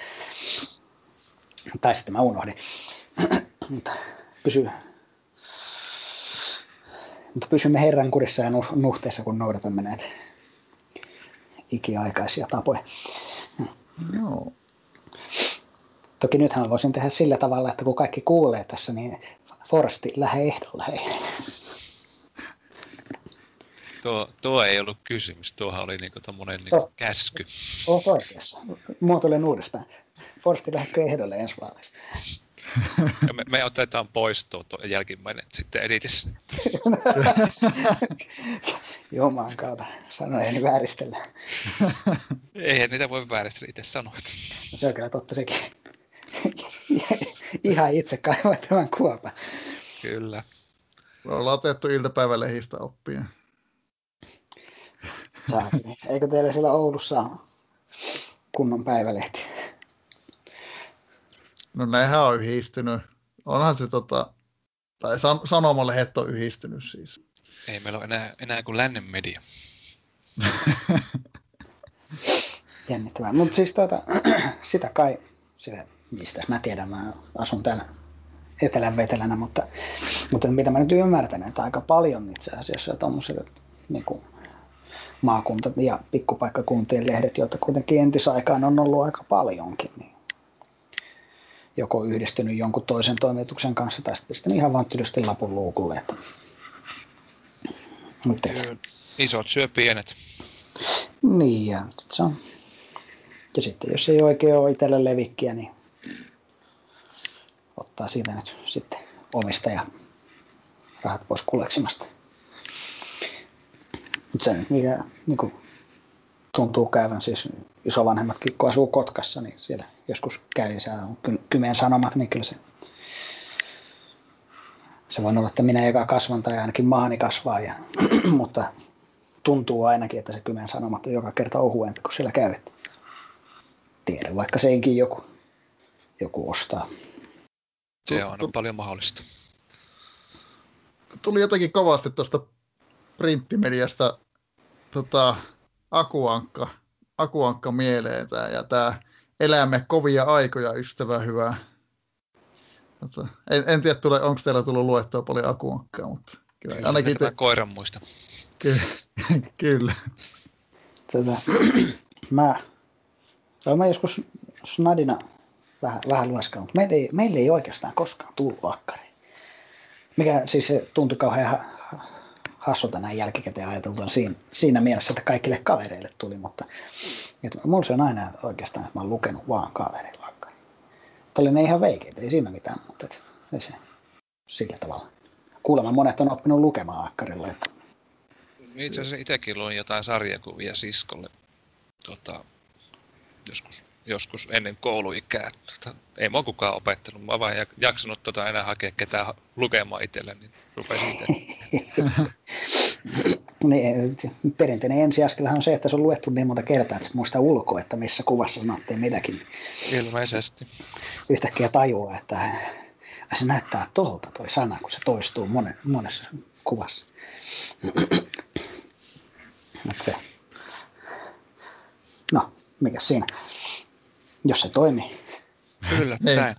Tai sitten mä unohdin. Mutta pysy, mutta pysymme Herran kurissa ja nuhteessa, kun noudatamme näitä ikiaikaisia tapoja. Joo. Toki nythän voisin tehdä sillä tavalla, että kun kaikki kuulee tässä, niin Forsti lähde ehdolle. Tuo, tuo ei ollut kysymys, tuohan oli niinku tommonen niinku käsky. Olet oikeassa. Muotoilen uudestaan. Forsti lähdekö ehdolle ensi vaaleissa? me, me, otetaan pois tuo, tuo jälkimmäinen sitten editissä. [laughs] Jumaan kautta. Sanoin, vääristellä. Eihän niitä voi vääristellä, itse sanoit. No, se on kyllä totta sekin. [laughs] Ihan itse kaivoin tämän kuopan. Kyllä. Me ollaan otettu iltapäivälehdistä oppia. Saatini. Eikö teillä siellä Oulussa kunnon päivälehti? No nehän on yhdistynyt. Onhan se tota, tai san- sanomalehdet on yhdistynyt siis. Ei meillä ole enää, enää kuin lännen media. [laughs] Jännittävää. Mutta siis tuota, [clears throat] sitä kai, sitä, mistä mä tiedän, mä asun täällä etelän vetelänä, mutta, mutta mitä mä nyt ymmärtänyt, että aika paljon itse asiassa tuommoiset niin kuin, maakunta- ja pikkupaikkakuntien lehdet, joita kuitenkin entisaikaan on ollut aika paljonkin, niin joko yhdistynyt jonkun toisen toimituksen kanssa tai sitten pistänyt ihan vaan tylysti lapun luukulle. Että... Isot syö pienet. Niin, ja sit se on. Ja sitten jos ei oikein ole itselle levikkiä, niin ottaa siitä nyt sitten omistaja rahat pois kuleksimasta. Mutta se, mikä niin kuin, tuntuu käyvän, siis isovanhemmatkin, kun asuu Kotkassa, niin siellä joskus käy, se on kymeen sanomat, niin kyllä se, se voi olla, että minä joka kasvan tai ainakin maani kasvaa, ja, [clears throat] mutta tuntuu ainakin, että se kymeen sanomat on joka kerta ohuempi, kun siellä käy. Tiedä, vaikka senkin joku, joku ostaa. Se on aina paljon mahdollista. Tuli jotenkin kovasti tuosta printtimediasta tota, akuankka, akuankka mieleen tää, ja tämä elämme kovia aikoja, ystävä hyvä. Tota, en, en tiedä, tule, onko teillä tullut luettua paljon akuankkaa, mutta kyllä, kyllä ainakin te... koiran muista. Ky- [laughs] kyllä. Tätä, mä, mä joskus snadina vähän, vähän lueskellut, mutta meille ei, meille ei oikeastaan koskaan tullut akkari. Mikä siis se tuntui kauhean hassulta näin jälkikäteen ajateltuna siinä, siinä mielessä, että kaikille kavereille tuli, mutta että mulla se on aina oikeastaan, että mä oon lukenut vaan kavereilla vaikka. Oli ne ihan veikeitä, ei siinä mitään, mutta et, ei se sillä tavalla. Kuulemma monet on oppinut lukemaan akkarilla. Että... Itse asiassa itsekin luin jotain sarjakuvia siskolle tota, joskus, joskus ennen kouluikää. Tota, ei mua kukaan opettanut. Mä vaan jaksanut tota enää hakea ketään lukemaan itselle, niin rupesin itse. [laughs] [laughs] niin, perinteinen ensiaskelhan on se, että se on luettu niin monta kertaa, että muista ulkoa, että missä kuvassa sanottiin mitäkin. Ilmeisesti. Yhtäkkiä tajuaa, että se näyttää tuolta toi sana, kun se toistuu monen, monessa kuvassa. [clears throat] se. No, mikä siinä? Jos se toimii. Yllättäen. Niin.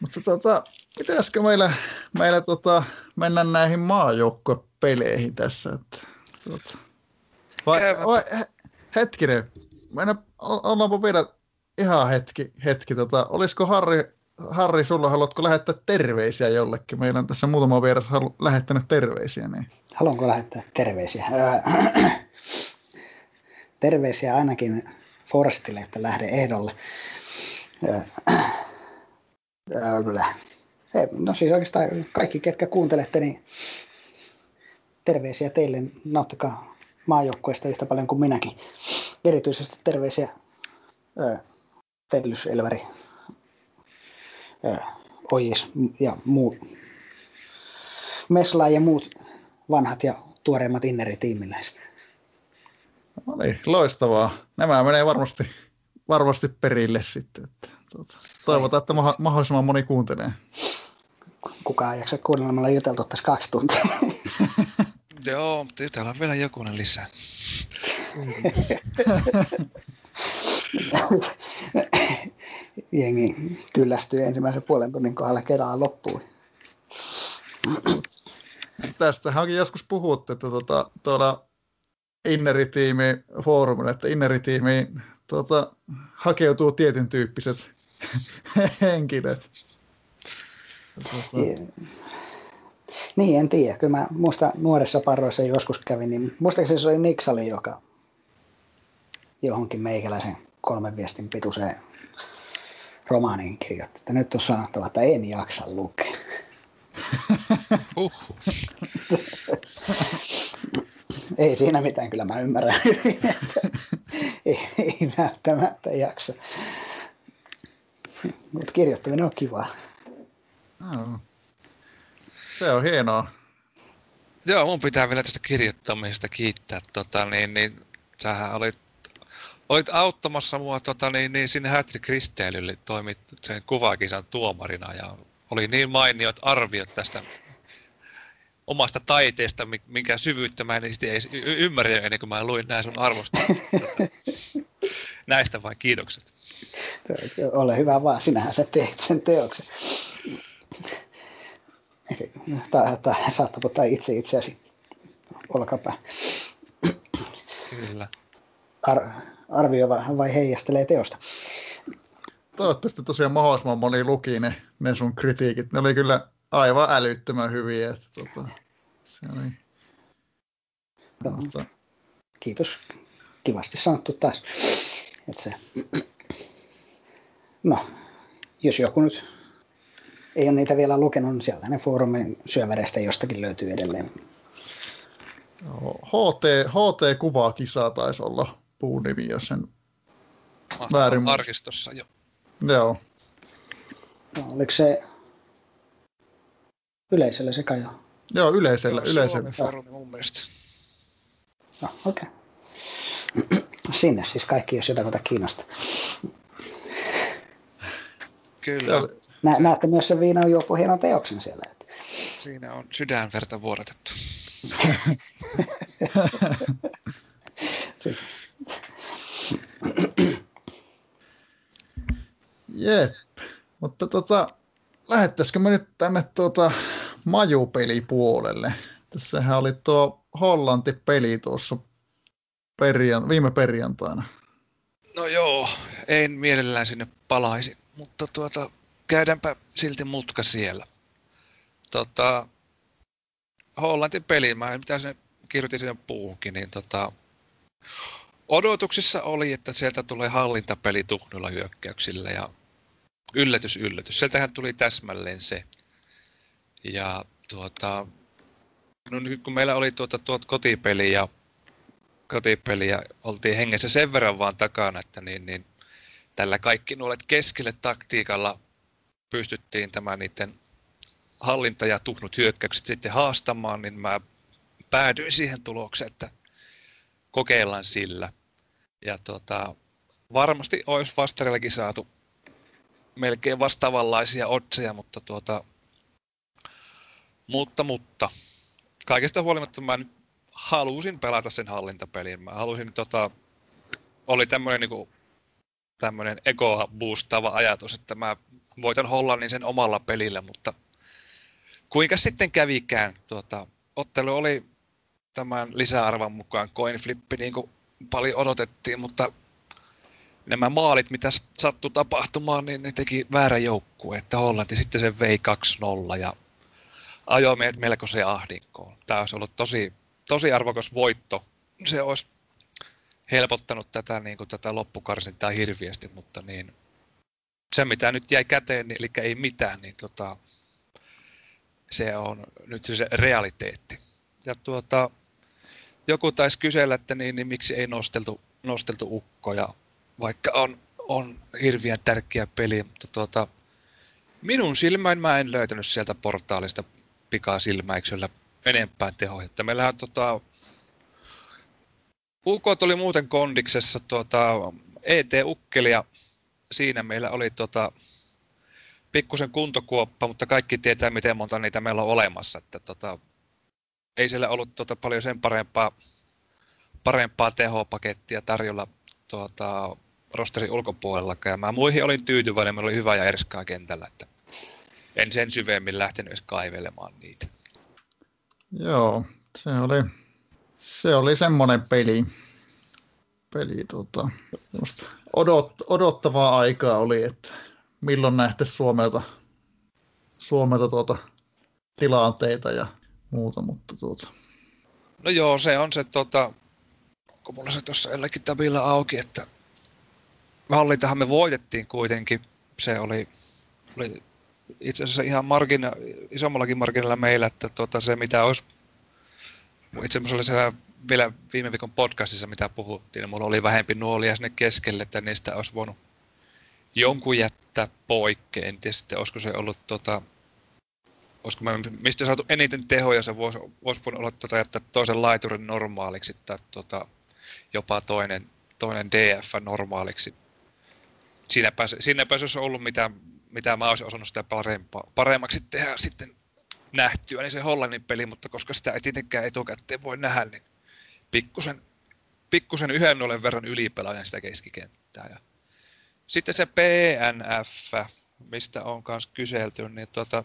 Mutta tota, pitäisikö meillä, meillä tota, mennä näihin maajoukkuepeleihin tässä? Että, tota. Vai, vai, he- hetkinen, mennä, ollaanpa vielä ihan hetki, hetki tota, olisiko Harri, Harri, sulla haluatko lähettää terveisiä jollekin? Meillä on tässä muutama vieras halu, lähettänyt terveisiä. Niin. Haluanko lähettää terveisiä? [clears throat] Terveisiä ainakin Forstille, että lähde ehdolle. [clears throat] Ei, No siis oikeastaan kaikki, ketkä kuuntelette, niin terveisiä teille. Nauttikaa maajoukkueesta yhtä paljon kuin minäkin. Erityisesti terveisiä öö, Tellys, Elväri, öö, Ojis ja muut. Mesla ja muut vanhat ja tuoreimmat inneritiimiläiset. No niin, loistavaa. Nämä menee varmasti, varmasti perille sitten. Että, tota, toivotaan, että mahdollisimman moni kuuntelee. Kukaan ei jaksa kuunnella, me ollaan juteltu tässä kaksi tuntia. [laughs] Joo, mutta täällä on vielä jokunen lisää. [laughs] Jengi kyllästyy ensimmäisen puolen tunnin kohdalla kerralla loppuun. Tästähän onkin joskus puhuttu, että tota, tuolla Inneritiimi foorumilla, että Inneritiimiin tota, hakeutuu tietyn tyyppiset [laughs] henkilöt. Tota, Niin, en tiedä. Kyllä mä muista nuorissa parroissa joskus kävin, niin muistaakseni se oli Niksali, joka johonkin meikäläisen kolmen viestin pituiseen romaaniin kirjoitti, että nyt on sanottava, että en jaksa lukea. [laughs] Huh. [laughs] Ei siinä mitään, kyllä mä ymmärrän hyvin, [laughs] että ei, ei välttämättä jaksa. Mutta kirjoittaminen on kivaa. Se on hienoa. Joo, mun pitää vielä tästä kirjoittamisesta kiittää. Tota, niin, niin, sähän olit, olit auttamassa mua tota, niin, niin, sinne Hätri Kristeilylle, toimit sen kuvakisan tuomarina ja oli niin mainiot arviot tästä omasta taiteesta, mi- minkä syvyyttä mä en y- ymmärrä ennen kuin mä luin näin sun arvostelut. [laughs] Näistä vain kiitokset. Ole hyvä vaan, sinähän sä teet sen teoksen. Eli tai, tai saattaa ottaa itse itseäsi olkapää. Kyllä. Ar- arvioi vai heijastelee teosta. Toivottavasti tosiaan mahdollisimman moni luki ne, ne sun kritiikit. Ne oli kyllä aivan älyttömän hyviä. Että, tota, se oli, mutta, Kiitos. Kivasti sanottu taas. Et se. No, jos joku nyt ei ole niitä vielä lukenut, niin sieltä ne foorumin syövereistä jostakin löytyy edelleen. HT, HT-kuvakisa taisi olla puun nimi, jos sen... Väärin muista. Arkistossa jo. Joo, No, oliko se yleisölle se kai jo? joo yleisellä, Joo, yleisellä. Suomen foorumi mun mielestä. No, okei. [clears throat] Sinne siis kaikki, jos jotakuta kiinnostaa. Kyllä, Joo, Nä, näette myös sen viinan juoppu hienon teoksen siellä. Siinä on sydänverta vuodatettu. Jep. Mutta tota, lähettäisikö me nyt tänne tuota majupelipuolelle? Tässähän oli tuo Hollanti-peli tuossa perjan, viime perjantaina. No joo, en mielellään sinne palaisi, mutta tuota, käydäänpä silti mutka siellä. Tota, Hollantin peli, mä mitä sen kirjoitin sinne puuhunkin, niin tota, odotuksissa oli, että sieltä tulee hallintapeli tuhnuilla hyökkäyksillä ja yllätys, yllätys. Sieltähän tuli täsmälleen se. Ja tuota, no nyt kun meillä oli tuota, tuot kotipeli ja kotipeli ja oltiin hengessä sen verran vaan takana, että niin, niin tällä kaikki nuolet keskelle taktiikalla pystyttiin tämä niiden hallinta ja tuhnut hyökkäykset sitten haastamaan, niin mä päädyin siihen tulokseen, että kokeillaan sillä. Ja tota, varmasti olisi vastarellakin saatu melkein vastaavanlaisia otseja, mutta tuota, mutta, mutta kaikesta huolimatta mä nyt halusin pelata sen hallintapelin. Mä halusin tota, oli tämmöinen niinku tämmöinen egoa boostaava ajatus, että mä voitan Hollannin sen omalla pelillä, mutta kuinka sitten kävikään? Tuota, ottelu oli tämän lisäarvan mukaan coin flippi, niin kuin paljon odotettiin, mutta nämä maalit, mitä sattui tapahtumaan, niin ne teki väärä joukkue, että Hollanti sitten sen vei 2-0 ja ajoi meidät se ahdinkoon. Tämä olisi ollut tosi, tosi arvokas voitto. Se olisi helpottanut tätä, niin kuin, tätä loppukarsintaa hirviästi, mutta niin, se mitä nyt jäi käteen, niin, eli ei mitään, niin tota, se on nyt se realiteetti. Ja tuota, joku taisi kysellä, että niin, niin miksi ei nosteltu, nosteltu ukkoja, vaikka on, on hirveän tärkeä peli, mutta tuota, minun silmäin mä en löytänyt sieltä portaalista pikasilmäiksellä enempää tehoja. Että meillähän tota, UK oli muuten kondiksessa tuota, ET-ukkeli ja siinä meillä oli tota, pikkusen kuntokuoppa, mutta kaikki tietää, miten monta niitä meillä on olemassa. Että, tota, ei siellä ollut tota, paljon sen parempaa, parempaa tehopakettia tarjolla tuota, rosterin ulkopuolella. Ja mä muihin olin tyytyväinen, meillä oli hyvä ja erskaa kentällä. Että en sen syvemmin lähtenyt edes kaivelemaan niitä. Joo, se oli, se oli semmoinen peli, peli tota, odot, odottavaa aikaa oli, että milloin nähtä Suomelta, Suomelta tuota, tilanteita ja muuta, mutta tuota. No joo, se on se, tota, kun mulla se tuossa jällekin tabilla auki, että hallintahan me voitettiin kuitenkin. Se oli, oli itse asiassa ihan margina, isommallakin marginalla meillä, että tuota, se mitä olisi, itse asiassa vielä viime viikon podcastissa, mitä puhuttiin, niin mulla oli vähempi nuolia sinne keskelle, että niistä olisi voinut jonkun jättää poikkeen. En tiedä sitten, olisiko se ollut tota, olisiko me mistä saatu eniten tehoja, se voisi, voisi voinut olla tota, jättää toisen laiturin normaaliksi tai tota, jopa toinen, toinen DF normaaliksi. Siinäpä, siinäpä se olisi ollut mitä, mitä mä olisin osannut sitä parempaa, paremmaksi tehdä sitten nähtyä, niin se Hollannin peli, mutta koska sitä ei tietenkään etukäteen voi nähdä, niin pikkusen, pikkusen yhden olen verran ylipelaajan sitä keskikenttää. Ja sitten se PNF, mistä on kanssa kyselty, niin tuota,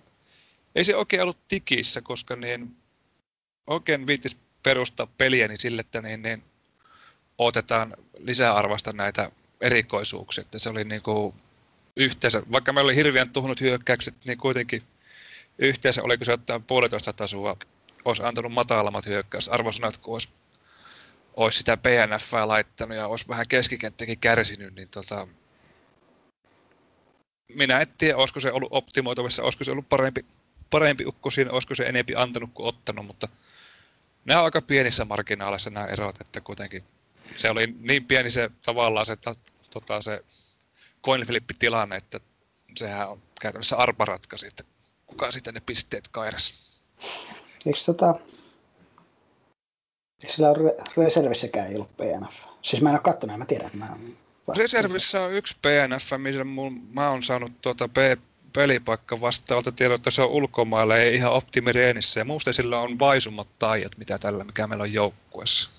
ei se oikein ollut tikissä, koska niin oikein viittis perustaa peliä niin sille, että niin, niin otetaan lisäarvosta näitä erikoisuuksia. Että se oli niin kuin yhteensä, vaikka meillä oli hirveän tuhunut hyökkäykset, niin kuitenkin yhteensä oliko se ottaa puolitoista tasua, olisi antanut matalammat hyökkäysarvosanat, kun olisi, olisi sitä PNF laittanut ja olisi vähän keskikenttäkin kärsinyt, niin tota, minä en tiedä, olisiko se ollut optimoitavissa, olisiko se ollut parempi, parempi ukko siinä, olisiko se enempi antanut kuin ottanut, mutta nämä on aika pienissä marginaaleissa nämä erot, että kuitenkin se oli niin pieni se tavallaan se, tota, se coin tilanne, että sehän on käytännössä arpa ratkaisi, että kuka sitten ne pisteet kairas. Eikö tota, eikö sillä ole reservissäkään ei ollut PNF? Siis mä en ole katsonut, mä tiedän, mä Reservissä on yksi PNF, missä mun, mä oon saanut tuota P, pelipaikka vastaavalta tiedot, että se on ulkomailla, ei ihan optimireenissä. Ja muusta sillä on vaisummat taijat, mitä tällä, mikä meillä on joukkuessa.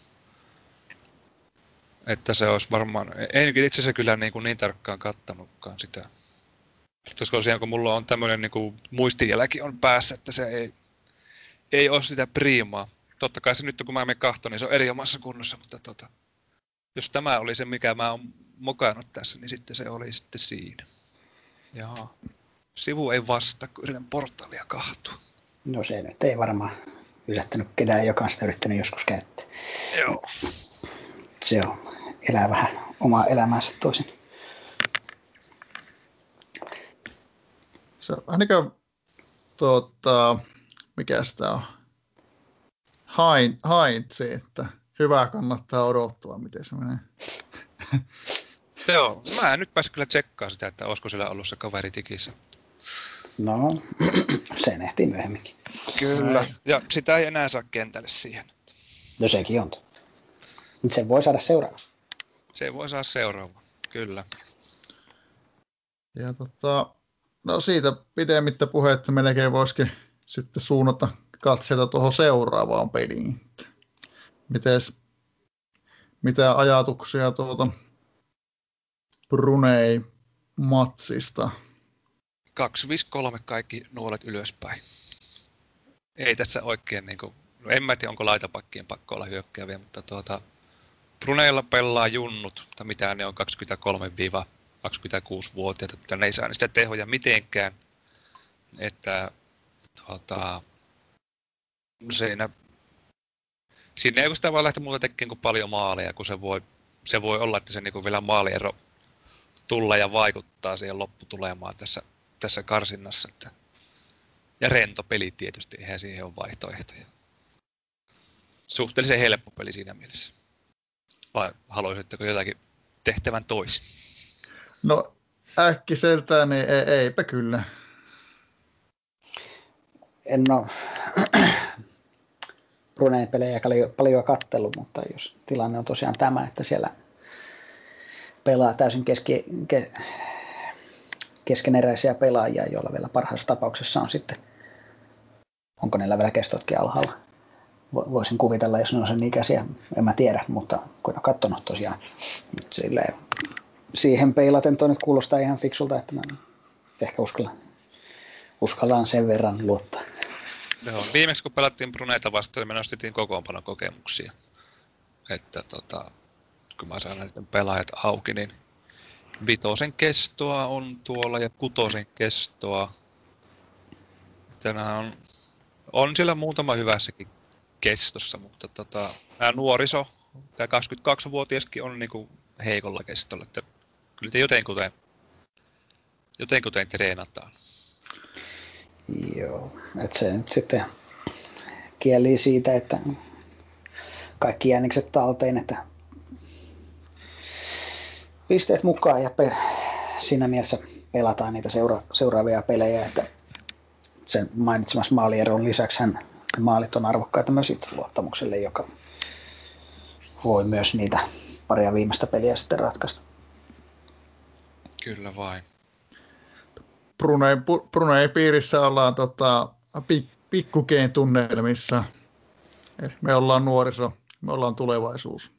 Että se olisi varmaan, ei itse asiassa kyllä niin, kuin niin tarkkaan kattanutkaan sitä. Koska siellä kun mulla on tämmöinen niin kuin muistijälki on päässä, että se ei, ei ole sitä priimaa. Totta kai se nyt kun mä menen kahtoon, niin se on eri omassa kunnossa, mutta tota, jos tämä oli se, mikä mä oon mokannut tässä, niin sitten se oli sitten siinä. Jaa. Sivu ei vastaa, kun yritän portaalia kahtua. No se nyt ei varmaan yllättänyt ketään, joka on sitä yrittänyt joskus käyttää. Joo. Se on, elää vähän omaa elämäänsä toisin. Se on ainakaan, tuota, mikä sitä on, Hain, haintsi, että hyvä kannattaa odottaa, miten se menee. [laughs] Joo, mä en nyt päässyt kyllä tsekkaa sitä, että olisiko sillä ollut se kaveri tikissä. No, [clears throat] se nähtiin myöhemminkin. Kyllä, ja sitä ei enää saa kentälle siihen. No sekin on. Nyt se voi saada seuraava. Se voi saada seuraava, kyllä. Ja tota, no siitä pidemmittä puhetta melkein voisikin sitten suunnata katseita tuohon seuraavaan peliin. Mites, mitä ajatuksia tuota Brunei matsista? 253 kaikki nuolet ylöspäin. Ei tässä oikein, niin kuin, no en mä tiedä onko laitapakkien pakko olla hyökkääviä, mutta tuota, Bruneilla pelaa junnut, tai mitä ne on 23-26-vuotiaat, että ne ei saa niistä tehoja mitenkään. Että tuota, siinä, siinä ei sitä voi lähteä muuta tekemään kuin paljon maaleja, kun se voi, se voi olla, että se niin vielä maaliero tulla ja vaikuttaa siihen lopputulemaan tässä, tässä karsinnassa. Että, ja rento peli tietysti, eihän siihen ole vaihtoehtoja. Suhteellisen helppo peli siinä mielessä. Vai haluaisitteko jotakin tehtävän toisin? No äkkiseltään niin ei, eipä kyllä. En ole [clears throat] Bruneen pelejä paljon kattellut, mutta jos tilanne on tosiaan tämä, että siellä pelaa täysin keski, ke, keskeneräisiä pelaajia, joilla vielä parhaassa tapauksessa on sitten, onko niillä vielä kestotkin alhaalla. Voisin kuvitella, jos ne on sen ikäisiä, en mä tiedä, mutta kun olen katsonut tosiaan, silleen, siihen peilaten toi nyt kuulostaa ihan fiksulta, että mä ehkä uskallan, uskallan sen verran luottaa. Joo, viimeksi kun pelattiin Bruneita vastaan, me nostettiin kokoonpanon kokemuksia. Että tota, kun mä saan näiden pelaajat auki, niin vitosen kestoa on tuolla ja kutosen kestoa. Tänään on, on siellä muutama hyvässäkin kestossa, mutta tota, nämä nuoriso, tämä 22-vuotiaskin on niinku heikolla kestolla, että kyllä te jotenkuten, jotenkuten treenataan. Joo, että se nyt sitten kieli siitä, että kaikki jänikset talteen, että pisteet mukaan ja pe- siinä mielessä pelataan niitä seura- seuraavia pelejä, että sen mainitsemassa maalieron lisäksi hän maalit on arvokkaita myös itseluottamukselle, joka voi myös niitä paria viimeistä peliä sitten ratkaista. Kyllä vain. Brunei, Brunei piirissä ollaan tota, pik, pikkukeen tunnelmissa. Me ollaan nuoriso, me ollaan tulevaisuus.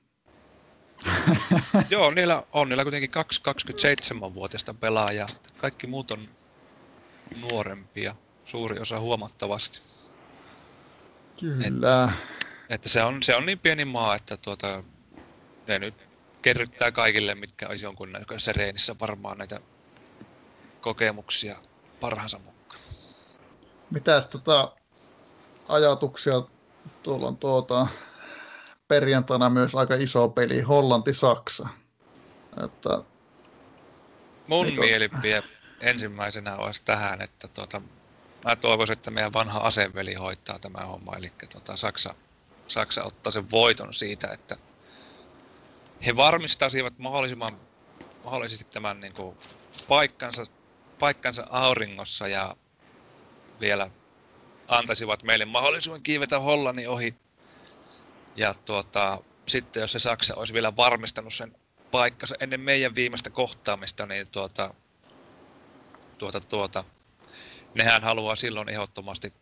Joo, niillä on niillä kuitenkin kaksi 27-vuotiaista pelaajaa. Kaikki muut on nuorempia, suuri osa huomattavasti. Kyllä. Et, että se on, se on niin pieni maa, että tuota, ne nyt kerryttää kaikille, mitkä olisi jonkunnäköisessä reenissä varmaan näitä kokemuksia parhaansa mukaan. Mitäs tota ajatuksia tuolla on tuota, perjantaina myös aika iso peli, Hollanti-Saksa. Että, Mun eikö... mielipide ensimmäisenä olisi tähän, että tuota, mä toivoisin, että meidän vanha aseveli hoitaa tämä homma, eli tuota, Saksa, Saksa ottaa sen voiton siitä, että he varmistaisivat mahdollisimman mahdollisesti tämän niin kuin, paikkansa paikkansa auringossa ja vielä antaisivat meille mahdollisuuden kiivetä Hollannin ohi. Ja tuota, sitten jos se Saksa olisi vielä varmistanut sen paikkansa ennen meidän viimeistä kohtaamista, niin tuota, tuota, tuota, nehän haluaa silloin ehdottomasti,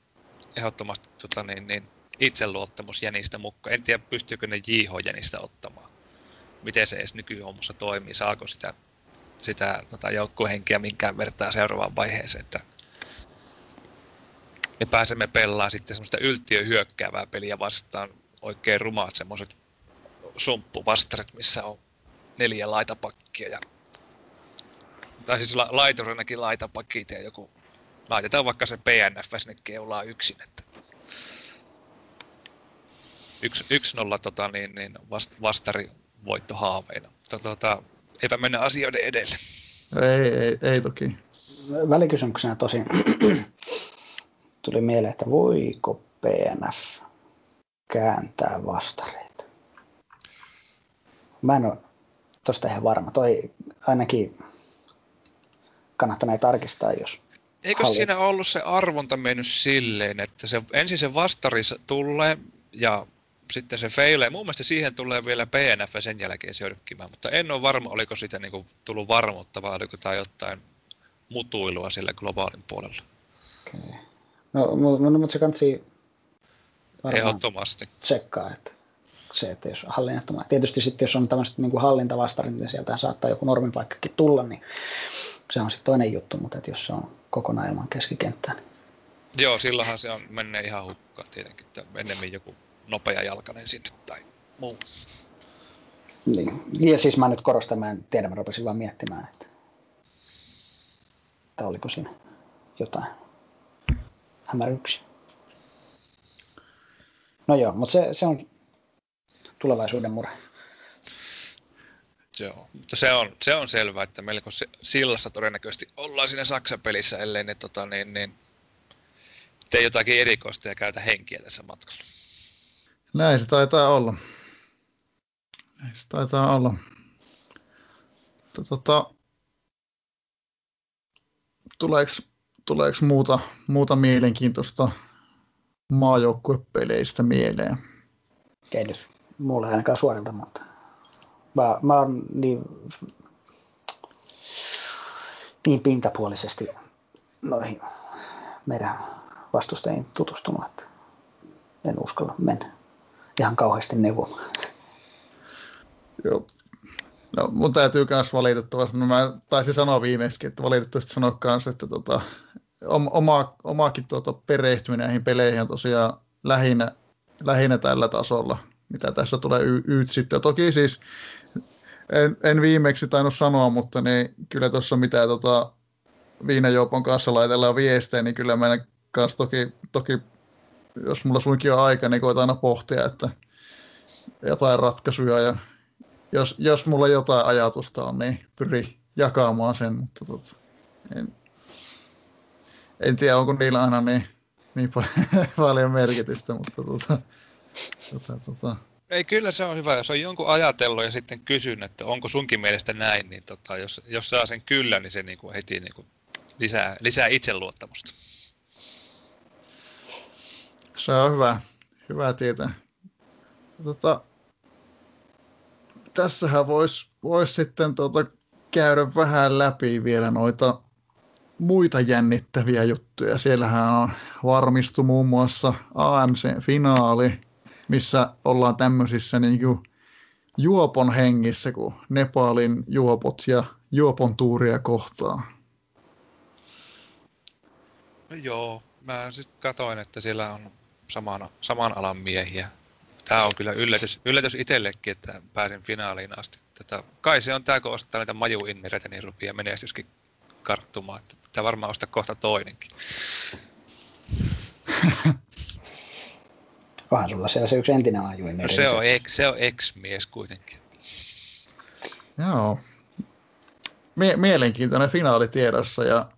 ehdottomasti tuota, niin, niin, itseluottamusjänistä mukaan. En tiedä, pystyykö ne JH-jänistä ottamaan. Miten se edes nykyhommassa toimii, saako sitä sitä tota, joukkuehenkiä minkään vertaa seuraavaan vaiheeseen, että me pääsemme pelaamaan sitten semmoista yltiöhyökkäävää peliä vastaan, oikein rumaat semmoiset sumppuvastaret, missä on neljä laitapakkia ja tai siis la, laiturinakin laitapakit ja joku laitetaan vaikka se PNF sinne keulaan yksin, että yksi, yksi nolla tota, niin, niin vast, vastari voitto haaveina. Tota, eipä mennä asioiden edelle. Ei, ei, ei toki. Välikysymyksenä tosin [clears throat] tuli mieleen, että voiko PNF kääntää vastareita. Mä en ole tosta ihan varma. Toi ainakin kannattaa tarkistaa, jos Eikö haluat. siinä ollut se arvonta mennyt silleen, että se, ensin se vastari tulee ja sitten se feilee. Mun mielestä siihen tulee vielä PNF sen jälkeen sörkkimään, mutta en ole varma, oliko siitä niin kuin tullut varmuutta vai oliko tämä jotain mutuilua sillä globaalin puolella. Okay. No, no, no, mutta se kansi Ehdottomasti. Tsekkaa, että se, että jos hallinnettomaan. Tietysti sitten jos on tämmöiset niin kuin hallintavastarit, niin sieltä saattaa joku normipaikkakin tulla, niin se on sitten toinen juttu, mutta että jos se on kokonaan ilman keskikenttää. Niin... Joo, silloinhan se on menee ihan hukkaan tietenkin, että ennemmin joku nopea jalkainen sinne tai muu. Niin. Ja siis mä nyt korostan, mä en tiedä, mä rupesin vaan miettimään, että, että oliko siinä jotain hämäryksiä. No joo, mutta se, se on tulevaisuuden murhe. Joo, mutta se on, se on selvää, että melko se, sillassa todennäköisesti ollaan siinä Saksa-pelissä, ellei ne tota, niin, niin, tee jotakin erikoista ja käytä henkiä tässä matkalla. Näin se taitaa olla. Näin se taitaa olla. Tota, tuleeko, tuleeko muuta, muuta mielenkiintoista maajoukkuepeleistä mieleen? Ei nyt mulle ainakaan suorilta, mutta mä, mä oon niin, niin pintapuolisesti noihin meidän vastustajiin tutustunut, että en uskalla mennä ihan kauheasti neuvomaan. Joo. No, mun täytyy myös valitettavasti, no mä taisin sanoa viimeiskin, että valitettavasti sanoa kanssa, että tota, oma, omakin tuota perehtyminen näihin peleihin on tosiaan lähinnä, lähinnä tällä tasolla, mitä tässä tulee y- sitten. Toki siis en, en viimeksi tainnut sanoa, mutta niin kyllä tuossa mitä tota, Viinajoupon kanssa laitellaan viestejä, niin kyllä meidän kanssa toki, toki jos mulla suinkin on aika, niin koitan aina pohtia, että jotain ratkaisuja ja jos, jos mulla jotain ajatusta on, niin pyri jakamaan sen, mutta tota, en, en tiedä, onko niillä aina niin, niin [laughs] paljon merkitystä, mutta tota, tota, tota. Ei, kyllä se on hyvä, jos on jonkun ajatellut ja sitten kysyn, että onko sunkin mielestä näin, niin tota, jos, jos saa sen kyllä, niin se niin kuin heti niin kuin lisää, lisää itseluottamusta. Se on hyvä, hyvä tietää. Tota, tässähän voisi vois sitten tota, käydä vähän läpi vielä noita muita jännittäviä juttuja. Siellähän on varmistu muun muassa AMC-finaali, missä ollaan tämmöisissä niin kuin juopon hengissä, kun Nepalin juopot ja juopon tuuria kohtaa. No joo, mä sitten katoin, että siellä on samana, saman alan miehiä. Tämä on kyllä yllätys, yllätys itsellekin, että pääsen finaaliin asti. Tätä, kai se on tämä, kun ostaa näitä majuinnereitä, niin rupeaa menestyskin karttumaan. Pitää varmaan ostaa kohta toinenkin. [laughs] Onhan sulla siellä se yksi entinen ajuin. No se on, se on ex-mies kuitenkin. Joo. Mie- mielenkiintoinen finaali tiedossa ja,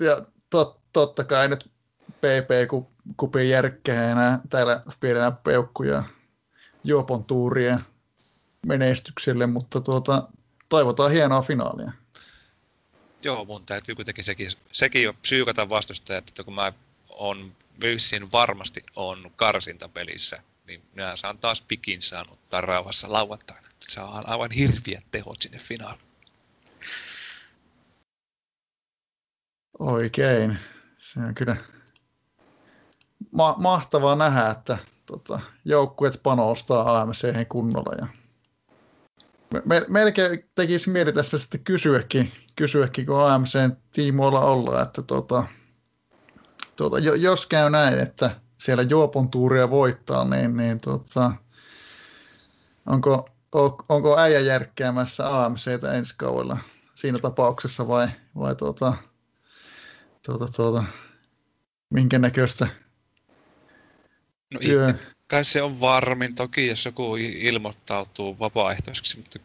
ja tot, totta kai nyt PP-kupin järkkää enää täällä pienenä peukkuja juopon tuurien menestykselle, mutta tuota, toivotaan hienoa finaalia. Joo, mun täytyy kuitenkin sekin, sekin jo psyykata vastustajat, että kun mä on vissiin varmasti on karsintapelissä, niin minä saan taas pikin saan ottaa rauhassa lauantaina. Saa aivan hirviät tehot sinne finaaliin. Oikein. Se on kyllä ma- mahtavaa nähdä, että tota, joukkueet panostaa AMC kunnolla. Ja me- melkein tekisi mieli tässä sitten kysyäkin, kysyäkin kun AMCn tiimoilla ollaan, että tota, tuota, jos käy näin, että siellä juopon tuuria voittaa, niin, niin tota, onko, onko äijä järkkäämässä AMCtä ensi kaudella siinä tapauksessa vai, vai tuota, tuota, tuota, minkä näköistä No työ... kai se on varmin toki, jos joku ilmoittautuu vapaaehtoiseksi, mutta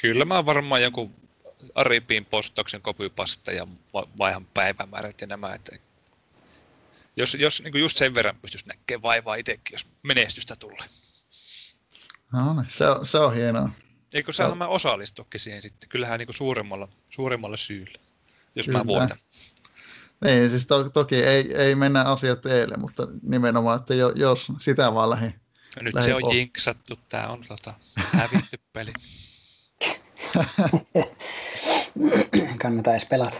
kyllä mä varmaan joku Aripin postauksen kopypasta ja vaihan päivämäärät ja nämä, että jos, jos niin just sen verran pystyisi näkemään vaivaa itsekin, jos menestystä tulee. No niin, se on, se on hienoa. Eikö sä mä osallistukin siihen sitten? Kyllähän niin suuremmalla, suuremmalla syyllä, jos Kyllä. mä voitan. Niin, siis to, toki ei, ei mennä asiat teille, mutta nimenomaan, että jo, jos sitä vaan lähi. Ja nyt lähi se on oh. jinksattu, tämä on tota, hävitty peli. [laughs] Kannattaa edes pelata.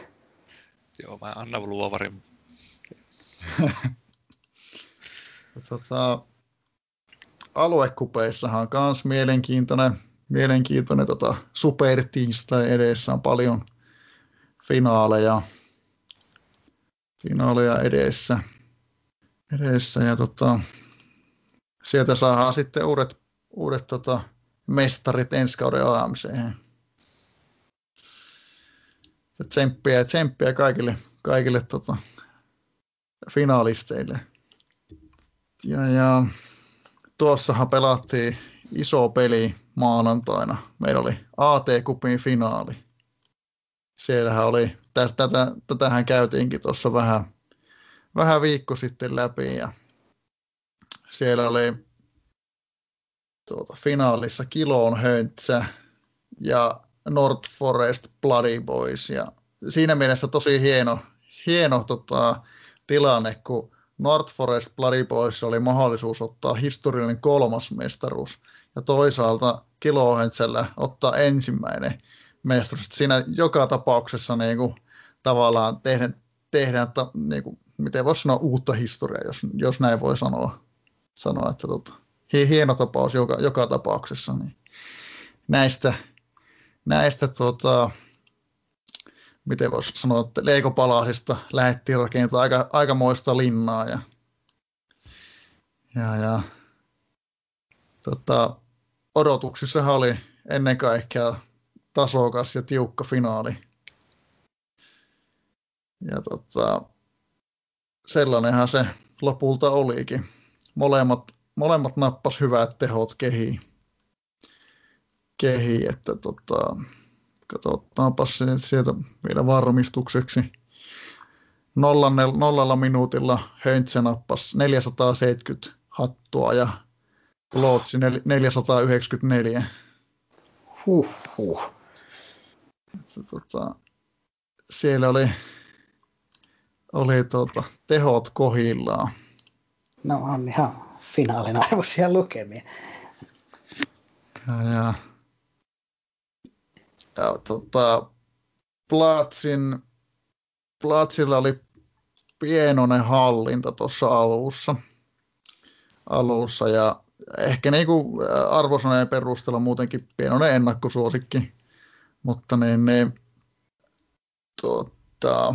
Joo, mä annan luovarin [laughs] tota, aluekupeissahan on myös mielenkiintoinen, mielenkiintoinen tota, supertiistai edessä on paljon finaaleja, finaaleja edessä, edessä ja tota, sieltä saadaan sitten uudet, uudet tota, mestarit ensi kauden AMC. Tsemppiä, tsemppiä kaikille, kaikille tota, finaalisteille. Ja, ja tuossahan pelattiin iso peli maanantaina. Meillä oli AT-kupin finaali. Siellähän oli, tätä, tätähän käytiinkin tuossa vähän, vähän viikko sitten läpi ja siellä oli tuota, finaalissa Kilon Höntsä ja North Forest Bloody Boys ja siinä mielessä tosi hieno, hieno tota, tilanne, kun North Forest Bloody Boys oli mahdollisuus ottaa historiallinen kolmas mestaruus ja toisaalta Kilohentsellä ottaa ensimmäinen mestaruus. Siinä joka tapauksessa niin kuin, tavallaan tehdään, tehdään ta, niin kuin, miten voisi sanoa, uutta historiaa, jos, jos näin voi sanoa. sanoa että tota, hieno tapaus joka, joka tapauksessa. Niin näistä, näistä tota, miten voisi sanoa, että leikopalasista lähdettiin rakentamaan aika, aikamoista linnaa ja, ja, ja tota, odotuksissa oli ennen kaikkea tasokas ja tiukka finaali. Ja tota, sellainenhan se lopulta olikin. Molemmat, molemmat nappas hyvät tehot kehi. kehi että tota, Katsotaanpas se sieltä vielä varmistukseksi. Nollalla, nollalla minuutilla Höntsä nappasi 470 hattua ja Lootsi 494. Huh, huh. Tota, siellä oli, oli tota, tehot kohillaan. No on ihan finaalin arvoisia lukemia. Ja, ja ja, tota, Platsin, Platsilla oli pienoinen hallinta tuossa alussa, alussa ja ehkä niin kuin arvosanojen perusteella muutenkin pienoinen ennakkosuosikki, mutta niin, niin tota,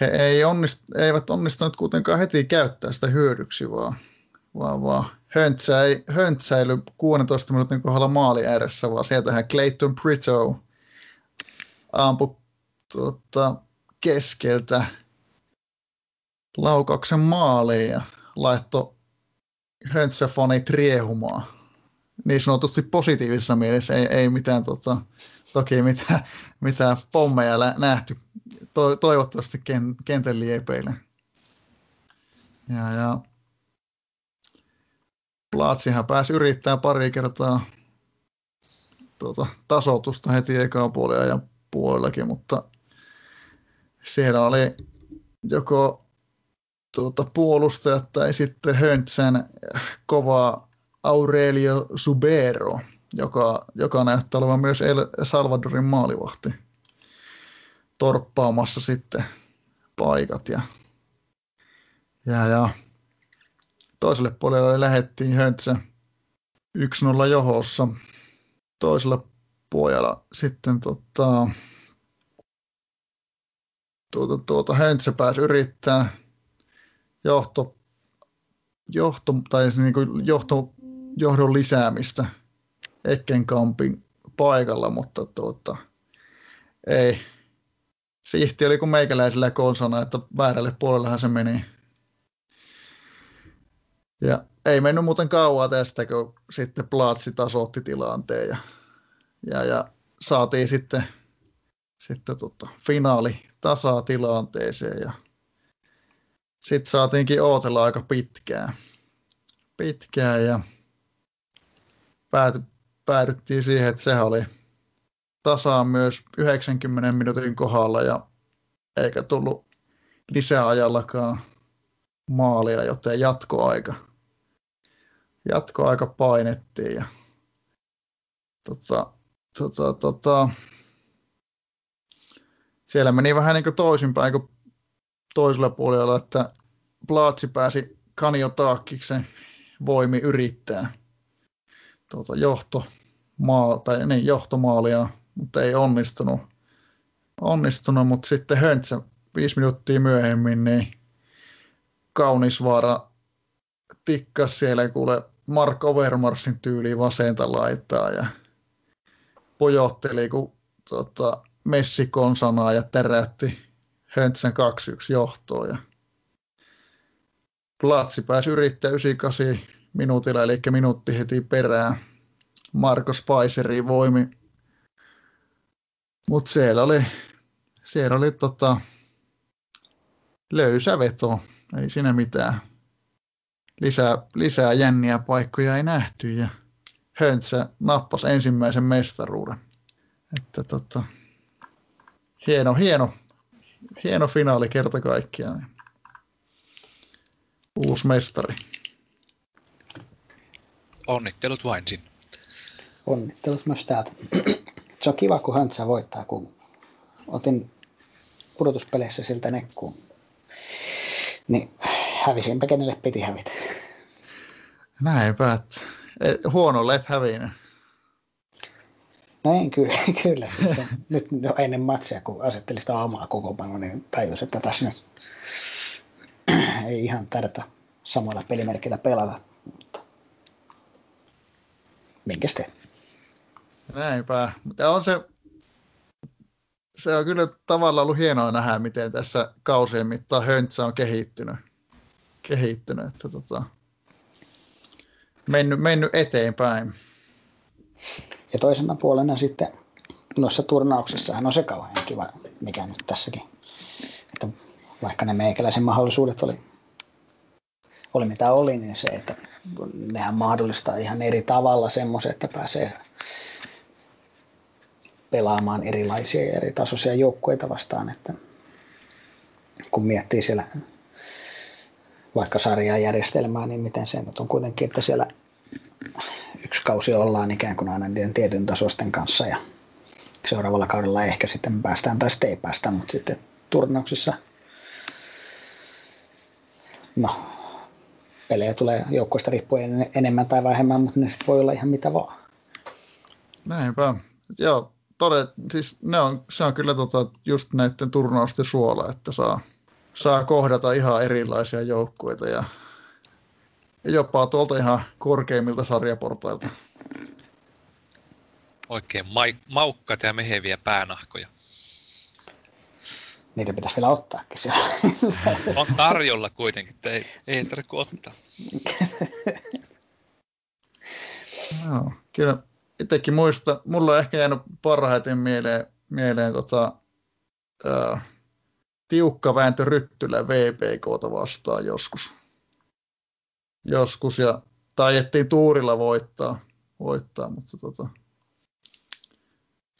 he ei onnist, eivät onnistuneet kuitenkaan heti käyttää sitä hyödyksi, vaan, vaan, vaan höntsäi, höntsäily 16 minuutin kohdalla maali ääressä, vaan sieltähän Clayton Brito ampui tuota, keskeltä laukauksen maaliin ja laittoi höntsäfanit riehumaan. Niin sanotusti positiivisessa mielessä ei, ei mitään, tota, toki mitään, [laughs] mitään pommeja nähty. To, toivottavasti kentän liepeille. Ja, ja Platsihan pääsi yrittämään pari kertaa tuota, tasoitusta heti ekaan puolella ja puolellakin, mutta siellä oli joko tuota, puolustajat tai sitten Höntsän kova Aurelio Subero, joka, joka näyttää olevan myös El Salvadorin maalivahti torppaamassa sitten paikat ja, ja, ja Toiselle puolelle lähettiin Höntsä 1-0 johossa. Toisella puolella sitten tota, tuota, tuota Höntsä pääsi yrittää johto, johto, tai niin kuin johto, johdon lisäämistä Ekkenkampin paikalla, mutta tuota, ei. Sihti oli kuin meikäläisellä konsana, että väärälle puolellehan se meni. Ja ei mennyt muuten kauan tästä, kun sitten Platsi tasoitti tilanteen ja, ja, ja saatiin sitten, sitten tota, finaali tasaa tilanteeseen ja sitten saatiinkin ootella aika pitkään. Pitkään ja pääty, päädyttiin siihen, että se oli tasaan myös 90 minuutin kohdalla ja eikä tullut lisäajallakaan maalia, joten jatkoaika jatkoaika painettiin ja tota, tota, tota, siellä meni vähän niin kuin toisinpäin kuin toisella puolella, että Plaatsi pääsi Kanio Taakkiksen voimi yrittää tuota johto, maa, tai niin, johtomaalia, mutta ei onnistunut. onnistunut mutta sitten Höntsä viisi minuuttia myöhemmin, niin Kaunisvaara tikkas siellä kuule Mark Overmarsin tyyliin vasenta laittaa ja pojotteli, kun tota, Messi konsanaa ja täräytti Höntsän 2-1 johtoon. Ja Platsi pääsi yrittää 98 minuutilla, eli minuutti heti perään. Marko Spiceri voimi. Mutta siellä oli, siellä oli tota, löysä veto, ei siinä mitään. Lisää, lisää jänniä paikkoja ei nähty ja Höntsä nappasi ensimmäisen mestaruuden. Että tota, hieno, hieno, hieno finaali kerta kaikkiaan. Uusi mestari. Onnittelut vain sinne. Onnittelut myös täältä. Se on kiva, kun Höntsä voittaa, kun otin pudotuspeleissä siltä nekkuun. Niin hävisinpä kenelle piti hävitä. Näinpä, että huonolle et hävinyt. No en kyllä, kyllä. nyt jo ennen matsia, kun asettelin sitä omaa kokoonpanoa, niin tajusin, että tässä nyt ei ihan tarvita samalla pelimerkillä pelata. Minkäs te? Näinpä. Mutta on se, se on kyllä tavallaan ollut hienoa nähdä, miten tässä kausien mittaan Höntsä on kehittynyt. kehittynyt että tota, mennyt, mennyt eteenpäin. Ja toisena puolena sitten noissa turnauksissahan on se kauhean kiva, mikä nyt tässäkin. Että vaikka ne meikäläisen mahdollisuudet oli, oli mitä oli, niin se, että nehän mahdollistaa ihan eri tavalla semmoisen, että pääsee pelaamaan erilaisia eri tasoisia joukkueita vastaan, että kun miettii siellä vaikka sarjajärjestelmää, niin miten se nyt on kuitenkin, että siellä yksi kausi ollaan ikään kuin aina niiden tietyn tasoisten kanssa ja seuraavalla kaudella ehkä sitten päästään tai sitten ei päästä, mutta sitten turnauksissa no, pelejä tulee joukkoista riippuen enemmän tai vähemmän, mutta ne sitten voi olla ihan mitä vaan. Näinpä. Joo, todet, siis ne on, se on kyllä tota, just näiden turnausten suola, että saa, saa kohdata ihan erilaisia joukkueita ja, ja jopa tuolta ihan korkeimmilta sarjaportailta. Oikein ma- maukkaita ja meheviä päänahkoja. Niitä pitäisi vielä ottaakin siellä. [laughs] On tarjolla kuitenkin, että ei, ei tarvitse ottaa. [laughs] Joo, kyllä itsekin muista, mulla on ehkä jäänyt parhaiten mieleen, mieleen tota, ää, tiukka vääntö Ryttylä VPKta vastaan joskus. Joskus, ja taiettiin tuurilla voittaa, voittaa mutta tota,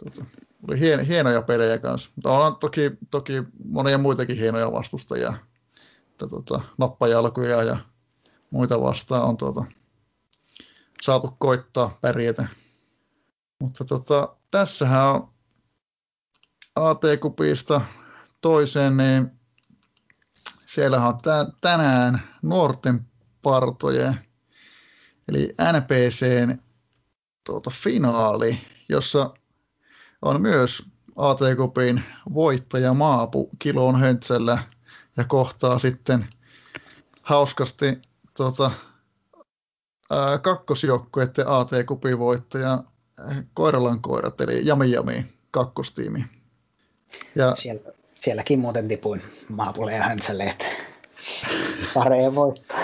tota, oli hien, hienoja pelejä kanssa. Mutta on toki, toki monia muitakin hienoja vastustajia. Että, tota, nappajalkuja ja muita vastaan on tota, saatu koittaa pärjätä. Mutta tota, tässähän on AT-kupista toiseen, niin siellähän on tän, tänään nuorten partojen, eli NPCn tuota, finaali, jossa on myös AT-kupin voittaja Maapu kilon höntsällä ja kohtaa sitten hauskasti tuota, kakkosjoukkueiden AT-kupin voittaja Koiralan koirat, eli Jami Jami kakkostiimi. Ja... Siellä, sielläkin muuten tipuin Maapulle ja Höntsälle, että sareen voittaa.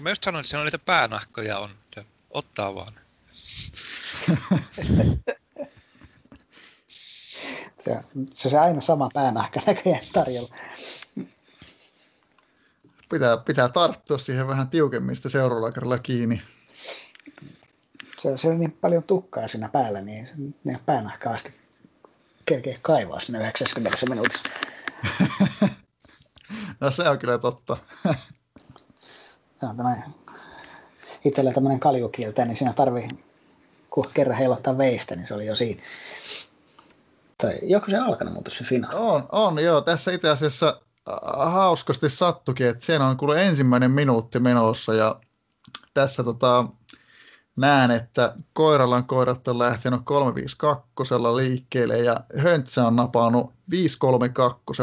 Mä just sanoin, että siinä on niitä päänahkoja on, että ottaa vaan. [laughs] se, se, se aina sama päänahka [laughs] näköjään tarjolla. Pitää, pitää tarttua siihen vähän tiukemmin sitä seuralakarilla kiinni se, se oli niin paljon tukkaa siinä päällä, niin ne päänahkaa asti kerkeä kaivaa sinne 90 minuutissa. [laughs] no se on kyllä totta. se on tämmöinen, itsellä tämmöinen kaljukieltä, niin siinä tarvii, kun kerran heilottaa veistä, niin se oli jo siinä. Tai joko se alkanut muuten se finaali? On, on joo. Tässä itse asiassa hauskasti sattukin, että siellä on kuule ensimmäinen minuutti menossa ja tässä tota, näen, että koiralla koirat on lähtenyt 352 liikkeelle ja Höntsä on napannut 532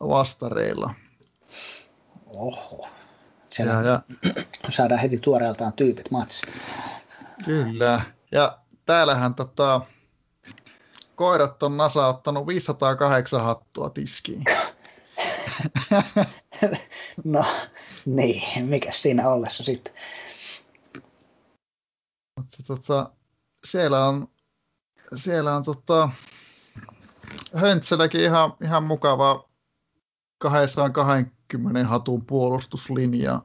vastareilla. Oho. Siellä ja, ja, saadaan heti tuoreeltaan tyypit matsista. Kyllä. Ja täällähän tota, koirat on NASA ottanut 508 hattua tiskiin. [laughs] no niin, mikä siinä ollessa sitten? Mutta tota, siellä on, siellä on tota, Höntselläkin ihan, ihan mukava 220 hatun puolustuslinja.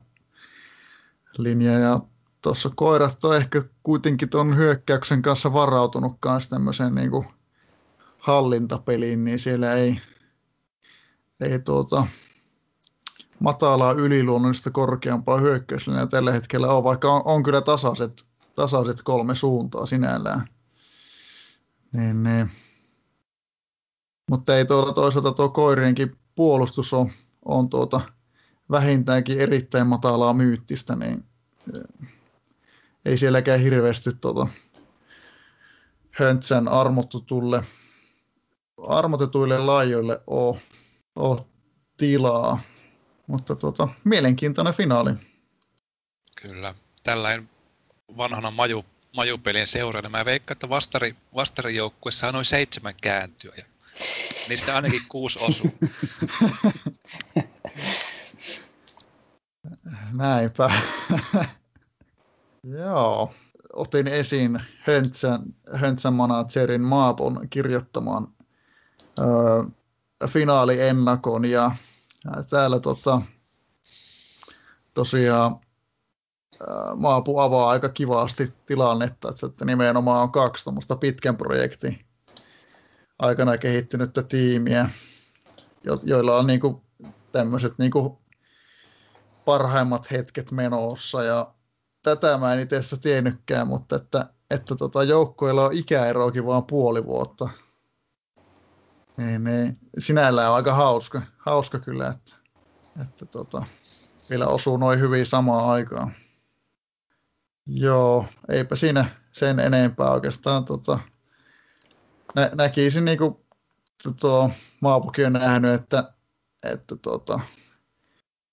Linja, ja tuossa koirat on ehkä kuitenkin tuon hyökkäyksen kanssa varautunut kanssa tämmöiseen niin kuin hallintapeliin, niin siellä ei, ei tuota, matalaa yliluonnollista korkeampaa hyökkäyslinjaa tällä hetkellä ole, vaikka on, on kyllä tasaiset, tasaiset kolme suuntaa sinällään. Niin, niin. Mutta ei tuolla toisaalta tuo koirienkin puolustus on, on tuota, vähintäänkin erittäin matalaa myyttistä, niin eh, ei sielläkään hirveästi tuota, Höntsän armottutulle, armotetuille laajoille ole, ole tilaa. Mutta tuota, mielenkiintoinen finaali. Kyllä. Tällainen vanhana maju, majupelien seuraajana. Mä veikkaan, että vastari, vastarijoukkuessa on noin seitsemän kääntyä. Ja niistä ainakin kuusi osuu. [laughs] Näinpä. [laughs] Joo. Otin esiin Höntsän, Höntsän managerin Maapon kirjoittamaan finaaliennakon ja täällä tota, tosiaan Maapu avaa aika kivasti tilannetta, että nimenomaan on kaksi tuommoista pitkän projektin aikana kehittynyttä tiimiä, jo- joilla on niinku tämmöiset niinku parhaimmat hetket menossa ja tätä mä en itse tiennytkään, mutta että, että tota, joukkueilla on ikäeroakin vaan puoli vuotta. Niin, niin, sinällään on aika hauska, hauska kyllä, että, että tota, vielä osuu noin hyvin samaan aikaan. Joo, eipä siinä sen enempää oikeastaan. Tota, nä, näkisin niin kuin tuo Maapukin on nähnyt, että, että tota,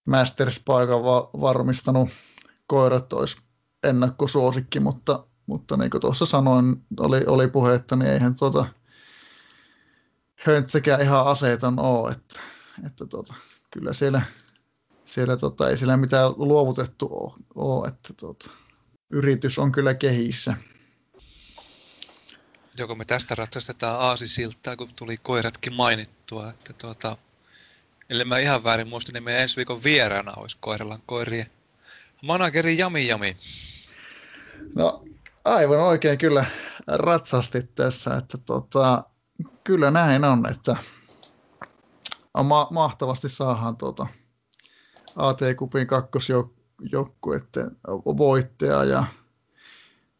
Masters-paikan va- varmistanut koirat olisi ennakkosuosikki, mutta, mutta niin kuin tuossa sanoin, oli, oli puhetta, niin eihän höntsäkään ihan aseeton ole, että, että tota, kyllä siellä, siellä tota, ei siellä mitään luovutettu ole, ole että tota, yritys on kyllä kehissä. Joko me tästä ratsastetaan aasisiltaa, kun tuli koiratkin mainittua, että tuota, ellei mä ihan väärin muista, niin meidän ensi viikon vieraana olisi koirallan koirien manageri Jami Jami. No aivan oikein kyllä ratsastit tässä, että tota, kyllä näin on, että ma- mahtavasti saadaan tuota AT-kupin kakkosjoukkueiden voittaja ja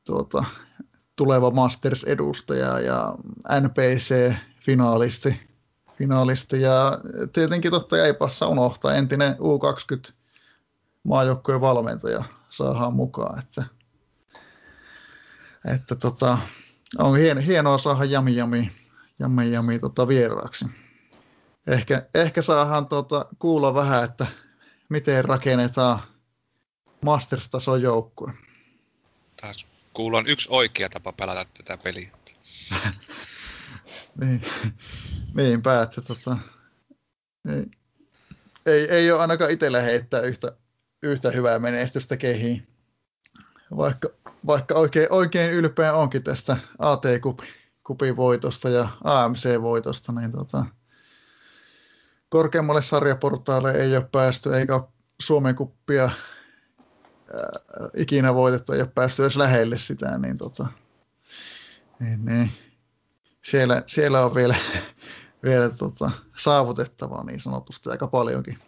tuota, tuleva Masters-edustaja ja NPC-finaalisti. Finaalisti ja tietenkin totta ei passa unohtaa entinen U20 maajoukkojen valmentaja saadaan mukaan, että, että tota, on hienoa saada Jami Jami Jami Jami tota, vieraaksi. Ehkä, ehkä saadaan tota, kuulla vähän, että miten rakennetaan Masters-tason joukkue. Taas kuullaan yksi oikea tapa pelata tätä peliä. [laughs] niin, niinpä, että tota, ei, ei, ei ole ainakaan itsellä heittää yhtä, yhtä hyvää menestystä kehiin. Vaikka, vaikka oikein, oikein ylpeä onkin tästä AT-kupin kupin voitosta ja AMC-voitosta, niin tota, korkeammalle sarjaportaalle ei ole päästy, eikä ole Suomen kuppia ää, ikinä voitettu, ei ole päästy edes lähelle sitä, niin, tota, niin, niin siellä, siellä on vielä, [laughs] vielä tota, saavutettavaa niin sanotusti aika paljonkin.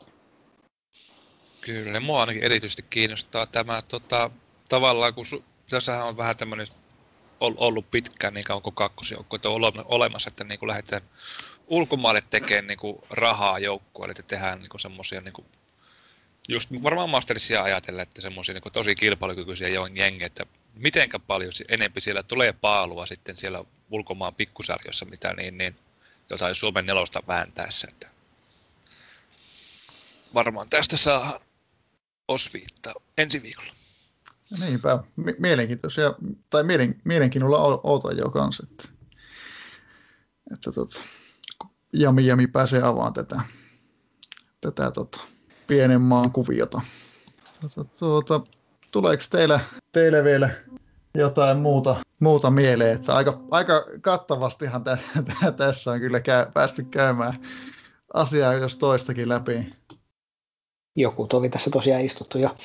Kyllä, mua ainakin erityisesti kiinnostaa tämä tota, tavallaan, kun su, tässähän on vähän tämmöinen ollut pitkään niin kauan kuin kakkosjoukkueet on olemassa, että niin kuin lähdetään ulkomaille tekee niin kuin rahaa joukkueelle, että tehdään niin semmoisia niin just varmaan Mastersia ajatellen, että semmoisia niin tosi kilpailukykyisiä jengejä, että mitenkä paljon enempi siellä tulee paalua sitten siellä ulkomaan pikkusarjossa, mitä niin, niin jotain Suomen nelosta vääntäessä. Että varmaan tästä saa osviittaa ensi viikolla. Niinpä, mielenkiintoisia, tai mielen, mielenkiinnolla oota jo kanssa, että, että tota, Jami Jami pääsee avaamaan tätä, tätä tota, pienen maan kuviota. Tuota, tuota, tuleeko teille, teille vielä jotain muuta, muuta mieleen? Että aika, aika kattavastihan tä, tä, tässä on kyllä käy, päästy käymään asiaa jos toistakin läpi. Joku toki tässä tosiaan istuttu jo,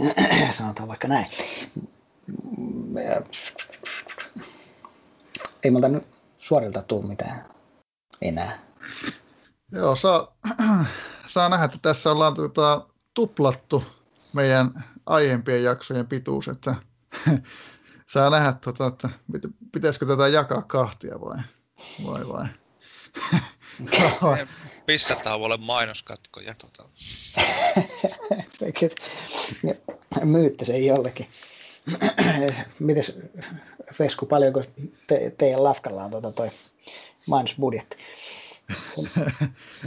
[clears throat] sanotaan vaikka näin. Ei multa nyt suorilta tule mitään enää. Joo, saa, [clears throat] saa nähdä, että tässä ollaan tota, tuplattu meidän aiempien jaksojen pituus, että [clears throat] saa nähdä, tota, että pitäisikö tätä jakaa kahtia vai, vai, vai. [laughs] Pissätauolle mainoskatkoja. Tota. Myytte sen jollekin. Mites Vesku, paljonko te, teidän lafkalla on tuota toi mainosbudjetti?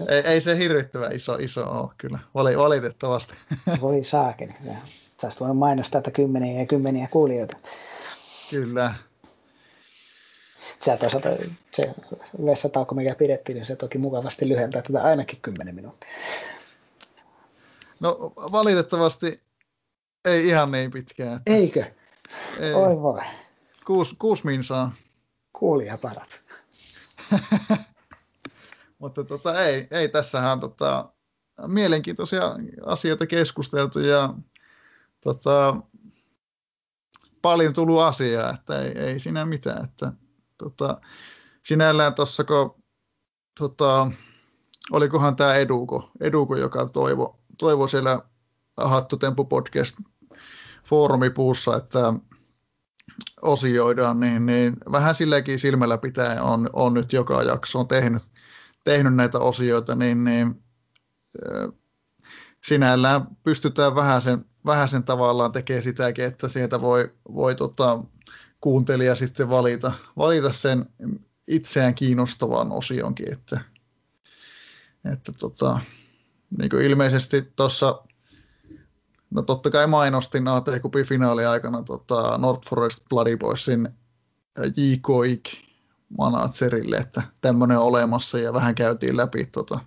ei, ei, se hirvittävän iso, iso ole kyllä, valitettavasti. Voi saakin. Saisi voinut mainostaa, että kymmeniä ja kymmeniä kuulijoita. Kyllä. Se toisaalta se vessatauko, mikä pidettiin, niin se toki mukavasti lyhentää tätä ainakin 10 minuuttia. No valitettavasti ei ihan niin pitkään. Eikö? Ei. Oi voi. Kuusi, kuusi minsaa. Kuulija parat. [laughs] Mutta tota, ei, ei, tässähän tota, mielenkiintoisia asioita keskusteltu ja tota, paljon tullut asiaa, että ei, ei siinä mitään. Että, tota, sinällään tuossa, kun tota, olikohan tämä Eduko, Eduko, joka toivo, toivo siellä Hattutempu podcast foorumipuussa, että osioidaan, niin, niin vähän silläkin silmällä pitää on, on nyt joka jakso on tehnyt, tehnyt näitä osioita, niin, niin sinällään pystytään vähän sen, vähän sen tavallaan tekemään sitäkin, että sieltä voi, voi tota, kuuntelija sitten valita, valita sen itseään kiinnostavan osionkin, että, että tota, niin kuin ilmeisesti tuossa, no totta kai mainostin AT Cupin finaaliaikana tota North Forest Bloody Boysin J. Koik managerille, että tämmöinen on olemassa ja vähän käytiin läpi tota,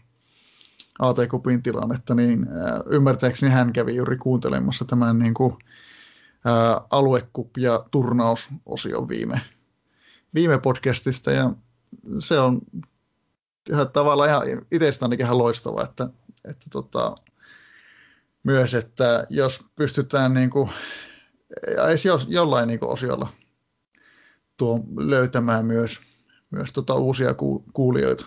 AT Cupin tilannetta, niin äh, ymmärtääkseni hän kävi juuri kuuntelemassa tämän niin kuin, äh, aluekup- ja turnausosion viime, viime podcastista, ja se on ihan tavallaan ihan itsestä ainakin ihan loistava, että, että tota, myös, että jos pystytään niin kuin, edes jos, jollain niin kuin osiolla tuo, löytämään myös, myös tota uusia ku, kuulijoita.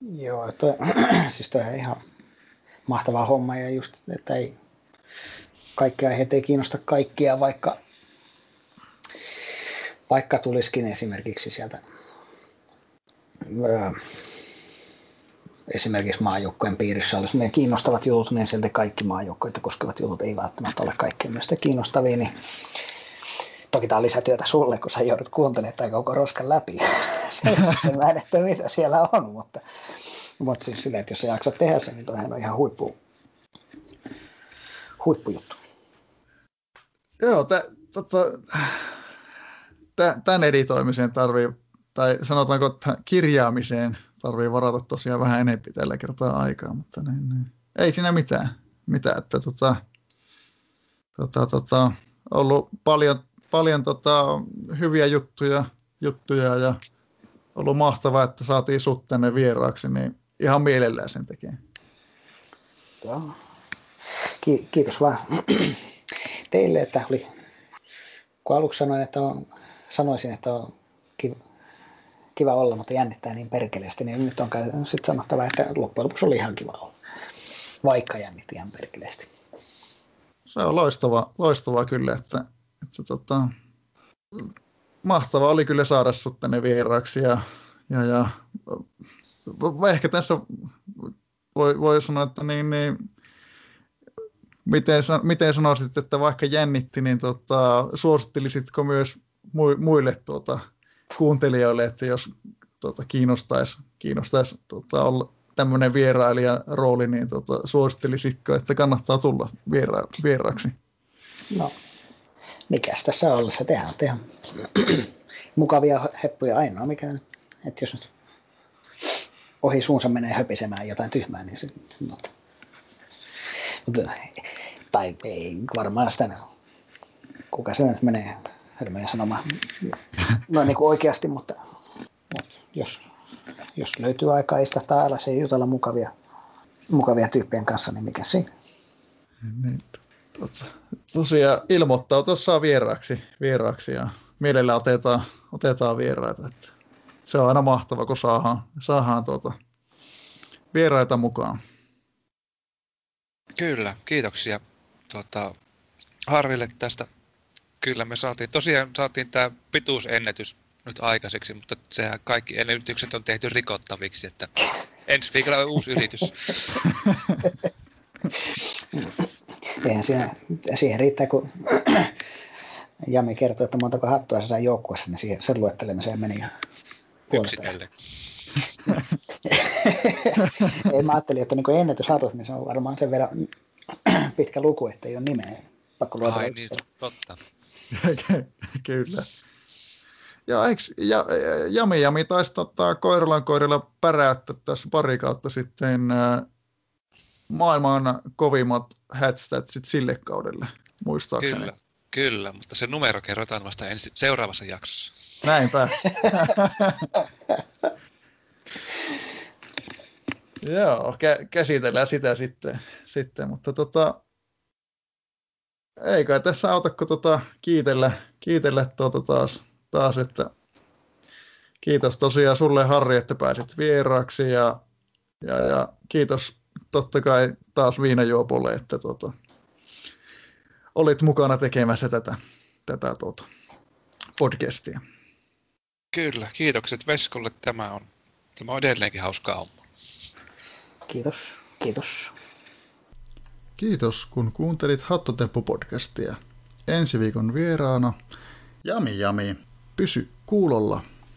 Joo, että, [clears throat] siis on ihan mahtava homma ja just, että ei, kaikki aiheet ei kiinnosta kaikkia, vaikka, vaikka tulisikin esimerkiksi sieltä öö, esimerkiksi maajoukkojen piirissä olisi meidän kiinnostavat jutut, niin sieltä kaikki maajoukkoita koskevat jutut ei välttämättä ole kaikkien mielestä kiinnostavia, niin toki tämä on lisätyötä sulle, kun sä joudut kuuntelemaan tai koko roskan läpi. [laughs] mä en että mitä siellä on, mutta, mutta siis silleen, että jos sä jaksat tehdä sen, niin toihan on ihan huippu, huippujuttu. Joo, tota, tämän editoimiseen tarvii, tai sanotaanko että kirjaamiseen tarvii varata tosiaan vähän enemmän tällä kertaa aikaa, mutta niin, niin. ei siinä mitään. mitään että tota, tota, tota, ollut paljon, paljon tota, hyviä juttuja, juttuja ja ollut mahtavaa, että saatiin sut tänne vieraaksi, niin ihan mielellään sen tekee. Ki- kiitos vaan teille, että oli, kun aluksi sanoin, että on, sanoisin, että on kiva, kiva olla, mutta jännittää niin perkeleesti, niin nyt on sitten sanottava, että loppujen lopuksi oli ihan kiva olla, vaikka jännitti ihan perkeleesti. Se on loistava, loistava kyllä, että, että tota, mahtava oli kyllä saada sut tänne vieraaksi ja, ja, ja ehkä tässä voi, voi sanoa, että niin, niin miten, miten sanoisit, että vaikka jännitti, niin tota, suosittelisitko myös muille tuota, kuuntelijoille, että jos tuota, kiinnostaisi, kiinnostaisi tuota, olla tämmöinen vierailijan rooli, niin tuota, suosittelisitko, että kannattaa tulla viera, vieraaksi? No, mikäs tässä ollessa tehdään, tehdään mukavia heppuja ainoa, mikä että jos nyt ohi suunsa menee höpisemään jotain tyhmää, niin sitten tai ei varmaan sitä, kuka se nyt menee hörmöjä sanomaan noin niin kuin oikeasti, mutta, mutta jos, jos löytyy aikaa istahtaa alas ja jutella mukavia, mukavia tyyppien kanssa, niin mikä siinä? Niin. Tosiaan ilmoittaa tuossa vieraaksi, vieraaksi ja mielellä otetaan, otetaan vieraita. Että se on aina mahtava, kun saadaan, saadaan tuota, vieraita mukaan. Kyllä, kiitoksia tuota, Harville tästä. Kyllä me saatiin, tosiaan saatiin tämä pituusennätys nyt aikaiseksi, mutta sehän kaikki ennätykset on tehty rikottaviksi, että ensi viikolla on uusi yritys. [laughs] Eihän siinä, siihen riittää, kun [clears throat] Jami kertoi, että montako hattua se sai joukkueessa, niin siihen, sen luettelemiseen meni Yksitellen. Ei, mä ajattelin, että niin ennätyshatut, niin se on varmaan sen verran pitkä luku, että ei ole nimeä. Pakko luotella. Ai niin, totta. [laughs] Kyllä. Ja, eikö, ja, Jami Jami taisi tota, Koiralan koirilla päräyttää tässä pari kautta sitten äh, maailman kovimmat hatstatsit sille kaudelle, muistaakseni. Kyllä, kyllä, mutta se numero kerrotaan vasta ensi, seuraavassa jaksossa. Näinpä. [laughs] Joo, kä- käsitellään sitä sitten, sitten mutta tota, ei kai tässä autakko tota kiitellä, kiitellä tuota taas, taas, että kiitos tosiaan sulle Harri, että pääsit vieraaksi ja, ja, ja kiitos totta kai taas Viinajuopolle, että tota, olit mukana tekemässä tätä, tätä tota, podcastia. Kyllä, kiitokset Veskolle. Tämä on, tämä on edelleenkin hauskaa homma. Kiitos, kiitos. Kiitos, kun kuuntelit Hattotemppu-podcastia. Ensi viikon vieraana Jami Jami. Pysy kuulolla